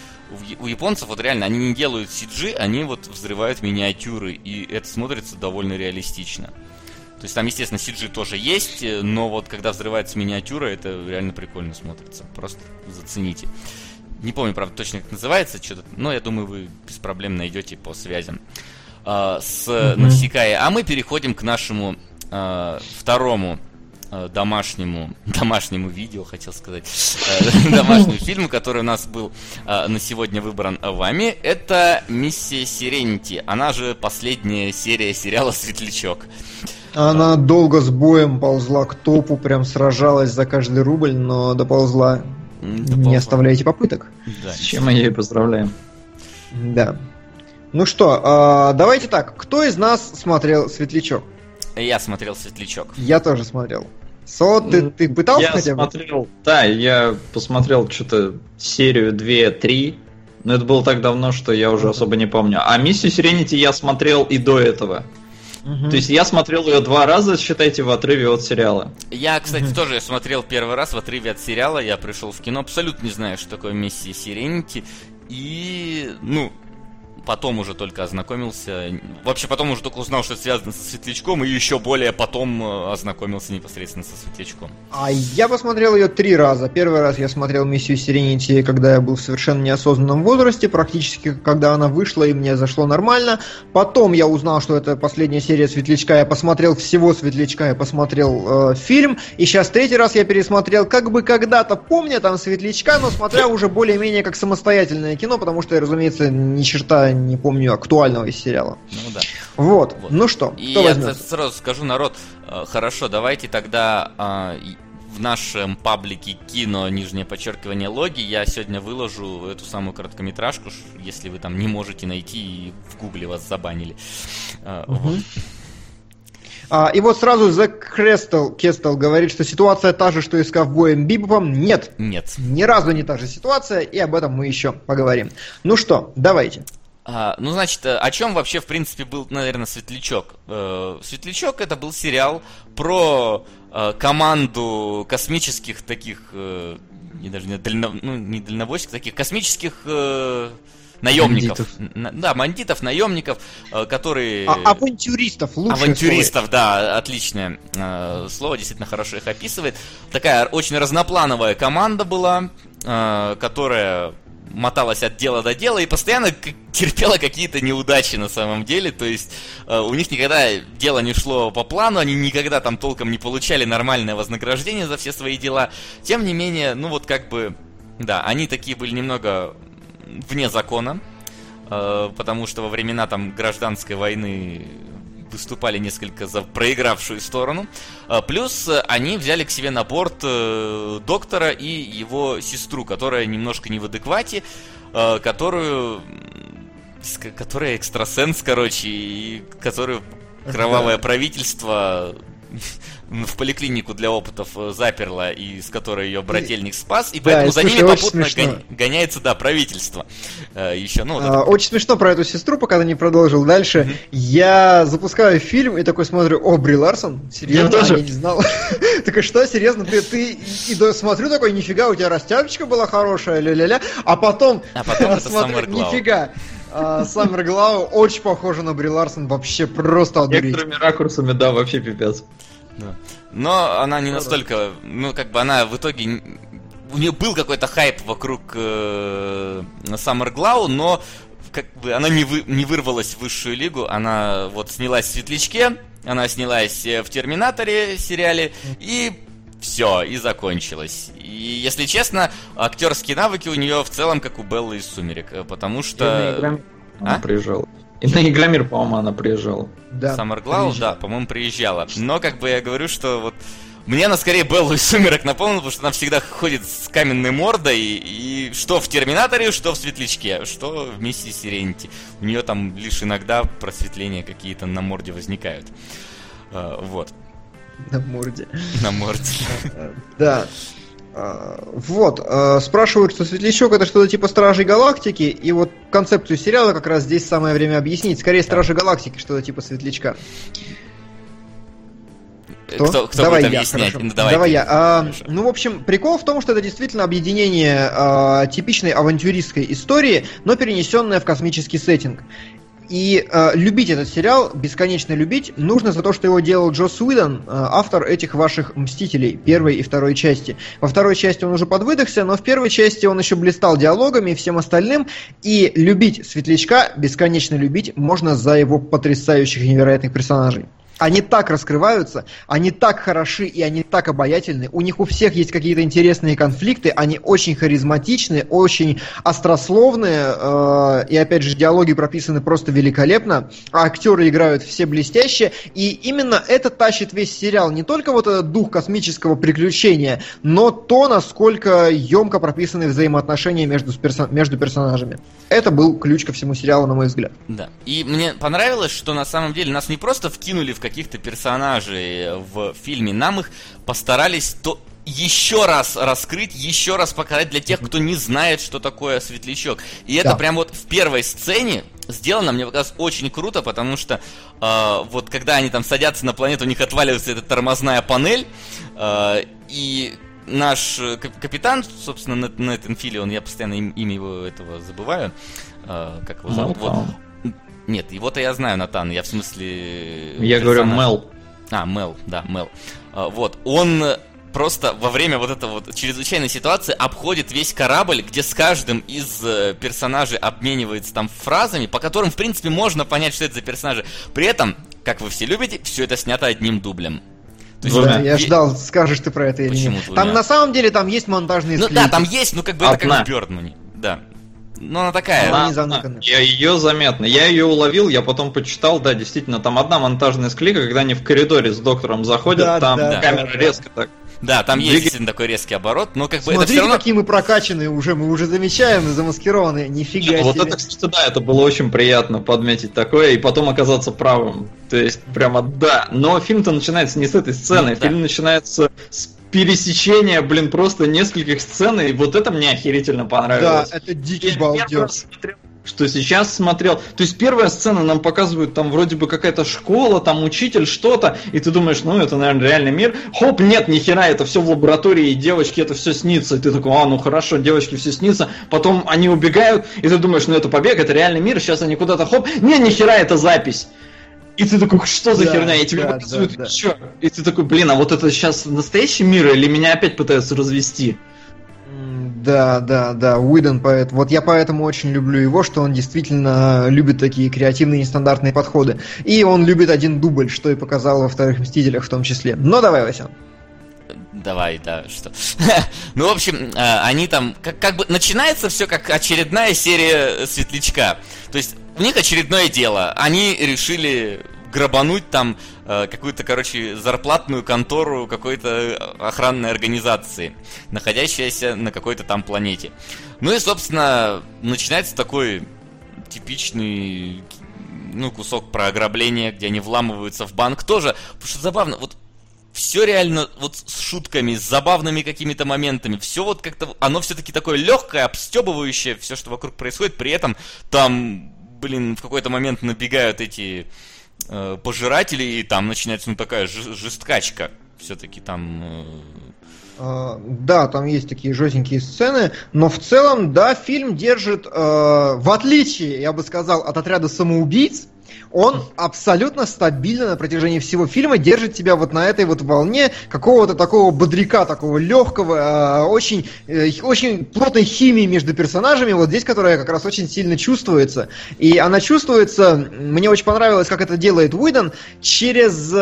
у японцев вот реально они не делают CG, они вот взрывают миниатюры, и это смотрится довольно реалистично. То есть там, естественно, CG тоже есть, но вот когда взрывается миниатюра, это реально прикольно смотрится. Просто зацените. Не помню, правда, точно как называется, что-то, но я думаю, вы без проблем найдете по связям э, с mm-hmm. Навсекая. А мы переходим к нашему э, второму э, домашнему, [LAUGHS] домашнему видео, хотел сказать, [LAUGHS] домашнему [LAUGHS] фильму, который у нас был на сегодня выбран вами. Это «Миссия Сиренити». Она же последняя серия сериала «Светлячок». Она долго с боем ползла к топу, прям сражалась за каждый рубль, но доползла не оставляете попыток. Да, с чем мы ей поздравляем. Да. Ну что, а, давайте так. Кто из нас смотрел Светлячок? Я смотрел Светлячок. Я тоже смотрел. Со, ты, ты пытался я хотя бы? смотрел, да, я посмотрел что-то серию 2-3, но это было так давно, что я уже особо не помню. А миссию Сиренити я смотрел и до этого. Угу. То есть я смотрел ее два раза, считайте, в отрыве от сериала. Я, кстати, угу. тоже смотрел первый раз в отрыве от сериала. Я пришел в кино, абсолютно не знаю, что такое миссия Сиренити. И, ну, потом уже только ознакомился. Вообще потом уже только узнал, что это связано со Светлячком, и еще более потом э, ознакомился непосредственно со Светлячком. А я посмотрел ее три раза. Первый раз я смотрел миссию Сиренити, когда я был в совершенно неосознанном возрасте, практически когда она вышла, и мне зашло нормально. Потом я узнал, что это последняя серия Светлячка. Я посмотрел всего Светлячка, я посмотрел э, фильм. И сейчас третий раз я пересмотрел, как бы когда-то помня там Светлячка, но смотря уже более-менее как самостоятельное кино, потому что я, разумеется, ни черта не помню актуального из сериала. Ну да. Вот. вот. Ну что, И кто я сразу скажу, народ, э, хорошо, давайте тогда а, в нашем паблике кино, нижнее подчеркивание логи, я сегодня выложу эту самую короткометражку, если вы там не можете найти и в гугле вас забанили. Вот. А, и вот сразу за Крестел Кестел говорит, что ситуация та же, что и с ковбоем Бибопом. Нет. Нет. Ни разу не та же ситуация, и об этом мы еще поговорим. Ну что, давайте. А, ну, значит, э, о чем вообще, в принципе, был, наверное, Светлячок? Э, Светлячок это был сериал про э, команду космических таких, э, не даже не, дально, ну, не дальнобойщиков, таких космических э, наемников. Бандитов. Да, бандитов, наемников, э, которые... А, авантюристов, лучше Авантюристов, слово. да, отличное э, слово, действительно хорошо их описывает. Такая очень разноплановая команда была, э, которая моталась от дела до дела и постоянно терпела какие-то неудачи на самом деле. То есть э, у них никогда дело не шло по плану, они никогда там толком не получали нормальное вознаграждение за все свои дела. Тем не менее, ну вот как бы, да, они такие были немного вне закона, э, потому что во времена там гражданской войны выступали несколько за проигравшую сторону. Плюс они взяли к себе на борт доктора и его сестру, которая немножко не в адеквате, которую которая экстрасенс, короче, и которую кровавое правительство в поликлинику для опытов э, заперла, и с которой ее брательник спас, и поэтому да, за ними попутно гон... гоняется, да, правительство. Э, Еще, ну, вот а, Очень смешно про эту сестру, пока ты не продолжил дальше. Mm-hmm. Я запускаю фильм и такой смотрю, о, Бри Ларсон? Серьезно? Я тоже. Я не знал. [LAUGHS] Так и что, серьезно, ты, ты и смотрю такой, нифига, у тебя растяжечка была хорошая, ля-ля-ля, а потом... А потом это [LAUGHS] смотрю, нифига. Саммер Глау очень похожа на Бри Ларсон, вообще просто одурить. Некоторыми ракурсами, да, вообще пипец. Да. Но она не настолько, ну как бы она в итоге у нее был какой-то хайп вокруг э, Summer Glau, но как бы она не, вы, не вырвалась в высшую лигу, она вот снялась в Светлячке, она снялась э, в Терминаторе сериале, и все, и закончилось. И, если честно, актерские навыки у нее в целом как у Беллы из «Сумерек», э, потому что... А? Приезжала. И на Игромир, по-моему, она приезжала. Да. Саммерглау, да, по-моему, приезжала. Но, как бы я говорю, что вот мне она скорее Беллу из «Сумерек» напомнила, потому что она всегда ходит с каменной мордой, и, и что в «Терминаторе», что в «Светлячке», что в «Миссии Сиренити». У нее там лишь иногда просветления какие-то на морде возникают. Uh, вот. На морде. На морде. Да. Вот, а, спрашивают, что Светлячок это что-то типа Стражей Галактики, и вот концепцию сериала как раз здесь самое время объяснить. Скорее, Стражи Галактики, что-то типа Светлячка. Кто? Кто, кто давай будет я, объяснять? Ну, давай давай я. А, ну, в общем, прикол в том, что это действительно объединение а, типичной авантюристской истории, но перенесенное в космический сеттинг. И э, любить этот сериал, бесконечно любить, нужно за то, что его делал Джо Уидон, э, автор этих ваших «Мстителей», первой и второй части. Во второй части он уже подвыдохся, но в первой части он еще блистал диалогами и всем остальным. И любить Светлячка, бесконечно любить, можно за его потрясающих и невероятных персонажей. Они так раскрываются, они так хороши и они так обаятельны. У них у всех есть какие-то интересные конфликты, они очень харизматичны, очень острословные, э, и опять же диалоги прописаны просто великолепно, а актеры играют все блестяще, и именно это тащит весь сериал. Не только вот этот дух космического приключения, но то, насколько емко прописаны взаимоотношения между, персон- между персонажами. Это был ключ ко всему сериалу, на мой взгляд. Да. И мне понравилось, что на самом деле нас не просто вкинули в каких-то персонажей в фильме, нам их постарались то еще раз раскрыть, еще раз показать для тех, кто не знает, что такое светлячок. И это да. прям вот в первой сцене сделано, мне показалось, очень круто, потому что э, вот когда они там садятся на планету, у них отваливается эта тормозная панель, э, и наш капитан, собственно, Нэтан Филлион, я постоянно им, имя его этого забываю, э, как его зовут, вот, нет, его-то я знаю, Натан, я в смысле... Я персонаж. говорю Мел. А, Мел, да, Мел. А, вот, он просто во время вот этой вот чрезвычайной ситуации обходит весь корабль, где с каждым из э, персонажей обменивается там фразами, по которым, в принципе, можно понять, что это за персонажи. При этом, как вы все любите, все это снято одним дублем. То есть, да, я ждал, скажешь ты про это или Почему нет. Там на самом деле там есть монтажные Ну да, там есть, ну как бы Одна. это как в Бёрдмане. Да. Но она такая. Она, не заныкана. Я ее заметно. Я ее уловил, я потом почитал, да, действительно, там одна монтажная склейка, когда они в коридоре с доктором заходят, да, там да, камера да, резко так. Да, там есть действительно такой резкий оборот, но как бы Смотрите, это все равно... какие мы прокачанные уже, мы уже замечаем, замаскированные, нифига себе. Вот это, кстати, да, это было очень приятно подметить такое и потом оказаться правым. То есть, прямо да. Но фильм-то начинается не с этой сцены, да. фильм начинается с пересечение, блин, просто нескольких сцен, и вот это мне охерительно понравилось. Да, это дикий балдеж что сейчас смотрел. То есть первая сцена нам показывают там вроде бы какая-то школа, там учитель, что-то, и ты думаешь, ну это, наверное, реальный мир. Хоп, нет, ни хера, это все в лаборатории, и девочки это все снится. И ты такой, а, ну хорошо, девочки все снится. Потом они убегают, и ты думаешь, ну это побег, это реальный мир, сейчас они куда-то хоп. Не, ни хера, это запись. И ты такой, что за да, херня? И тебе да, показывают да, да. И ты такой, блин, а вот это сейчас настоящий мир или меня опять пытаются развести? Да, да, да, Уидон поэт. Вот я поэтому очень люблю его, что он действительно любит такие креативные нестандартные подходы. И он любит один дубль, что и показал во вторых Мстителях в том числе. Но давай, Вася. Давай, да, что. [LAUGHS] ну, в общем, э, они там, как, как бы, начинается все как очередная серия Светлячка. То есть, у них очередное дело. Они решили грабануть там э, какую-то, короче, зарплатную контору какой-то охранной организации, находящейся на какой-то там планете. Ну и, собственно, начинается такой типичный ну, кусок про ограбление, где они вламываются в банк тоже. Потому что забавно, вот все реально вот с шутками, с забавными какими-то моментами. Все вот как-то, оно все-таки такое легкое, обстебывающее, все, что вокруг происходит. При этом там, блин, в какой-то момент набегают эти э, пожиратели, и там начинается ну такая жесткачка. Все-таки там... Э... Uh, да, там есть такие жестенькие сцены, но в целом, да, фильм держит, uh, в отличие, я бы сказал, от отряда самоубийц, он абсолютно стабильно на протяжении всего фильма держит тебя вот на этой вот волне какого-то такого бодряка, такого легкого, а, очень, э, очень плотной химии между персонажами, вот здесь, которая как раз очень сильно чувствуется. И она чувствуется, мне очень понравилось, как это делает Уидон, через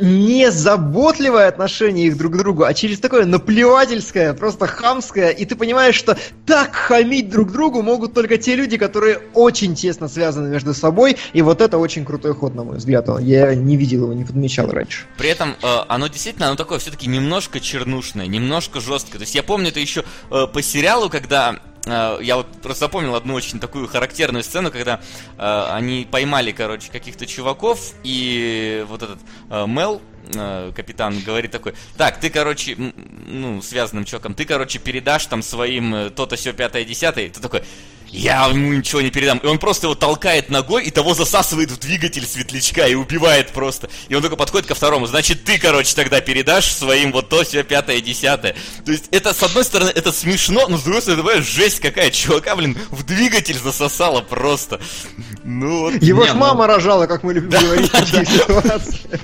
незаботливое отношение их друг к другу, а через такое наплевательское, просто хамское, и ты понимаешь, что так хамить друг другу могут только те люди, которые очень тесно связаны между собой, и вот это очень крутой ход, на мой взгляд. Я не видел его, не подмечал раньше. При этом э, оно действительно, оно такое все-таки немножко чернушное, немножко жесткое. То есть я помню это еще э, по сериалу, когда э, я вот просто запомнил одну очень такую характерную сцену, когда э, они поймали, короче, каких-то чуваков, и вот этот э, Мел, э, капитан, говорит такой, так, ты, короче, ну, связанным чуваком, ты, короче, передашь там своим э, то-то, все пятое, десятое, ты такой, я ему ничего не передам. И он просто его толкает ногой, и того засасывает в двигатель светлячка и убивает просто. И он только подходит ко второму. Значит, ты, короче, тогда передашь своим вот то, все пятое, десятое. То есть, это, с одной стороны, это смешно, но с другой стороны, это, жесть какая. Чувака, блин, в двигатель засосала просто. Ну вот. Его ж ну. мама рожала, как мы любим говорить в таких ситуациях.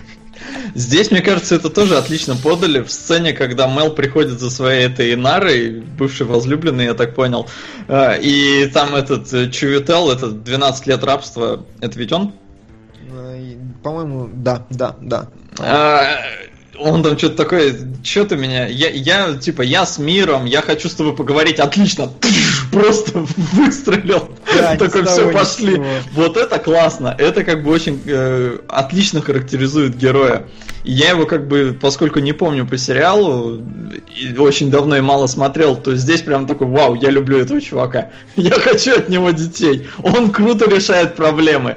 Здесь, мне кажется, это тоже отлично подали в сцене, когда Мел приходит за своей этой Нарой, бывший возлюбленный, я так понял, а, и там этот э, Чувител, это 12 лет рабства, это ведь он? Э, по-моему, да, да, да. А, он там что-то такое, что ты меня, я, я, типа, я с миром, я хочу с тобой поговорить, отлично, просто выстрелил, да, такой, все, пошли. Ничего. Вот это классно, это как бы очень э, отлично характеризует героя. я его как бы, поскольку не помню по сериалу, и очень давно и мало смотрел, то здесь прям такой, вау, я люблю этого чувака, [LAUGHS] я хочу от него детей, он круто решает проблемы.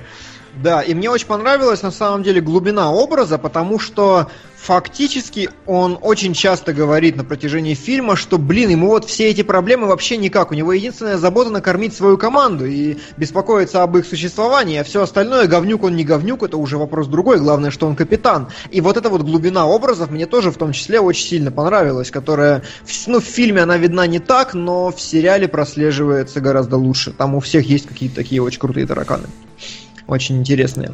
Да, и мне очень понравилась на самом деле глубина образа, потому что фактически он очень часто говорит на протяжении фильма, что, блин, ему вот все эти проблемы вообще никак. У него единственная забота накормить свою команду и беспокоиться об их существовании, а все остальное, говнюк он не говнюк, это уже вопрос другой. Главное, что он капитан. И вот эта вот глубина образов мне тоже в том числе очень сильно понравилась, которая, ну, в фильме она видна не так, но в сериале прослеживается гораздо лучше. Там у всех есть какие-то такие очень крутые тараканы очень интересные.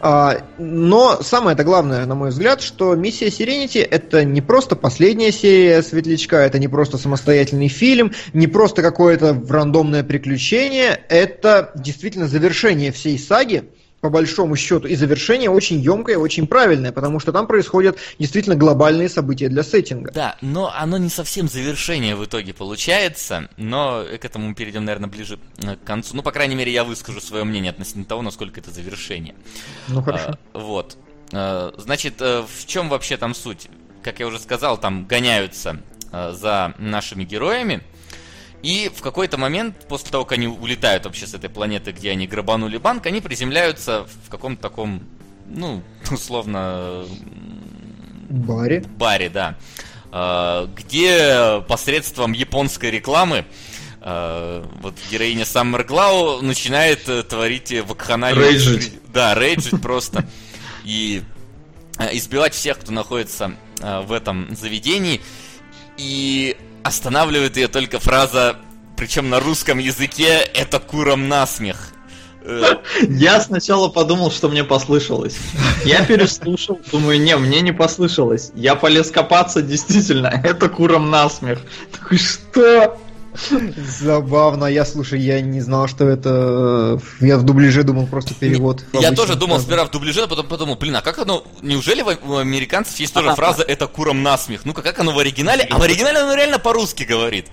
А, но самое это главное, на мой взгляд, что миссия Сиренити это не просто последняя серия Светлячка, это не просто самостоятельный фильм, не просто какое-то рандомное приключение, это действительно завершение всей саги, по большому счету, и завершение очень емкое, очень правильное, потому что там происходят действительно глобальные события для сеттинга. Да, но оно не совсем завершение в итоге получается, но к этому мы перейдем, наверное, ближе э, к концу. Ну, по крайней мере, я выскажу свое мнение относительно того, насколько это завершение. Ну, хорошо. А, вот. А, значит, э, в чем вообще там суть? Как я уже сказал, там гоняются за нашими героями, и в какой-то момент, после того, как они улетают вообще с этой планеты, где они грабанули банк, они приземляются в каком-то таком, ну, [LAUGHS] условно... Баре. Баре, да. А, где посредством японской рекламы а, вот героиня Саммер Глау начинает э, творить вакханалию. Рейджить. Да, рейджить просто. И э, избивать всех, кто находится э, в этом заведении. И Останавливает ее только фраза, причем на русском языке, это куром насмех. Э, Я сначала подумал, что мне послышалось. Я переслушал, думаю, не, мне не послышалось. Я полез копаться, действительно, это куром насмех. Такой, что? Забавно. Я, слушай, я не знал, что это... Э, я в дубляже думал просто перевод. Я тоже думал сперва в дубляже, а потом подумал, блин, а как оно... Неужели у американцев есть тоже фраза «это куром насмех»? Ну-ка, как оно в оригинале? А в оригинале оно реально по-русски говорит.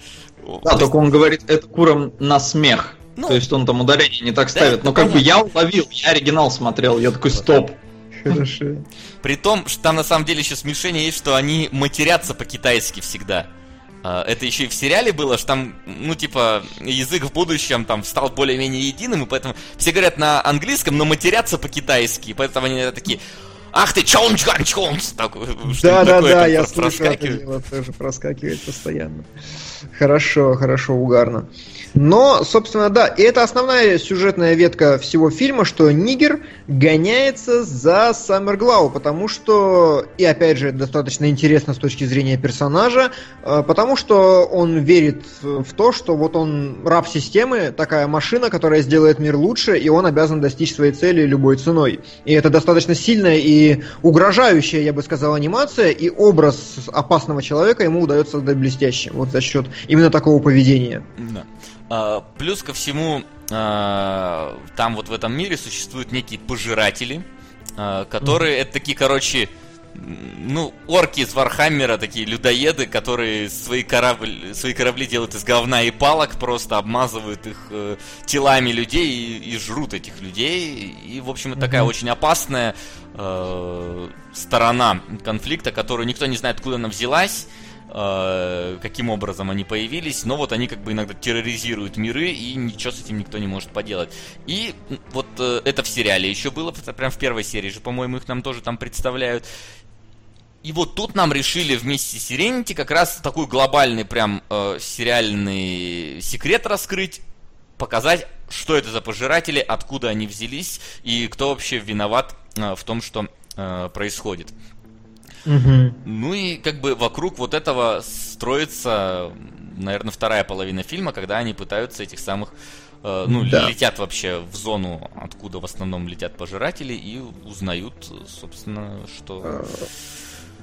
Да, только он говорит «это куром на смех». Ну, То есть он там ударение не так ставит. Да, Но как понятно. бы я уловил, я оригинал смотрел, я такой, стоп. Хорошо. При том, что там на самом деле еще смешение есть, что они матерятся по-китайски всегда. А, это еще и в сериале было, что там, ну, типа, язык в будущем там стал более-менее единым, и поэтому все говорят на английском, но матерятся по-китайски, поэтому они такие Ах ты, чонч ган чонч! Да, да, да, я слышу, это дело тоже проскакивает постоянно. Хорошо, хорошо, угарно. Но, собственно, да, и это основная сюжетная ветка всего фильма, что Нигер гоняется за Саммерглау, потому что, и опять же, достаточно интересно с точки зрения персонажа, э, потому что он верит в то, что вот он раб системы, такая машина, которая сделает мир лучше, и он обязан достичь своей цели любой ценой. И это достаточно сильная и угрожающая, я бы сказал, анимация, и образ опасного человека ему удается создать блестяще, вот за счет именно такого поведения. Да. А, плюс ко всему, а, там вот в этом мире существуют некие пожиратели, а, которые это такие, короче, ну, орки из Warhammer а, такие людоеды, которые свои корабли, свои корабли делают из говна и палок, просто обмазывают их э, телами людей и, и жрут этих людей. И, в общем, это такая очень опасная э, сторона конфликта, которую никто не знает, откуда она взялась. Э, каким образом они появились, но вот они как бы иногда терроризируют миры, и ничего с этим никто не может поделать. И вот э, это в сериале еще было, прям в первой серии же, по-моему, их нам тоже там представляют. И вот тут нам решили вместе с Serenity как раз такой глобальный прям э, сериальный секрет раскрыть, показать, что это за пожиратели, откуда они взялись и кто вообще виноват э, в том, что э, происходит. Угу. Ну и как бы вокруг вот этого строится, наверное, вторая половина фильма, когда они пытаются этих самых э, ну, да. летят вообще в зону, откуда в основном летят пожиратели, и узнают, собственно, что... А,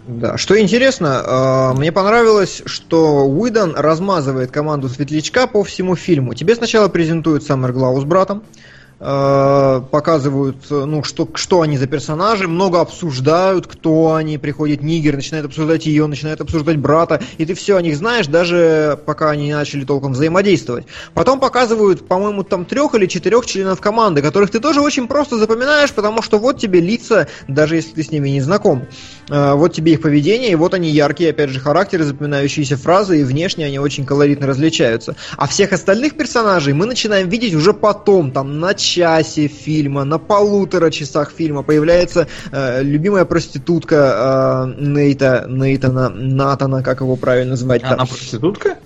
да, что интересно, э, мне понравилось, что Уидон размазывает команду Светлячка по всему фильму. Тебе сначала презентуют Саммерглау с братом, Э, показывают, ну, что, что они за персонажи, много обсуждают, кто они, приходит Нигер, начинает обсуждать ее, начинает обсуждать брата, и ты все о них знаешь, даже пока они не начали толком взаимодействовать. Потом показывают, по-моему, там трех или четырех членов команды, которых ты тоже очень просто запоминаешь, потому что вот тебе лица, даже если ты с ними не знаком. Э, вот тебе их поведение, и вот они яркие, опять же, характеры, запоминающиеся фразы, и внешне они очень колоритно различаются. А всех остальных персонажей мы начинаем видеть уже потом, там, на часе фильма, на полутора часах фильма появляется э, любимая проститутка э, Нейта, Нейтана, Натана, как его правильно называть? Она проститутка?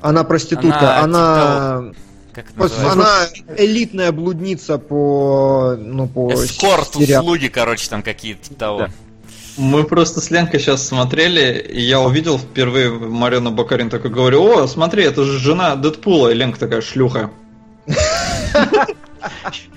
Она проститутка, она... она... Как Она элитная блудница по, ну, по Эскорт, услуги, короче, там какие-то того. Да. Мы просто с Ленкой сейчас смотрели, и я увидел впервые Марину Бакарин такой, говорю, о, смотри, это же жена Дэдпула, и Ленка такая шлюха. [LAUGHS]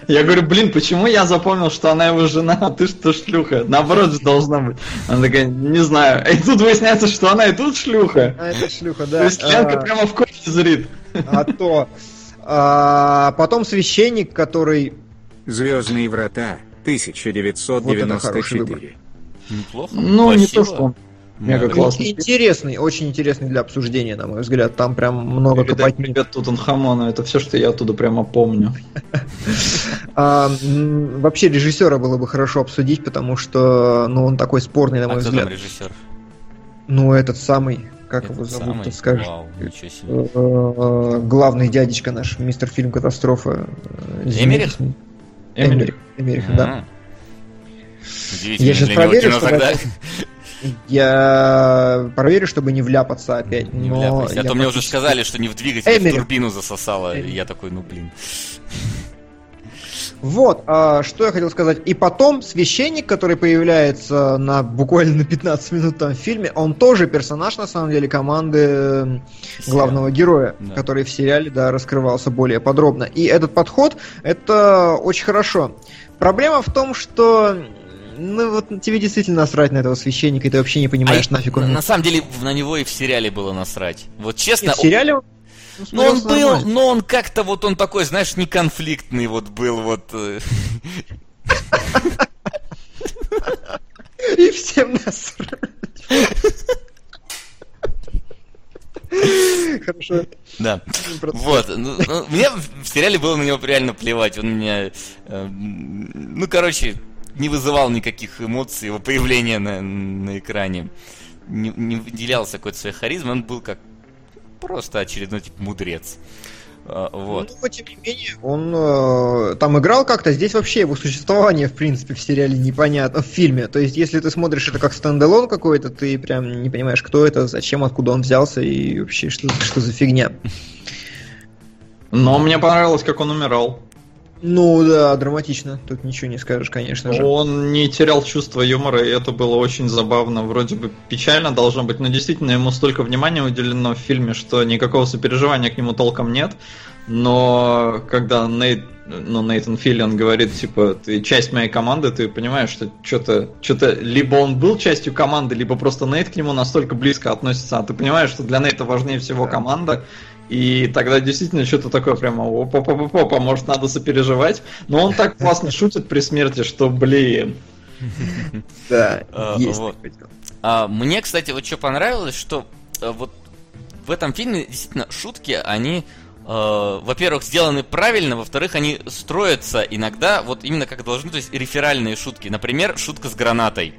Я говорю, блин, почему я запомнил, что она его жена, а ты что шлюха? Наоборот же должна быть. Она такая, не знаю. И тут выясняется, что она и тут шлюха. А это шлюха, да. То есть Ленка а... прямо в кофе зрит. А то. А, потом священник, который... Звездные врата, 1994. Вот Неплохо. Ну, не то, что он Мега классный. Интересный, очень интересный для обсуждения, на мой взгляд. Там прям много Передать копать. Привет Тутанхамону, это все, что я оттуда прямо помню. [LAUGHS] а, вообще режиссера было бы хорошо обсудить, потому что ну, он такой спорный, на мой а взгляд. режиссер? Ну, этот самый, как его зовут, ты скажешь? Вау, э, Главный дядечка наш, мистер фильм Катастрофа. Эмерих? Эмерих, Эмерих, да. Я сейчас проверю, что [LAUGHS] я проверю, чтобы не вляпаться опять. Не но вляпайся. А то мне уже сказали, что не в двигатель, в турбину засосало. И я такой, ну блин. Вот, а, что я хотел сказать. И потом священник, который появляется на буквально на 15 минут там в фильме, он тоже персонаж, на самом деле, команды главного героя, да. который в сериале, да, раскрывался более подробно. И этот подход, это очень хорошо. Проблема в том, что ну вот тебе действительно насрать на этого священника, и ты вообще не понимаешь, а нафиг он. На, самом деле на него и в сериале было насрать. Вот честно. И в сериале он... Ну, он был, нормально. но он как-то вот он такой, знаешь, не конфликтный вот был вот. Э. И всем насрать. Хорошо. Да. Вот. Ну, ну, мне в сериале было на него реально плевать. Он меня... Э, ну, короче, не вызывал никаких эмоций его появления на, на экране. Не, не выделялся какой-то своей харизмой. Он был как просто очередной типа мудрец. А, вот. Ну, тем не менее, он э, там играл как-то, здесь вообще его существование, в принципе, в сериале непонятно, в фильме. То есть, если ты смотришь это как стендалон какой-то, ты прям не понимаешь, кто это, зачем, откуда он взялся и вообще что, что за фигня. Но мне понравилось, как он умирал. Ну да, драматично. Тут ничего не скажешь, конечно же. Он не терял чувство юмора, и это было очень забавно. Вроде бы печально должно быть, но действительно ему столько внимания уделено в фильме, что никакого сопереживания к нему толком нет. Но когда Нейт, ну, Нейтан Филлиан говорит, типа, ты часть моей команды, ты понимаешь, что что-то, что-то, либо он был частью команды, либо просто Нейт к нему настолько близко относится, а ты понимаешь, что для Нейта важнее всего команда, и тогда действительно что-то такое прямо опа-опа-опа, может надо сопереживать. Но он так классно шутит при смерти, что, блин. [LAUGHS] Да, а, есть. А, мне, кстати, вот что понравилось, что э, вот в этом фильме действительно шутки, они Uh, во-первых, сделаны правильно, во-вторых, они строятся иногда вот именно как должны, то есть реферальные шутки. Например, шутка с гранатой.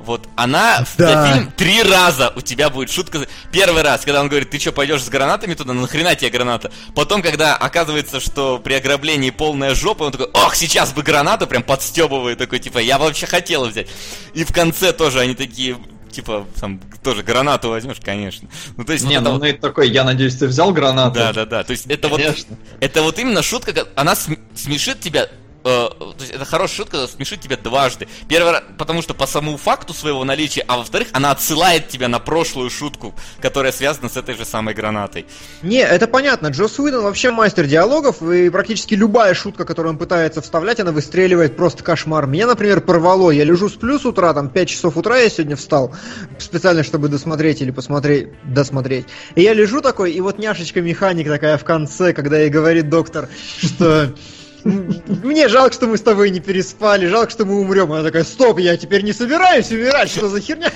Вот она да. за фильм три раза у тебя будет шутка. Первый раз, когда он говорит, ты что, пойдешь с гранатами туда, ну нахрена тебе граната? Потом, когда оказывается, что при ограблении полная жопа, он такой, ох, сейчас бы гранату, прям подстебывает, такой, типа, я вообще хотел взять. И в конце тоже они такие, типа, там, тоже гранату возьмешь, конечно. Ну, то есть, не, ну, это... ну, такой, я надеюсь, ты взял гранату. Да, да, да. То есть, это конечно. вот, это вот именно шутка, она смешит тебя то есть это хорошая шутка, смешит тебя дважды. Первый раз, потому что по самому факту своего наличия, а во-вторых, она отсылает тебя на прошлую шутку, которая связана с этой же самой гранатой. Не, это понятно. Джос Уидон вообще мастер диалогов, и практически любая шутка, которую он пытается вставлять, она выстреливает просто кошмар. Меня, например, порвало. Я лежу с утра, там 5 часов утра я сегодня встал, специально, чтобы досмотреть или посмотреть, досмотреть. И я лежу такой, и вот няшечка механик такая в конце, когда ей говорит доктор, что мне жалко, что мы с тобой не переспали, жалко, что мы умрем. Она такая, стоп, я теперь не собираюсь умирать, что за херня?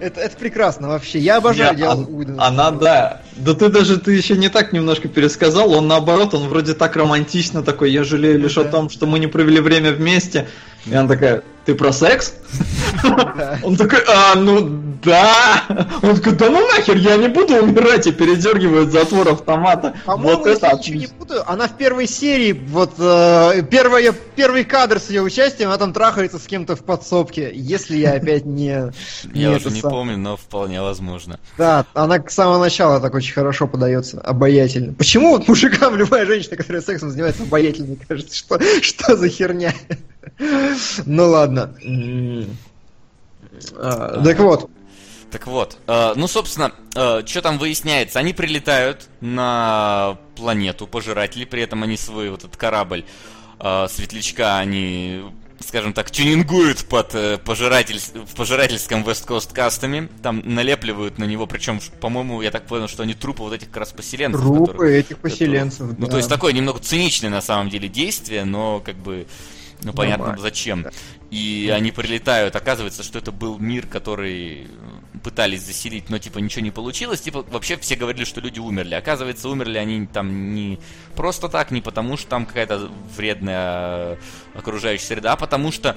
Это, это прекрасно вообще, я обожаю диалог Уидона. Она, да, да ты даже, ты еще не так немножко пересказал, он наоборот, он вроде так романтично такой, я жалею лишь о том, что мы не провели время вместе. И она такая, ты про секс? [LAUGHS] Он такой, а, ну да. Он такой, да ну нахер, я не буду умирать и передергивает затвор автомата. вот это я ничего не путаю, она в первой серии, вот э, первая, первый кадр с ее участием, она там трахается с кем-то в подсобке, если я опять не... [LAUGHS] Я уже не помню, но вполне возможно. Да, она с самого начала так очень хорошо подается, обаятельно. Почему вот мужикам любая женщина, которая сексом занимается, обаятельной, кажется, что, что за херня? Ну ладно. Так вот. Так вот, э, ну, собственно, э, что там выясняется? Они прилетают на планету пожиратели, при этом они свой вот этот корабль э, светлячка, они, скажем так, тюнингуют под э, пожиратель, в пожирательском West Coast кастами, там налепливают на него, причем, по-моему, я так понял, что они трупы вот этих как раз поселенцев. Трупы которые, этих поселенцев, которые, да. Ну, то есть такое немного циничное на самом деле действие, но как бы... Ну, понятно, Нормально. зачем. И они прилетают, оказывается, что это был мир, который пытались заселить, но типа ничего не получилось. Типа вообще все говорили, что люди умерли. Оказывается, умерли они там не просто так, не потому что там какая-то вредная окружающая среда, а потому что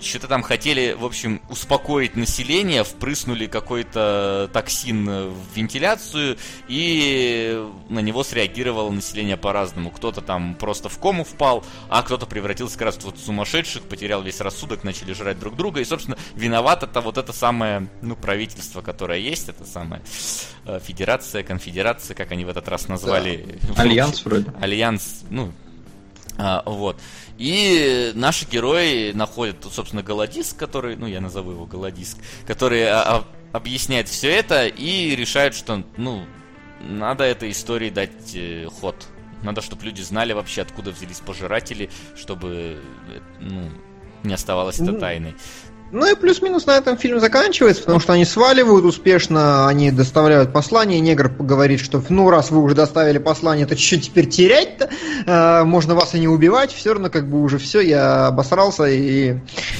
что-то там хотели, в общем, успокоить население, впрыснули какой-то токсин в вентиляцию, и на него среагировало население по-разному. Кто-то там просто в кому впал, а кто-то превратился как раз в сумасшедших, потерял весь рассудок, начали жрать друг друга, и, собственно, виноват это вот это самое, ну, правительство, которое есть, это самое э, федерация, конфедерация, как они в этот раз назвали. Да. Альянс вроде. Альянс, ну, а, вот. И наши герои находят, собственно, Голодиск, который, ну, я назову его Голодиск, который а, а, объясняет все это и решает, что, ну, надо этой истории дать э, ход. Надо, чтобы люди знали вообще, откуда взялись пожиратели, чтобы, э, ну, не оставалось это тайной. Ну и плюс-минус на этом фильм заканчивается, потому что они сваливают успешно, они доставляют послание, негр говорит, что ну раз вы уже доставили послание, то что теперь терять-то? Э, можно вас и не убивать, все равно как бы уже все, я обосрался и...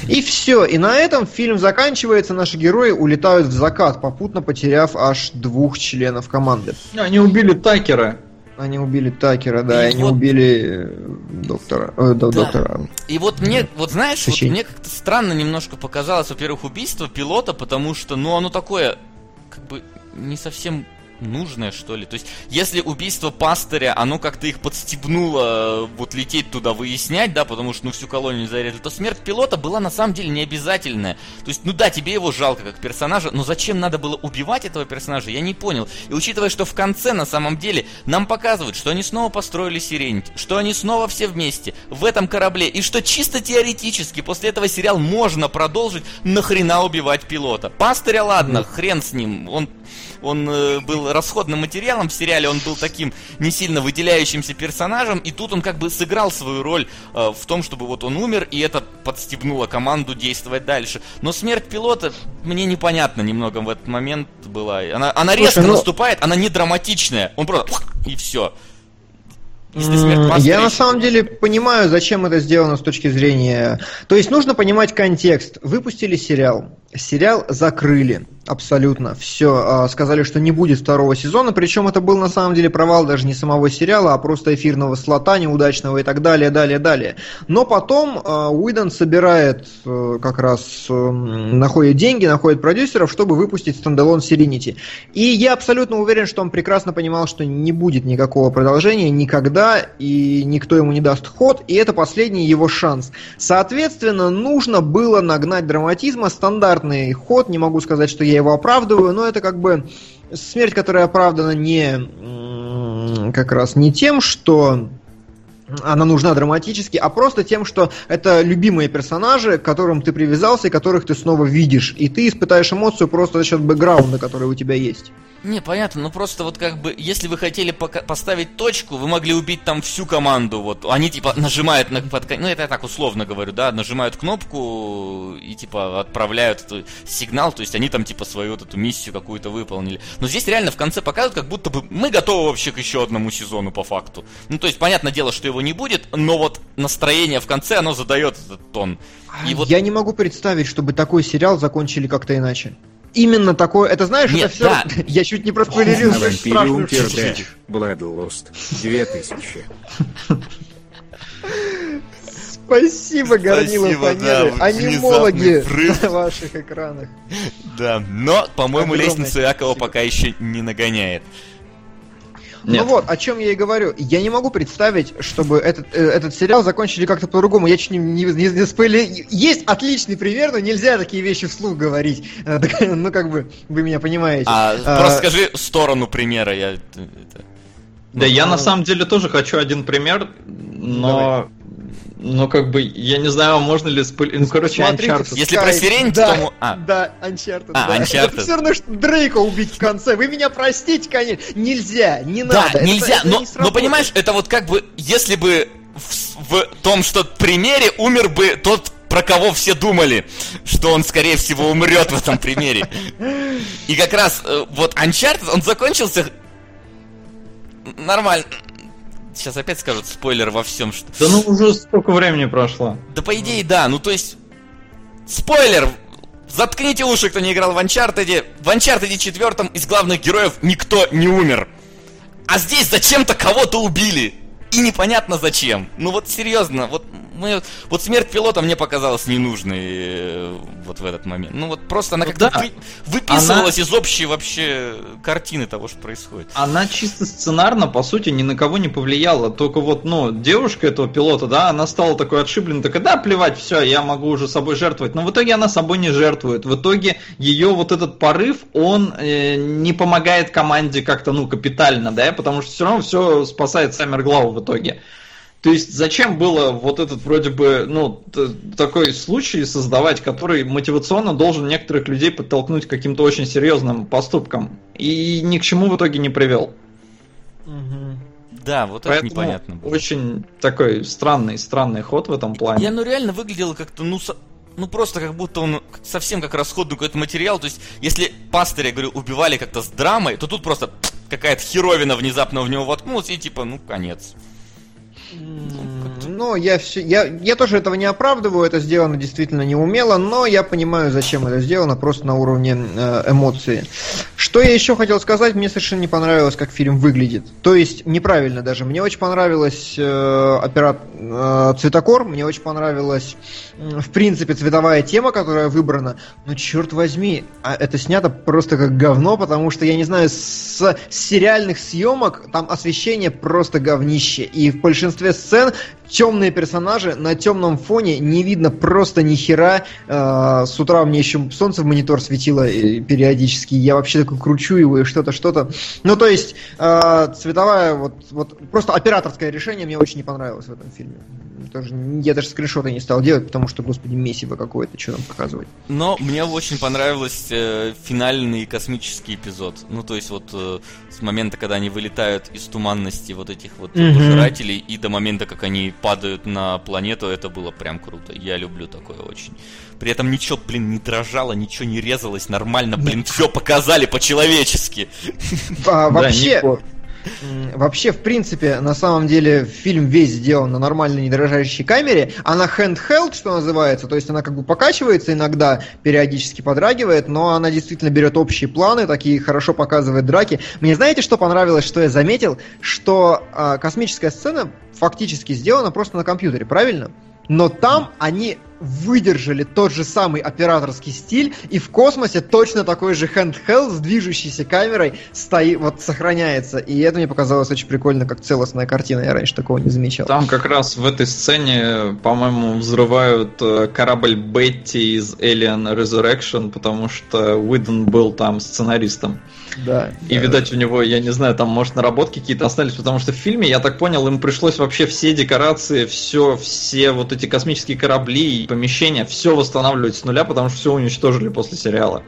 И все. И на этом фильм заканчивается, наши герои улетают в закат, попутно потеряв аж двух членов команды. Они убили Такера. Они убили Такера, да, и, и они вот... убили э, доктора. Э, да. доктора. И вот мне, вот знаешь, вот мне как-то странно немножко показалось, во-первых, убийство пилота, потому что, ну, оно такое, как бы, не совсем нужное, что ли. То есть, если убийство пастыря, оно как-то их подстебнуло э, вот лететь туда выяснять, да, потому что ну всю колонию зарезали, то смерть пилота была на самом деле не обязательная. То есть, ну да, тебе его жалко как персонажа, но зачем надо было убивать этого персонажа, я не понял. И учитывая, что в конце на самом деле нам показывают, что они снова построили Сиренити, что они снова все вместе в этом корабле, и что чисто теоретически после этого сериал можно продолжить, нахрена убивать пилота. Пастыря, ладно, хрен с ним, он он э, был расходным материалом в сериале, он был таким не сильно выделяющимся персонажем, и тут он как бы сыграл свою роль э, в том, чтобы вот он умер, и это подстегнуло команду действовать дальше. Но смерть пилота мне непонятно немного в этот момент была. Она, она Слушай, резко ну... наступает, она не драматичная. Он просто и все. Я на самом деле понимаю, зачем это сделано с точки зрения... То есть нужно понимать контекст. Выпустили сериал. Сериал закрыли. Абсолютно. Все. А, сказали, что не будет второго сезона. Причем это был на самом деле провал даже не самого сериала, а просто эфирного слота неудачного и так далее, далее, далее. Но потом а, Уидон собирает э, как раз, эм, находит деньги, находит продюсеров, чтобы выпустить стендалон Serenity. И я абсолютно уверен, что он прекрасно понимал, что не будет никакого продолжения никогда, и никто ему не даст ход, и это последний его шанс. Соответственно, нужно было нагнать драматизма, стандартный ход, не могу сказать, что я его оправдываю, но это как бы смерть, которая оправдана не как раз не тем, что она нужна драматически, а просто тем, что это любимые персонажи, к которым ты привязался и которых ты снова видишь. И ты испытаешь эмоцию просто за счет бэкграунда, который у тебя есть. Не, понятно, ну просто вот как бы, если вы хотели поставить точку, вы могли убить там всю команду, вот, они типа нажимают на, под, ну это я так условно говорю, да, нажимают кнопку и типа отправляют этот сигнал, то есть они там типа свою вот эту миссию какую-то выполнили. Но здесь реально в конце показывают, как будто бы мы готовы вообще к еще одному сезону по факту. Ну то есть понятное дело, что его не будет, но вот настроение в конце, оно задает этот тон. И вот... Я не могу представить, чтобы такой сериал закончили как-то иначе именно такое. Это знаешь, Нет, это все. Да. [LAUGHS] Я чуть не проспойлерил. Вампириум Перде. Bloodlust 2000. Спасибо, Горнила Фанеры. Да, Анимологи [LAUGHS] на ваших экранах. Да, но, по-моему, лестницу Якова пока еще не нагоняет. Ну Нет. Ну вот, о чем я и говорю. Я не могу представить, чтобы этот, э, этот сериал закончили как-то по-другому. Я чуть не, не, не, не спойли... Есть отличный пример, но нельзя такие вещи вслух говорить. Э, [LAUGHS] ну, как бы, вы меня понимаете. А, а просто скажи сторону примера. Я... Да, ну, я ну... на самом деле тоже хочу один пример, но ну, как бы, я не знаю, можно ли спойль... Ну, короче, Смотрите, Uncharted. Если про сирень, да, то... А. Да, Uncharted. А, да. Uncharted. Это все равно, что Дрейка убить в конце. Вы меня простите, конечно. Нельзя, не да, надо. нельзя, это, но, это но понимаешь, это вот как бы, если бы в, в том, что примере умер бы тот про кого все думали, что он, скорее всего, умрет в этом примере. И как раз э, вот Uncharted, он закончился нормально. Сейчас опять скажут спойлер во всем, что... Да ну уже столько времени прошло. Да по идее да, ну то есть... Спойлер! Заткните уши, кто не играл в Uncharted. В Uncharted 4 из главных героев никто не умер. А здесь зачем-то кого-то убили. И непонятно зачем. Ну вот серьезно, вот мы, вот смерть пилота мне показалась ненужной э, вот в этот момент. Ну вот просто она ну, как-то да. вы, выписывалась она... из общей вообще картины того, что происходит. Она чисто сценарно, по сути, ни на кого не повлияла. Только вот, ну, девушка этого пилота, да, она стала такой отшибленной, такая, да, плевать, все, я могу уже собой жертвовать. Но в итоге она собой не жертвует. В итоге ее вот этот порыв, он э, не помогает команде как-то, ну, капитально, да, потому что все равно все спасает Саммерглау в итоге. То есть зачем было вот этот вроде бы, ну, такой случай создавать, который мотивационно должен некоторых людей подтолкнуть к каким-то очень серьезным поступкам и ни к чему в итоге не привел. Да, вот Поэтому это непонятно было. Очень такой странный, странный ход в этом плане. Я ну реально выглядел как-то, ну, ну просто как будто он совсем как расходный какой-то материал. То есть, если пастыря, говорю, убивали как-то с драмой, то тут просто какая-то херовина внезапно в него воткнулась, и типа, ну, конец. 嗯。Ну, я, все, я, я тоже этого не оправдываю, это сделано действительно неумело, но я понимаю, зачем это сделано, просто на уровне э, эмоции. Что я еще хотел сказать, мне совершенно не понравилось, как фильм выглядит. То есть, неправильно даже. Мне очень понравилось э, операт, э, цветокор, мне очень понравилась, э, в принципе, цветовая тема, которая выбрана. Но, черт возьми, а это снято просто как говно, потому что, я не знаю, с, с сериальных съемок там освещение просто говнище. И в большинстве сцен темные персонажи на темном фоне не видно просто ни хера. Э, с утра мне еще солнце в монитор светило периодически. Я вообще такой кручу его и что-то, что-то. Ну, то есть, э, цветовая, вот, вот просто операторское решение мне очень не понравилось в этом фильме. Тоже, я даже скриншоты не стал делать, потому что, господи, месиво какое-то, что там показывать. Но мне очень понравился э, финальный космический эпизод. Ну, то есть, вот э, с момента, когда они вылетают из туманности вот этих вот mm-hmm. пожирателей, и до момента, как они падают на планету, это было прям круто. Я люблю такое очень. При этом ничего, блин, не дрожало, ничего не резалось, нормально, блин, все показали по-человечески. А, вообще, Вообще, в принципе, на самом деле, фильм весь сделан на нормальной недрожащей камере. Она handheld, что называется, то есть она как бы покачивается иногда, периодически подрагивает, но она действительно берет общие планы, такие хорошо показывает драки. Мне знаете, что понравилось, что я заметил? Что э, космическая сцена фактически сделана просто на компьютере, правильно? Но там они выдержали тот же самый операторский стиль, и в космосе точно такой же handheld с движущейся камерой стоит, вот сохраняется. И это мне показалось очень прикольно, как целостная картина. Я раньше такого не замечал. Там как раз в этой сцене, по-моему, взрывают э, корабль Бетти из Alien Resurrection, потому что Уидон был там сценаристом. Да. И, да. видать, у него, я не знаю, там, может, наработки какие-то остались, потому что в фильме, я так понял, им пришлось вообще все декорации, все, все вот эти космические корабли помещения, все восстанавливать с нуля, потому что все уничтожили после сериала.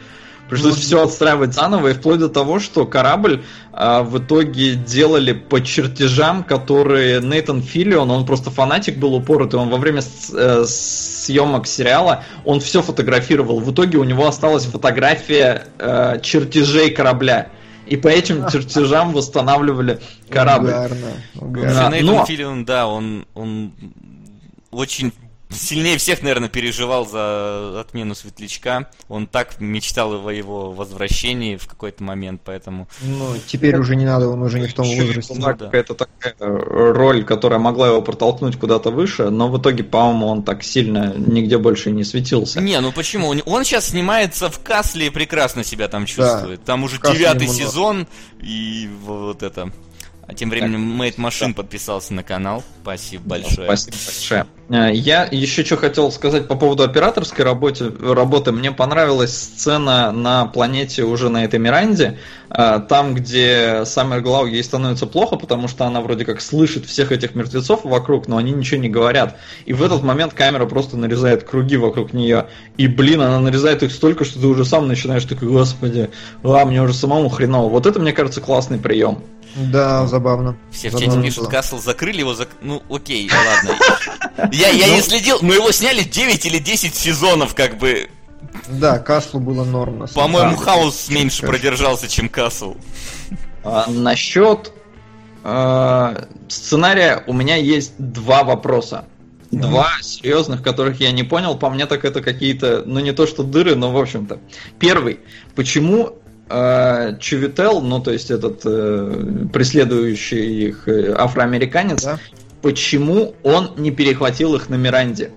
Пришлось ну, все отстраивать заново, и вплоть до того, что корабль а, в итоге делали по чертежам, которые Нейтан Филлион, он просто фанатик был упоротый, он во время с, э, съемок сериала, он все фотографировал. В итоге у него осталась фотография э, чертежей корабля. И по этим [LAUGHS] чертежам восстанавливали корабль. Угарно, угарно. Нейтан Но... Филлион, да, он, он очень сильнее всех, наверное, переживал за отмену Светлячка. Он так мечтал о его возвращении в какой-то момент, поэтому... Ну, теперь уже не надо, он уже не в том возрасте. Ну, да. Это такая роль, которая могла его протолкнуть куда-то выше, но в итоге, по-моему, он так сильно нигде больше не светился. Не, ну почему? Он сейчас снимается в Касле и прекрасно себя там чувствует. Да. Там уже девятый сезон, и вот это... А тем временем Мэйд Машин да. подписался на канал. Спасибо большое. Спасибо большое. Э, я еще что хотел сказать по поводу операторской работы. работы. Мне понравилась сцена на планете уже на этой Миранде, э, там, где Саммер Глау ей становится плохо, потому что она вроде как слышит всех этих мертвецов вокруг, но они ничего не говорят. И в этот момент камера просто нарезает круги вокруг нее. И, блин, она нарезает их столько, что ты уже сам начинаешь такой, господи, а, мне уже самому хреново. Вот это, мне кажется, классный прием. Да, забавно. Все в чате пишут, Касл закрыли его, зак... ну окей, ладно. [LAUGHS] Я, я не следил, но его сняли 9 или 10 сезонов, как бы. Да, Каслу было норм. По-моему, Хаус меньше продержался, чем Касл. А, насчет э, сценария у меня есть два вопроса. Два серьезных, которых я не понял. По мне так это какие-то, ну не то что дыры, но в общем-то. Первый. Почему э, Чувител, ну то есть этот э, преследующий их э, афроамериканец, да? Почему он не перехватил их на Миранде?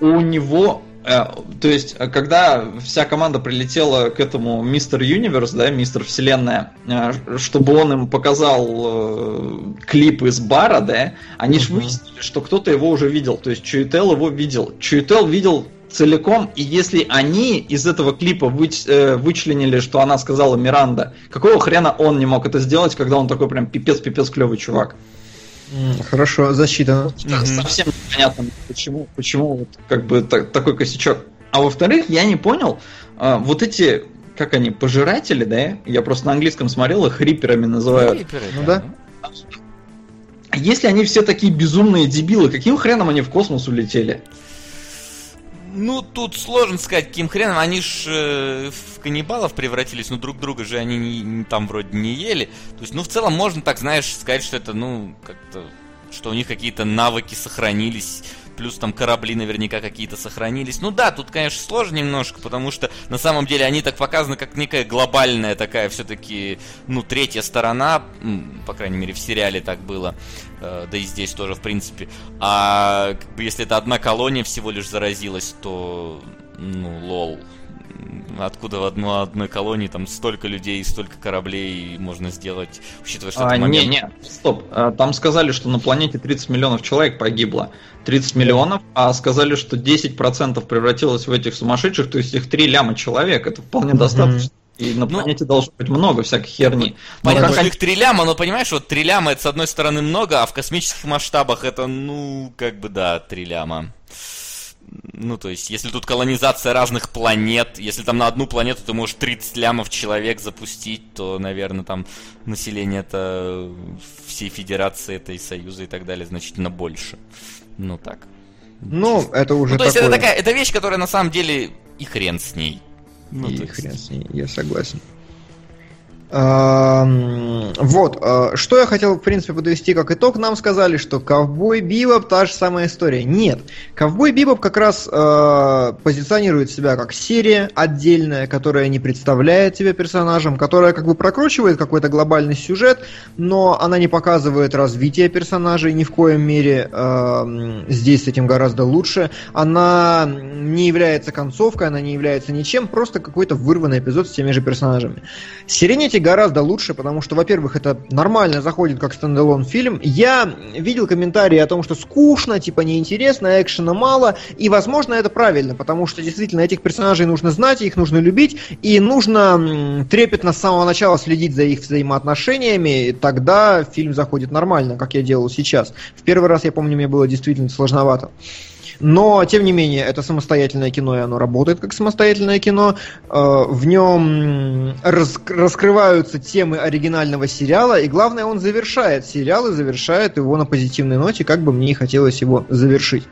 У него э, то есть, когда вся команда прилетела к этому Мистер Юниверс, да, Мистер Вселенная, чтобы он им показал э, клип из бара, да, они же выяснили, что кто-то его уже видел. То есть Чуител его видел. Чуител видел целиком, и если они из этого клипа выч, э, вычленили, что она сказала Миранда, какого хрена он не мог это сделать, когда он такой прям пипец-пипец клевый чувак? Хорошо, засчитано. Совсем непонятно, почему, почему вот как бы так, такой косячок. А во-вторых, я не понял, э, вот эти, как они, пожиратели, да? Я просто на английском смотрел, их риперами называют. Риперы, ну да. Если они все такие безумные дебилы, каким хреном они в космос улетели? Ну, тут сложно сказать, каким хреном. Они ж э, в каннибалов превратились, но друг друга же они не, не, там вроде не ели. То есть, ну, в целом можно так, знаешь, сказать, что это, ну, как-то, что у них какие-то навыки сохранились плюс там корабли наверняка какие-то сохранились. Ну да, тут, конечно, сложно немножко, потому что на самом деле они так показаны как некая глобальная такая все-таки, ну, третья сторона, по крайней мере, в сериале так было, да и здесь тоже, в принципе. А как бы, если это одна колония всего лишь заразилась, то, ну, лол откуда в одной, одной колонии там столько людей и столько кораблей можно сделать, учитывая, что а, это момент... Не, не, стоп. А, там сказали, что на планете 30 миллионов человек погибло. 30 миллионов, а сказали, что 10% превратилось в этих сумасшедших, то есть их 3 ляма человек. Это вполне mm-hmm. достаточно. И на ну, планете ну, должно быть много всякой херни. Понятно, как... что их три ляма, но понимаешь, вот три ляма это с одной стороны много, а в космических масштабах это, ну, как бы да, три ляма. Ну, то есть, если тут колонизация разных планет, если там на одну планету ты можешь 30 лямов человек запустить, то, наверное, там население это всей федерации этой союза и так далее значительно больше. Ну, так. Ну, это уже Ну, то есть, это такая, это вещь, которая на самом деле и хрен с ней. Ну, и хрен с ней, я согласен. Вот, а, что я хотел, в принципе, подвести как итог. Нам сказали, что Ковбой Бибоп та же самая история. Нет. Ковбой Бибоп как раз э, позиционирует себя как серия отдельная, которая не представляет себя персонажем, которая как бы прокручивает какой-то глобальный сюжет, но она не показывает развитие персонажей ни в коем мере. Э, здесь с этим гораздо лучше. Она не является концовкой, она не является ничем, просто какой-то вырванный эпизод с теми же персонажами. Serenity гораздо лучше, потому что, во-первых, это нормально заходит как стендалон фильм. Я видел комментарии о том, что скучно, типа неинтересно, экшена мало, и, возможно, это правильно, потому что действительно этих персонажей нужно знать, их нужно любить, и нужно трепетно с самого начала следить за их взаимоотношениями, и тогда фильм заходит нормально, как я делал сейчас. В первый раз, я помню, мне было действительно сложновато. Но, тем не менее, это самостоятельное кино, и оно работает как самостоятельное кино. Э, в нем раскрываются темы оригинального сериала, и главное, он завершает сериал и завершает его на позитивной ноте, как бы мне и хотелось его завершить.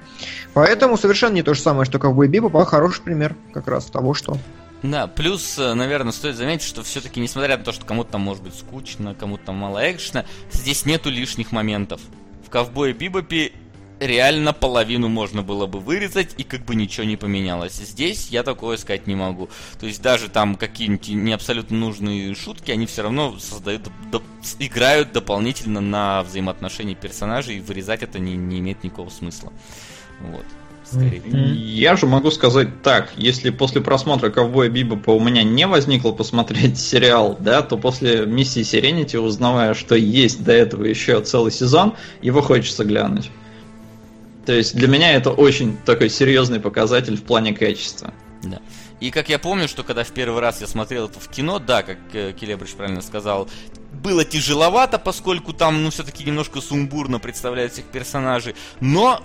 Поэтому совершенно не то же самое, что Ковбой Бибоп, а хороший пример как раз того, что да, плюс, э, наверное, стоит заметить, что все-таки, несмотря на то, что кому-то там может быть скучно, кому-то там мало экшена, здесь нету лишних моментов. В Ковбое Бибопе реально половину можно было бы вырезать, и как бы ничего не поменялось. Здесь я такое сказать не могу. То есть даже там какие-нибудь не абсолютно нужные шутки, они все равно создают, до, играют дополнительно на взаимоотношения персонажей, и вырезать это не, не имеет никакого смысла. Вот. Скорее. Я же могу сказать так, если после просмотра Ковбоя Бибопа у меня не возникло посмотреть [LAUGHS] сериал, да, то после миссии Сиренити, узнавая, что есть до этого еще целый сезон, его хочется глянуть. То есть для меня это очень такой серьезный показатель в плане качества. Да. И как я помню, что когда в первый раз я смотрел это в кино, да, как э, Келебрич правильно сказал, было тяжеловато, поскольку там, ну, все-таки немножко сумбурно представляют всех персонажей, но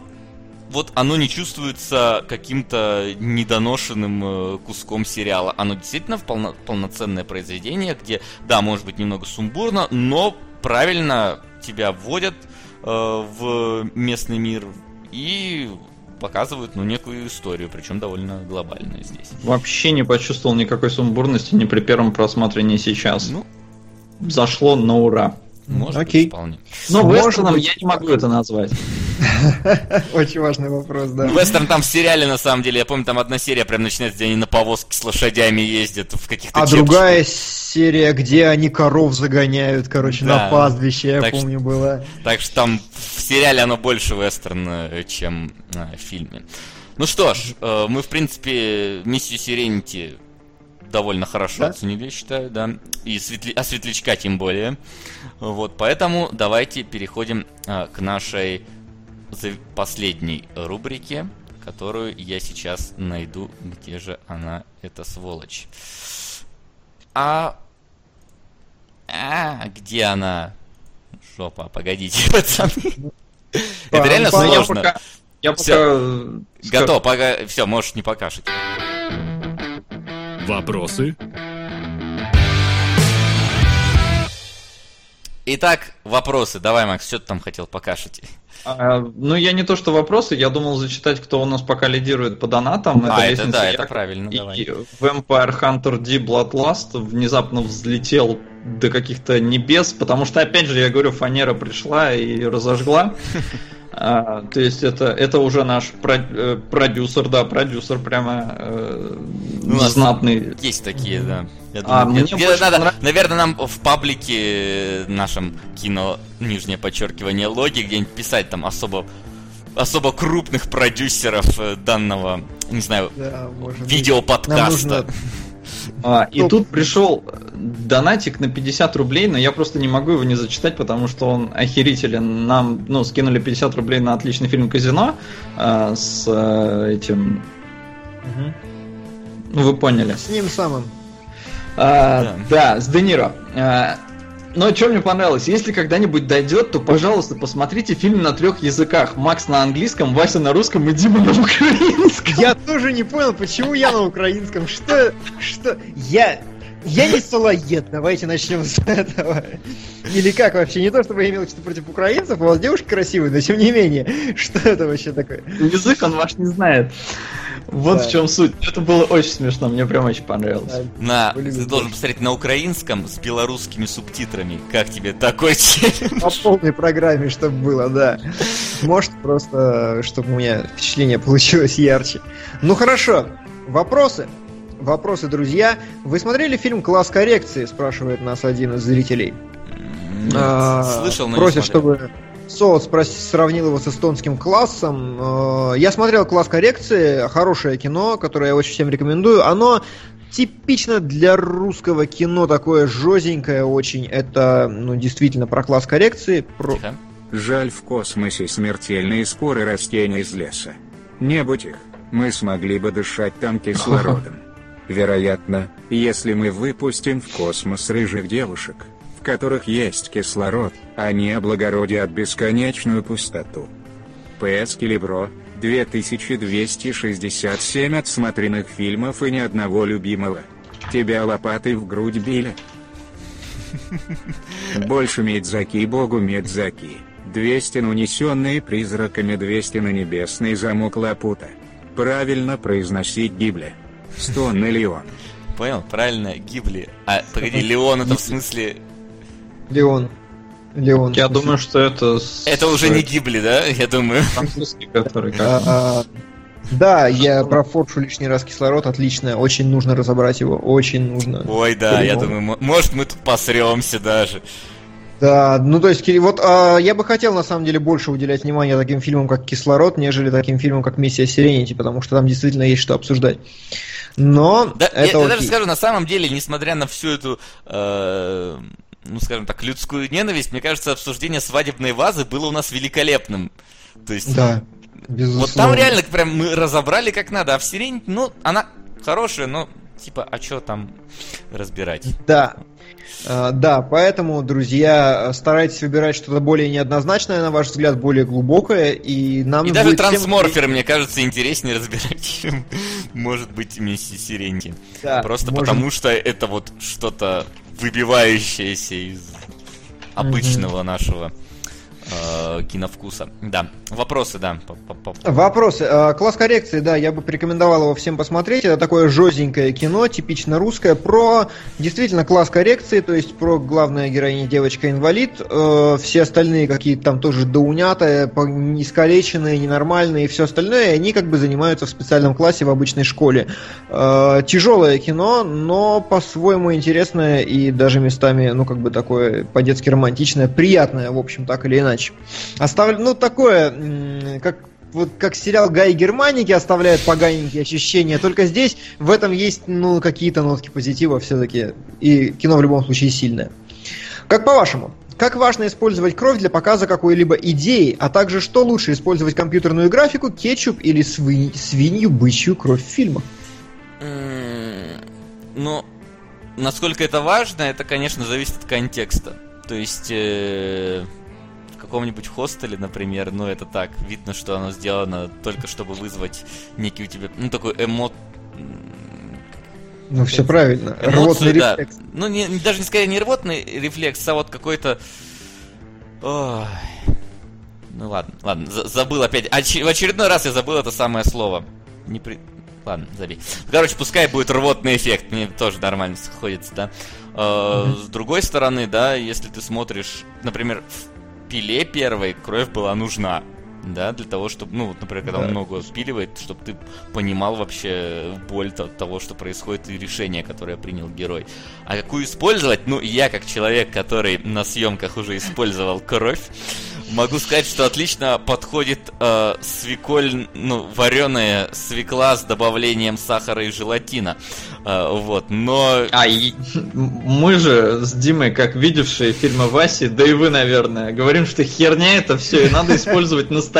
вот оно не чувствуется каким-то недоношенным э, куском сериала. Оно действительно полно, полноценное произведение, где, да, может быть немного сумбурно, но правильно тебя вводят э, в местный мир, и показывают ну, некую историю, причем довольно глобальную здесь. Вообще не почувствовал никакой сумбурности ни при первом просмотре, ни сейчас. Ну, Зашло на ура. Может Окей. быть, вполне. Но вестерном я не могу это назвать. [LAUGHS] Очень важный вопрос, да. Вестерн там в сериале, на самом деле, я помню, там одна серия прям начинается, где они на повозке с лошадями ездят в каких-то А другая серия, где они коров загоняют, короче, на пастбище, я помню, была. Так что там в сериале оно больше вестерн, э, чем э, в фильме. Ну что ж, э, мы, в принципе, миссию Сиренити довольно хорошо да? оценили, я считаю, да. И светли... а светлячка тем более. Вот, поэтому давайте переходим а, к нашей последней рубрике, которую я сейчас найду, где же она, эта сволочь. А... А, где она? Жопа, погодите, [LAUGHS] пацаны. Это реально сложно. Я пока... Все, готов, пока... Все, можешь не покашить. Вопросы? Итак, вопросы. Давай, Макс, что ты там хотел покашить? А, ну, я не то, что вопросы, я думал зачитать, кто у нас пока лидирует по донатам. А, это, это да, это правильно, и давай. Vampire Hunter D Bloodlust внезапно взлетел до каких-то небес, потому что, опять же, я говорю, фанера пришла и разожгла. [LAUGHS] А, то есть это, это уже наш э, продюсер, да, продюсер прямо э, ну, знатный. Есть такие, да. Я а, думаю, а, мне я, надо, понрав... Наверное, нам в паблике нашем кино, нижнее подчеркивание, логи, где-нибудь писать там особо особо крупных продюсеров э, данного, не знаю, да, видеоподкаста. Нужно а, и тут пришел донатик на 50 рублей, но я просто не могу его не зачитать, потому что он охерителен. Нам, ну, скинули 50 рублей на отличный фильм «Казино» а, с а, этим... Угу. Ну, вы поняли. С ним самым. А, да. да, с Де Ниро. А, но что мне понравилось, если когда-нибудь дойдет, то, пожалуйста, посмотрите фильм на трех языках. Макс на английском, Вася на русском и Дима на украинском. Я тоже не понял, почему я на украинском. Что? Что? Я... Я не салоед, давайте начнем с этого. Или как вообще? Не то, чтобы я имел что-то против украинцев, у вас девушка красивая, но тем не менее. Что это вообще такое? Язык он ваш не знает. Вот да. в чем суть. Это было очень смешно, мне прям очень понравилось. На, ты должен посмотреть на украинском с белорусскими субтитрами. Как тебе такой челлендж? [LAUGHS] По полной программе, чтобы было, да. Может, просто, чтобы у меня впечатление получилось ярче. Ну хорошо, вопросы? Вопросы, друзья. Вы смотрели фильм «Класс коррекции?» спрашивает нас один из зрителей. Нет, а, слышал, но Просит, чтобы Соус сравнил его с эстонским классом. Э, я смотрел класс коррекции, хорошее кино, которое я очень всем рекомендую. Оно типично для русского кино такое жозенькое очень. Это, ну, действительно про класс коррекции. Про... Жаль в космосе смертельные споры растений из леса. Не будь их, мы смогли бы дышать там кислородом. Вероятно, если мы выпустим в космос рыжих девушек, которых есть кислород, они облагородят бесконечную пустоту. П.С. Келебро, 2267 отсмотренных фильмов и ни одного любимого. Тебя лопатой в грудь били. [LAUGHS] Больше Медзаки богу Медзаки. 200 на унесенные призраками 200 на небесный замок Лапута. Правильно произносить Гибля. 100 на Леон. Понял, правильно, Гибли. А, погоди, Леон это в смысле Леон. Леон. Я думаю, что это... Это уже не Гибли, да? Я думаю. Французский, который... А, а, да, я про Форшу лишний раз кислород, отлично, очень нужно разобрать его, очень нужно. Ой, да, я думаю, может мы тут посремся даже. Да, ну то есть, вот а, я бы хотел на самом деле больше уделять внимание таким фильмам, как Кислород, нежели таким фильмам, как Миссия Сиренити, потому что там действительно есть что обсуждать. Но да, это я, я даже скажу, на самом деле, несмотря на всю эту э, ну, скажем так, людскую ненависть, мне кажется, обсуждение свадебной вазы было у нас великолепным. То есть... Да, безусловно. Вот там реально прям мы разобрали как надо, а в сирень, ну, она хорошая, но типа, а что там разбирать? Да, а, да, поэтому, друзья, старайтесь выбирать что-то более неоднозначное, на ваш взгляд, более глубокое, и нам... И даже трансморфер, всем... мне кажется, интереснее разбирать, чем может быть Сиренти. Да, Просто может... потому, что это вот что-то выбивающееся из обычного mm-hmm. нашего э, киновкуса. Да, вопросы, да. Вопросы. Э, класс коррекции, да, я бы порекомендовал его всем посмотреть. Это такое жестенькое кино, типично русское, про действительно класс коррекции, то есть про главная героиня девочка-инвалид. Э, все остальные какие-то там тоже доунятые, искалеченные, ненормальные и все остальное, они как бы занимаются в специальном классе в обычной школе. Э, тяжелое кино, но по-своему интересное и даже местами, ну, как бы такое по-детски романтичное, приятное, в общем, так или иначе. Оставлю, ну, такое, как вот как сериал Гай Германики оставляет поганенькие ощущения, только здесь в этом есть ну какие-то нотки позитива все-таки, и кино в любом случае сильное. Как по-вашему, как важно использовать кровь для показа какой-либо идеи, а также что лучше использовать компьютерную графику, кетчуп или свинь, свинью бычью кровь в фильмах? Ну, насколько это важно, это, конечно, зависит от контекста. То есть, э, каком-нибудь хостеле, например, ну это так, видно, что оно сделано только чтобы вызвать некий у тебя, ну такой эмот... Ну все правильно, эмоцию, рвотный да. рефлекс. Ну не, даже не скорее не рвотный рефлекс, а вот какой-то Ой. Ну ладно, ладно, забыл опять. Оч- в очередной раз я забыл это самое слово. Не при... Ладно, забей. Короче, пускай будет рвотный эффект, мне тоже нормально сходится, да. Э, с другой стороны, да, если ты смотришь, например, пиле первой кровь была нужна да, для того, чтобы, ну, вот, например, когда да. он много спиливает, чтобы ты понимал вообще боль того, что происходит, и решение, которое принял герой. А какую использовать? Ну, я, как человек, который на съемках уже использовал кровь, могу сказать, что отлично подходит э, свеколь, ну, вареная свекла с добавлением сахара и желатина. Э, вот, но... А, и мы же с Димой, как видевшие фильмы Васи, да и вы, наверное, говорим, что херня это все, и надо использовать настоящее,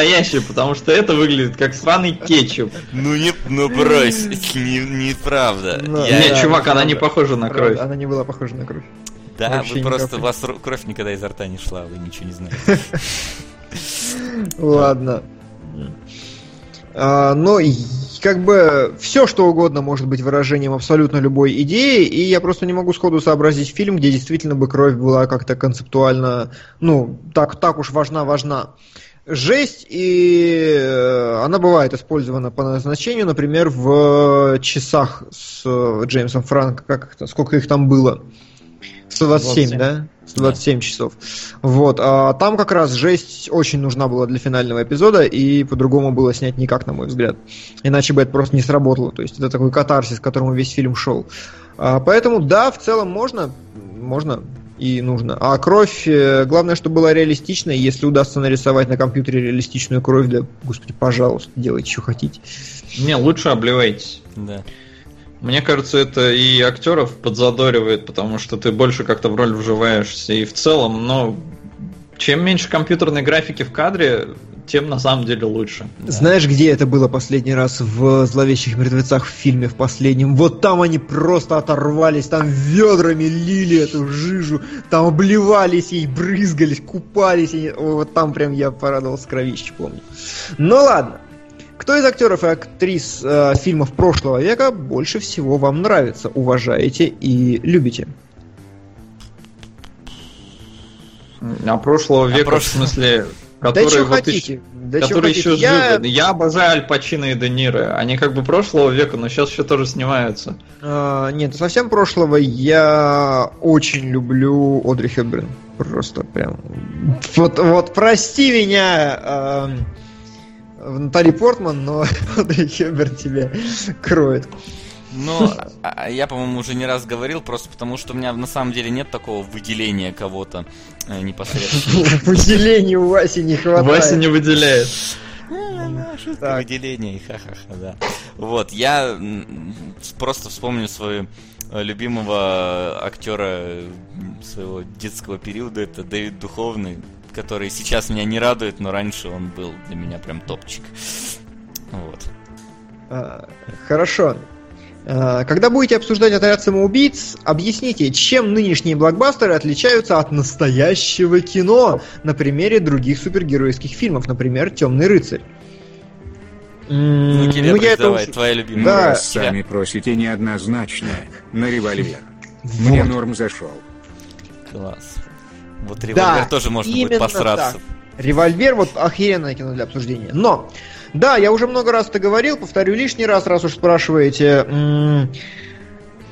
потому что это выглядит как сраный кетчуп. Ну, не, ну брось, не, неправда. Ну, Я... Нет, чувак, она не похожа на кровь. Она не была похожа на кровь. Да, Вообще вы просто, у вас кровь никогда изо рта не шла, вы ничего не знаете. [LAUGHS] Ладно. А, но как бы все, что угодно может быть выражением абсолютно любой идеи, и я просто не могу сходу сообразить фильм, где действительно бы кровь была как-то концептуально, ну, так, так уж важна-важна. Жесть, и э, она бывает использована по назначению, например, в часах с э, Джеймсом Франко, как это, сколько их там было? 127, 27. да? 127 да. часов. Вот. А там как раз жесть очень нужна была для финального эпизода, и по-другому было снять никак, на мой взгляд. Иначе бы это просто не сработало. То есть это такой катарсис, к которому весь фильм шел. А, поэтому да, в целом можно, можно и нужно. А кровь, э, главное, чтобы была реалистичной. Если удастся нарисовать на компьютере реалистичную кровь, да, господи, пожалуйста, делайте, что хотите. Не, лучше обливайтесь. Да. Мне кажется, это и актеров подзадоривает, потому что ты больше как-то в роль вживаешься. И в целом, но чем меньше компьютерной графики в кадре, тем на самом деле лучше. Знаешь, где это было последний раз в «Зловещих мертвецах» в фильме в последнем? Вот там они просто оторвались, там ведрами лили эту жижу, там обливались ей, брызгались, купались. И... Вот там прям я порадовался кровище, помню. Ну ладно. Кто из актеров и актрис э, фильмов прошлого века больше всего вам нравится, уважаете и любите? А прошлого века, а прош... в смысле, которые да вот хотите. Еще, да которые еще хотите. живы. Я... Я обожаю Аль Пачино и Де Ниро. Они как бы прошлого века, но сейчас еще тоже снимаются. А, нет, совсем прошлого. Я очень люблю Одри Хепберн. Просто прям. Вот, вот прости меня. Э Натали Портман, но [LAUGHS] Одри Хеберн тебя кроет. Ну, [LAUGHS] а, а я, по-моему, уже не раз говорил, просто потому что у меня на самом деле нет такого выделения кого-то э, непосредственно. [LAUGHS] Выделения у Васи не хватает. Вася не выделяет. Шутка выделения, ха-ха-ха, да. Вот, я просто вспомню свою э, любимого актера своего детского периода, это Дэвид Духовный, который сейчас меня не радует, но раньше он был для меня прям топчик. Вот. А, хорошо. А, когда будете обсуждать отряд самоубийц, объясните, чем нынешние блокбастеры отличаются от настоящего кино на примере других супергеройских фильмов, например, Темный рыцарь. Ну, Кирилл, ну, я давай, это... твоя любимая. Да. Раз сами просите неоднозначно. На револьвер. [LAUGHS] Мне норм зашел. Класс. Вот револьвер да, тоже можно будет посраться. Так. Револьвер вот охеренное кино для обсуждения. Но, да, я уже много раз это говорил, повторю лишний раз, раз уж спрашиваете.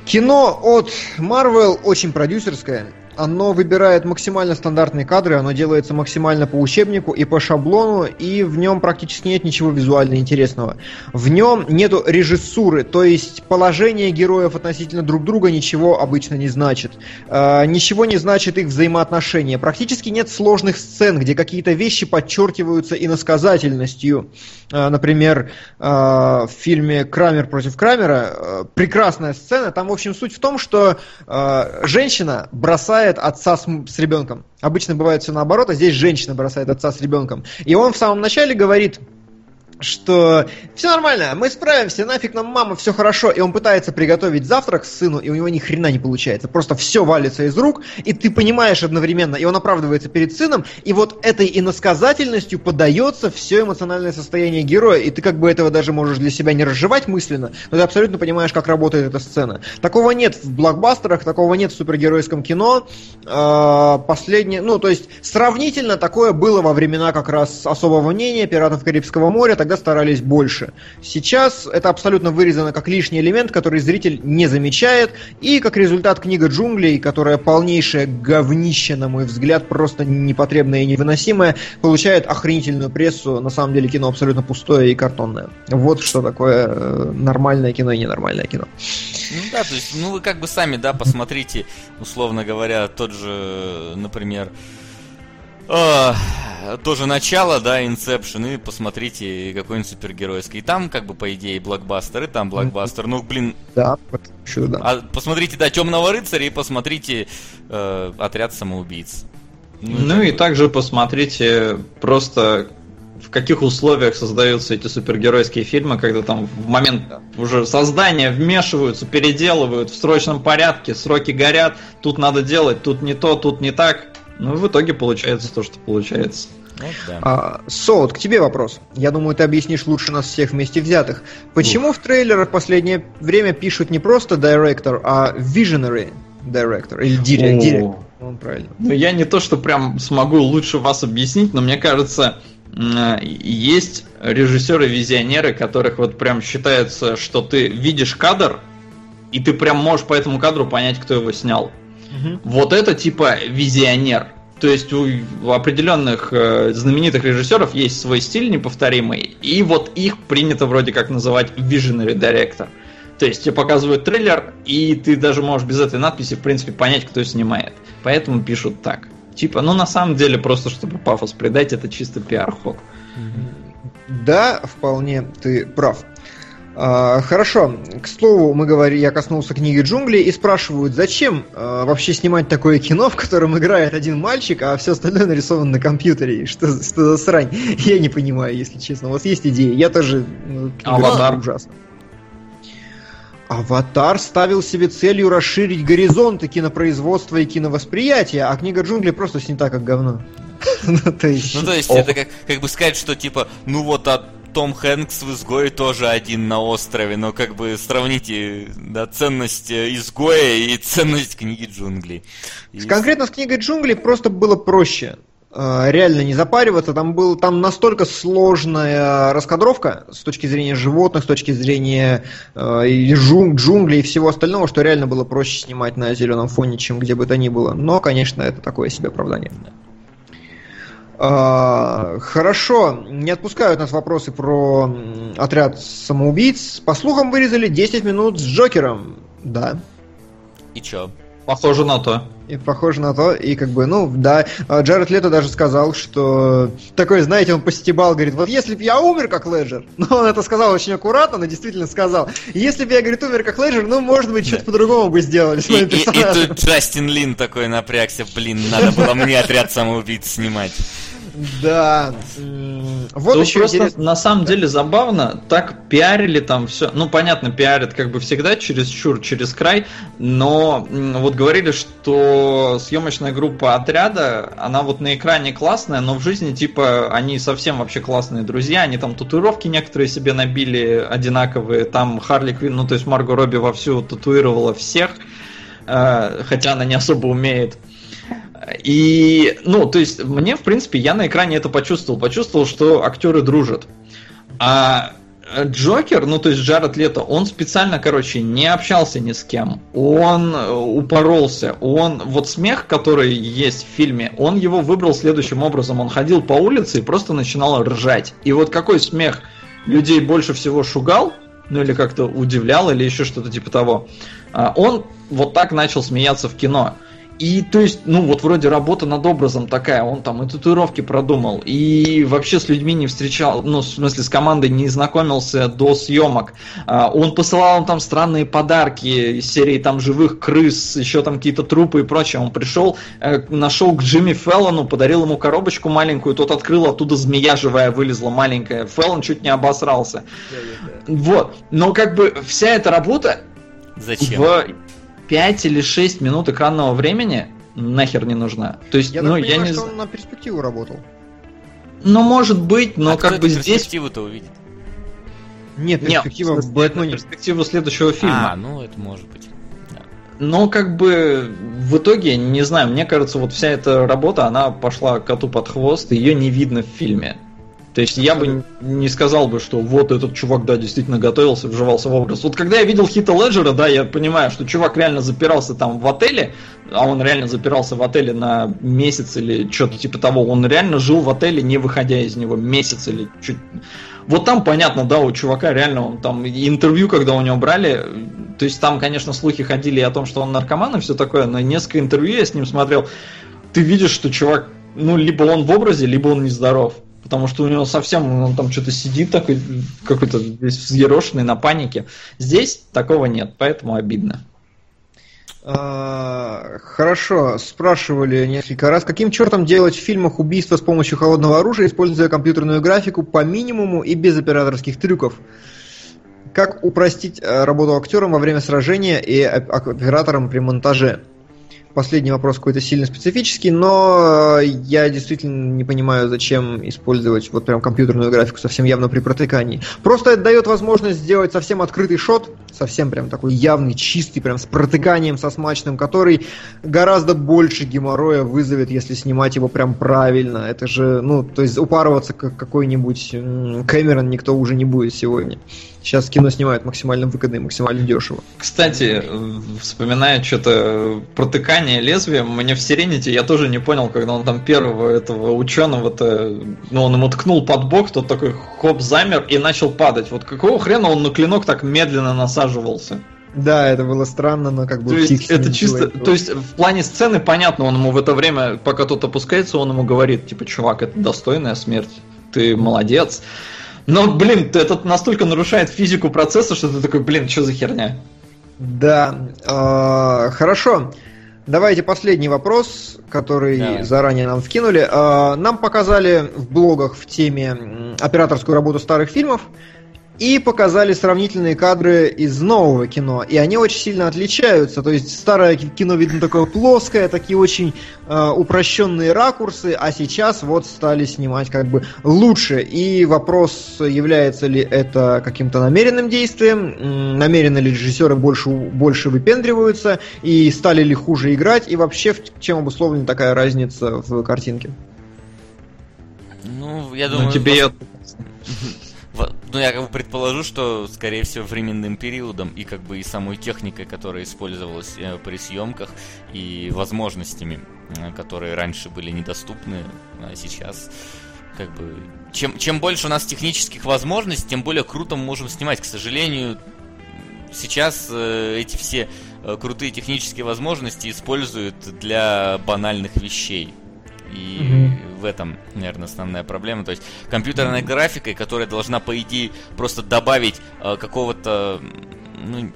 Кино от Marvel очень продюсерское оно выбирает максимально стандартные кадры, оно делается максимально по учебнику и по шаблону, и в нем практически нет ничего визуально интересного. В нем нету режиссуры, то есть положение героев относительно друг друга ничего обычно не значит. Э, ничего не значит их взаимоотношения. Практически нет сложных сцен, где какие-то вещи подчеркиваются иносказательностью. Э, например, э, в фильме «Крамер против Крамера» э, прекрасная сцена. Там, в общем, суть в том, что э, женщина бросает бросает отца с, с ребенком. Обычно бывает все наоборот, а здесь женщина бросает отца с ребенком. И он в самом начале говорит, что все нормально, мы справимся, нафиг нам мама, все хорошо, и он пытается приготовить завтрак сыну, и у него ни хрена не получается, просто все валится из рук, и ты понимаешь одновременно, и он оправдывается перед сыном, и вот этой иносказательностью подается все эмоциональное состояние героя, и ты как бы этого даже можешь для себя не разжевать мысленно, но ты абсолютно понимаешь, как работает эта сцена. Такого нет в блокбастерах, такого нет в супергеройском кино. А, последнее, ну, то есть сравнительно такое было во времена как раз особого мнения «Пиратов Карибского моря», тогда старались больше. Сейчас это абсолютно вырезано как лишний элемент, который зритель не замечает, и как результат книга джунглей, которая полнейшее говнище, на мой взгляд, просто непотребное и невыносимое, получает охренительную прессу, на самом деле кино абсолютно пустое и картонное. Вот что такое э, нормальное кино и ненормальное кино. Ну да, то есть, ну вы как бы сами, да, посмотрите, условно говоря, тот же, например, о, тоже начало, да, Inception, и посмотрите какой-нибудь супергеройский. И там, как бы, по идее, блокбастер, и там блокбастер. Ну, блин. Да, еще да. А посмотрите, да, Темного рыцаря и посмотрите э, Отряд самоубийц. Ну, ну и также посмотрите просто в каких условиях создаются эти супергеройские фильмы, когда там в момент уже создания вмешиваются, переделывают в срочном порядке, сроки горят, тут надо делать, тут не то, тут не так. Ну, в итоге получается то, что получается. Вот, да. а, к тебе вопрос. Я думаю, ты объяснишь лучше нас всех вместе взятых. Почему Ух. в трейлерах в последнее время пишут не просто директор, а visionary director или директор? Он правильно. Ну, я не то, что прям смогу лучше вас объяснить, но мне кажется, есть режиссеры-визионеры, которых вот прям считается, что ты видишь кадр, и ты прям можешь по этому кадру понять, кто его снял. Угу. Вот это типа визионер. То есть у, у определенных э, знаменитых режиссеров есть свой стиль неповторимый, и вот их принято вроде как называть visionary director. То есть тебе показывают трейлер, и ты даже можешь без этой надписи, в принципе, понять, кто снимает. Поэтому пишут так. Типа, ну на самом деле, просто чтобы пафос придать, это чисто пиар-ход. Да, вполне ты прав. А, хорошо, к слову, мы говорили, я коснулся книги джунглей и спрашивают, зачем а, вообще снимать такое кино, в котором играет один мальчик, а все остальное нарисовано на компьютере? Что, что за срань? [LAUGHS] Я не понимаю, если честно. У вас есть идеи? Я тоже... Ну, Аватар. Ужасно. Аватар ставил себе целью расширить горизонты кинопроизводства и киновосприятия, а книга джунглей просто снята как говно. [LAUGHS] ну, то есть, ну, то есть это как, бы сказать, что типа, ну вот, а том Хэнкс в «Изгое» тоже один на острове, но как бы сравните да, ценность «Изгоя» и ценность книги джунглей. И... Конкретно с книгой джунглей просто было проще. Э, реально не запариваться. Там был там настолько сложная раскадровка с точки зрения животных, с точки зрения э, джун, джунглей и всего остального, что реально было проще снимать на зеленом фоне, чем где бы то ни было. Но, конечно, это такое себе оправдание. А, хорошо, не отпускают нас вопросы про отряд самоубийц. По слухам вырезали 10 минут с Джокером. Да. И чё? Похоже на то. И похоже на то, и как бы, ну, да, а Джаред Лето даже сказал, что такой, знаете, он постебал, говорит, вот если бы я умер как Леджер, [LAUGHS] ну, он это сказал очень аккуратно, но действительно сказал, если бы я, говорит, умер как Леджер, ну, может быть, что-то по-другому бы сделали с моим персонажем. И, и тут Джастин Лин такой напрягся, блин, надо было мне отряд самоубийц снимать. Да. Вот Тут еще просто интерес... на самом деле забавно, так пиарили там все. Ну, понятно, пиарят как бы всегда через чур, через край, но вот говорили, что съемочная группа отряда, она вот на экране классная, но в жизни типа они совсем вообще классные друзья, они там татуировки некоторые себе набили одинаковые, там Харли Квин, ну то есть Марго Робби вовсю татуировала всех, э, хотя она не особо умеет. И, ну, то есть, мне, в принципе, я на экране это почувствовал. Почувствовал, что актеры дружат. А Джокер, ну то есть Джаред Лето, он специально, короче, не общался ни с кем. Он упоролся. Он, вот смех, который есть в фильме, он его выбрал следующим образом. Он ходил по улице и просто начинал ржать. И вот какой смех людей больше всего шугал, ну или как-то удивлял, или еще что-то типа того, а, он вот так начал смеяться в кино. И то есть, ну вот вроде работа над образом такая, он там и татуировки продумал, и вообще с людьми не встречал, ну в смысле с командой не знакомился до съемок. А, он посылал им там странные подарки из серии там живых крыс, еще там какие-то трупы и прочее. Он пришел, э, нашел к Джимми Феллону, подарил ему коробочку маленькую, тот открыл, оттуда змея живая вылезла маленькая. Феллон чуть не обосрался. Вот. Но как бы вся эта работа Зачем? в 5 или 6 минут экранного времени нахер не нужна. То есть, Я ну, так я понимаю, не что он на перспективу работал. Ну, может быть, но а как кто бы здесь... перспективу-то увидит? Нет, Не, перспектива смысле, это Бэтмене. перспективу следующего фильма. А, ну это может быть. Да. Но как бы в итоге, не знаю, мне кажется, вот вся эта работа, она пошла коту под хвост, и ее не видно в фильме. То есть я бы не сказал бы, что вот этот чувак, да, действительно готовился, вживался в образ. Вот когда я видел Хита Леджера, да, я понимаю, что чувак реально запирался там в отеле, а он реально запирался в отеле на месяц или что-то типа того. Он реально жил в отеле, не выходя из него месяц или чуть... Вот там понятно, да, у чувака реально, он там интервью, когда у него брали, то есть там, конечно, слухи ходили о том, что он наркоман и все такое, но несколько интервью я с ним смотрел, ты видишь, что чувак, ну, либо он в образе, либо он нездоров. Потому что у него совсем, он там что-то сидит такой, какой-то весь взъерошенный на панике. Здесь такого нет, поэтому обидно. А, Хорошо, спрашивали несколько раз, каким чертом делать в фильмах убийства с помощью холодного оружия, используя компьютерную графику по минимуму и без операторских трюков? Как упростить э, работу актерам во время сражения и оп- операторам при монтаже? Последний вопрос какой-то сильно специфический, но э, я действительно не понимаю, зачем использовать вот прям компьютерную графику совсем явно при протыкании. Просто это дает возможность сделать совсем открытый шот, совсем прям такой явный, чистый, прям с протыканием, со смачным, который гораздо больше геморроя вызовет, если снимать его прям правильно. Это же, ну, то есть упарываться как какой-нибудь Кэмерон никто уже не будет сегодня. Сейчас кино снимают максимально выгодно и максимально дешево. Кстати, вспоминая что-то протыкание лезвием, мне в Сирените я тоже не понял, когда он там первого этого ученого-то, ну, он ему ткнул под бок, тот такой хоп замер и начал падать. Вот какого хрена он на клинок так медленно насаживался? Да, это было странно, но как бы То есть это чисто, то есть в плане сцены понятно, он ему в это время, пока тот опускается, он ему говорит, типа, чувак, это достойная смерть, ты молодец. Но, блин, это настолько нарушает физику процесса, что ты такой, блин, что за херня? Да, э, хорошо. Давайте последний вопрос, который Давай. заранее нам вкинули. Э, нам показали в блогах в теме операторскую работу старых фильмов и показали сравнительные кадры из нового кино. И они очень сильно отличаются. То есть старое ки- кино видно такое плоское, такие очень э, упрощенные ракурсы, а сейчас вот стали снимать как бы лучше. И вопрос, является ли это каким-то намеренным действием, намеренно ли режиссеры больше, больше выпендриваются, и стали ли хуже играть, и вообще в- чем обусловлена такая разница в картинке. Ну, я Ну, думаю, тебе я... [LAUGHS] Ну, я как бы предположу, что, скорее всего, временным периодом и как бы и самой техникой, которая использовалась э, при съемках, и возможностями, э, которые раньше были недоступны, а сейчас как бы... Чем, чем больше у нас технических возможностей, тем более круто мы можем снимать. К сожалению, сейчас э, эти все э, крутые технические возможности используют для банальных вещей. И в этом, наверное, основная проблема. То есть компьютерной графикой, которая должна, по идее, просто добавить э, какого-то ну,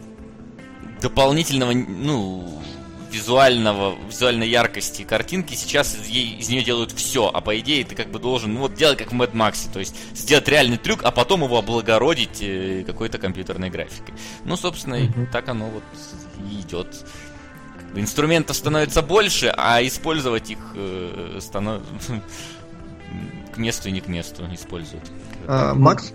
дополнительного, ну, визуального, визуальной яркости картинки, сейчас из, ей- из нее делают все, а по идее ты как бы должен, ну вот делать как в Mad Max, то есть сделать реальный трюк, а потом его облагородить э, какой-то компьютерной графикой. Ну, собственно, Мгм. так оно вот и идет. Инструментов становится больше, а использовать их э, станов- [LAUGHS] к месту и не к месту используют. А, Макс?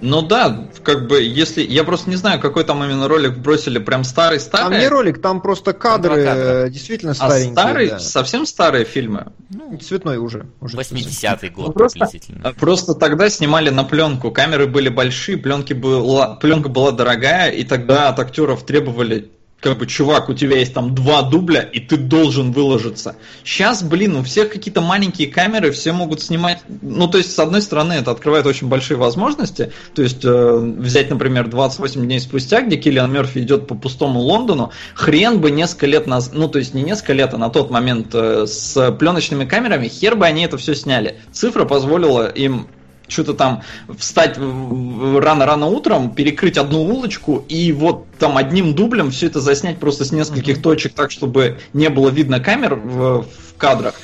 Ну да, как бы, если... Я просто не знаю, какой там именно ролик бросили, прям Там старый-старый. не ролик, там просто кадры два кадра. э, действительно а старенькие. старый, да. совсем старые фильмы. Ну, Цветной уже. уже 80-й Ну, год просто- приблизительно. Просто тогда снимали на пленку, камеры были большие, пленки была, пленка была дорогая, и тогда от актеров требовали как бы, чувак, у тебя есть там два дубля, и ты должен выложиться. Сейчас, блин, у всех какие-то маленькие камеры, все могут снимать. Ну, то есть, с одной стороны, это открывает очень большие возможности. То есть, э, взять, например, 28 дней спустя, где Киллиан Мерфи идет по пустому Лондону, хрен бы несколько лет назад, ну, то есть, не несколько лет, а на тот момент э, с пленочными камерами, хер бы они это все сняли. Цифра позволила им что-то там встать рано-рано утром, перекрыть одну улочку и вот там одним дублем все это заснять просто с нескольких mm-hmm. точек так, чтобы не было видно камер в, в кадрах.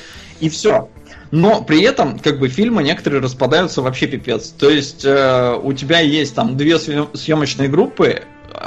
И все. Но при этом, как бы, фильмы некоторые распадаются вообще пипец. То есть э, у тебя есть там две съемочные группы,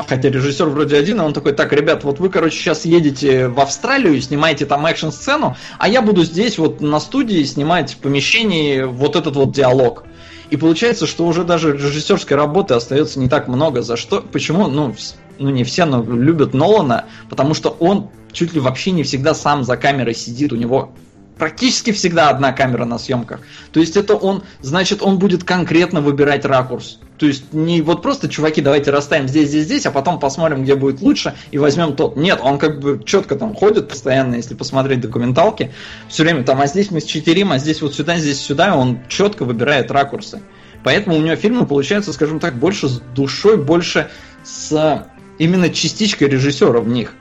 хотя режиссер вроде один, и он такой, так, ребят, вот вы, короче, сейчас едете в Австралию, снимаете там экшн-сцену, а я буду здесь вот на студии снимать в помещении вот этот вот диалог. И получается, что уже даже режиссерской работы остается не так много. За что? Почему? Ну, ну не все, но любят Нолана, потому что он чуть ли вообще не всегда сам за камерой сидит. У него практически всегда одна камера на съемках. То есть это он, значит, он будет конкретно выбирать ракурс. То есть не вот просто, чуваки, давайте расставим здесь, здесь, здесь, а потом посмотрим, где будет лучше, и возьмем тот. Нет, он как бы четко там ходит постоянно, если посмотреть документалки, все время там, а здесь мы счетерим, а здесь вот сюда, здесь сюда, он четко выбирает ракурсы. Поэтому у него фильмы получаются, скажем так, больше с душой, больше с именно частичкой режиссера в них.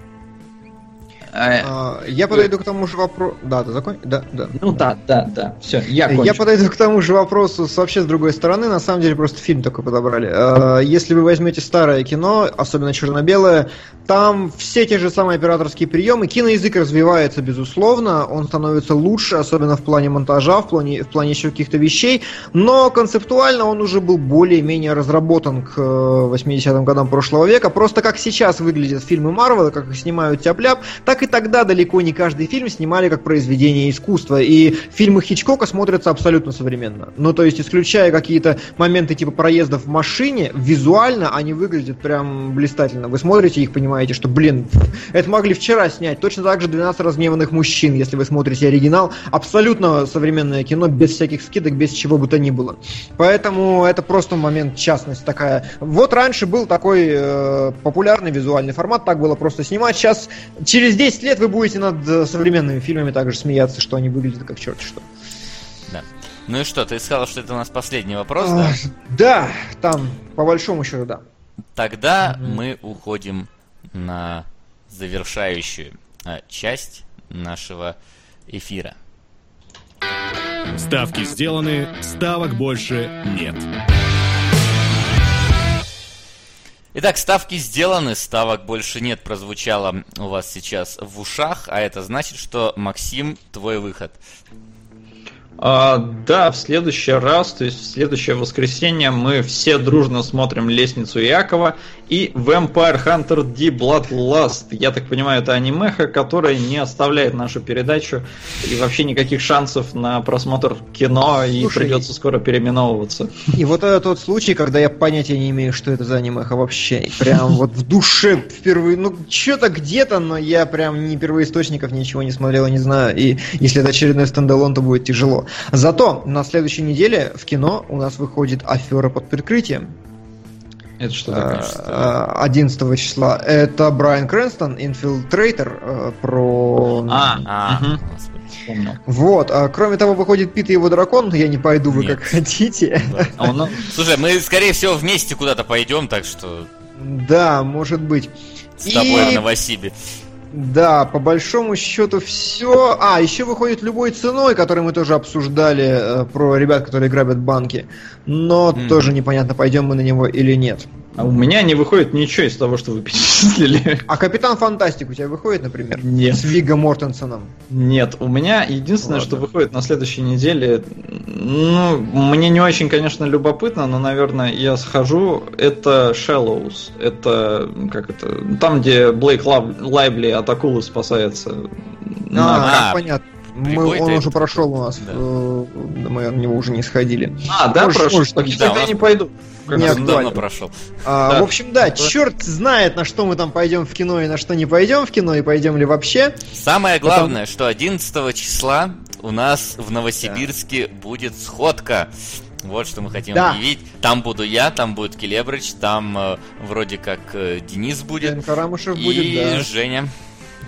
А, а, я подойду к тому же вопросу. Да, ты закончил? Да, да. Ну да, да, да. Все, я кончу. Я подойду к тому же вопросу с вообще с другой стороны. На самом деле просто фильм такой подобрали. А, если вы возьмете старое кино, особенно черно-белое, там все те же самые операторские приемы. Киноязык развивается, безусловно. Он становится лучше, особенно в плане монтажа, в плане, в плане еще каких-то вещей. Но концептуально он уже был более-менее разработан к 80-м э, годам прошлого века. Просто как сейчас выглядят фильмы Марвела, как их снимают тяп-ляп, так и тогда далеко не каждый фильм снимали как произведение искусства, и фильмы Хичкока смотрятся абсолютно современно. Ну, то есть, исключая какие-то моменты типа проездов в машине, визуально они выглядят прям блистательно. Вы смотрите их, понимаете, что, блин, [LAUGHS] это могли вчера снять. Точно так же 12 разгневанных мужчин, если вы смотрите оригинал. Абсолютно современное кино, без всяких скидок, без чего бы то ни было. Поэтому это просто момент частность такая. Вот раньше был такой э, популярный визуальный формат, так было просто снимать. Сейчас через 10 10 лет вы будете над э, современными фильмами также смеяться, что они выглядят как черт что. Да. Ну и что, ты сказал, что это у нас последний вопрос, а, да? Да, там, по большому счету, да. Тогда mm-hmm. мы уходим на завершающую а, часть нашего эфира. Ставки сделаны, ставок больше нет. Итак, ставки сделаны, ставок больше нет, прозвучало у вас сейчас в ушах, а это значит, что Максим, твой выход. А, да, в следующий раз, то есть в следующее воскресенье мы все дружно смотрим «Лестницу Якова» и Vampire Hunter D Bloodlust. Я так понимаю, это анимеха, которая не оставляет нашу передачу и вообще никаких шансов на просмотр кино, и Слушай, придется скоро переименовываться. И вот это тот случай, когда я понятия не имею, что это за анимеха вообще. Прям вот в душе впервые, ну что-то где-то, но я прям ни первоисточников ничего не смотрел, не знаю. И если это очередной стендалон, то будет тяжело. Зато на следующей неделе в кино у нас выходит афера под прикрытием. Это что такое? 11 а, числа. Это Брайан Крэнстон, инфилтрейтер, э, про... А, а, угу. Вот, а кроме того, выходит Пит и его дракон, я не пойду, вы Нет. как хотите. А он... Слушай, мы, скорее всего, вместе куда-то пойдем, так что... Да, может быть. С тобой в Новосибе. Да, по большому счету все. А, еще выходит любой ценой, который мы тоже обсуждали э, про ребят, которые грабят банки. Но mm. тоже непонятно, пойдем мы на него или нет. А у меня не выходит ничего из того, что вы [LAUGHS] перечислили. А Капитан Фантастик у тебя выходит, например? Нет. С Виго Мортенсоном? Нет, у меня единственное, Ладно. что выходит на следующей неделе, ну, мне не очень, конечно, любопытно, но, наверное, я схожу, это Shallows. Это, как это, там, где Блейк Лайбли от акулы спасается. А, на... а понятно. Мы, он уже прошел у нас. Да. Э, мы на него уже не сходили. А, да, можешь, прошел. Можешь, так я тогда не пойду. Как не актуально. прошел. А, да. В общем, да, черт знает, на что мы там пойдем в кино и на что не пойдем в кино, и пойдем ли вообще. Самое главное, Потом... что 11 числа у нас в Новосибирске да. будет сходка Вот что мы хотим Да. объявить. Там буду я, там будет Келебрыч, там э, вроде как э, Денис будет. Дэн Карамышев и будет, да. Женя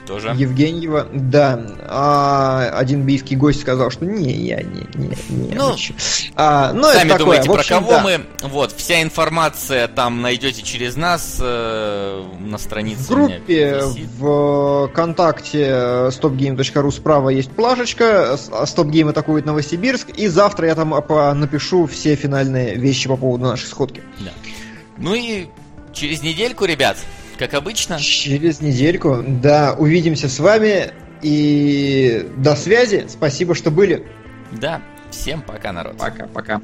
тоже. Евгеньева, да. А один бийский гость сказал, что не, я не, не, не. Ну, ничего. а, ну, это Сами такое. думаете, общем, про кого да. мы. Вот, вся информация там найдете через нас э, на странице. В группе в ВКонтакте э, stopgame.ru справа есть плашечка, а StopGame атакует Новосибирск, и завтра я там а, напишу все финальные вещи по поводу нашей сходки. Ну и через недельку, ребят, как обычно. Через недельку. Да, увидимся с вами. И до связи. Спасибо, что были. Да. Всем пока, народ. Пока-пока.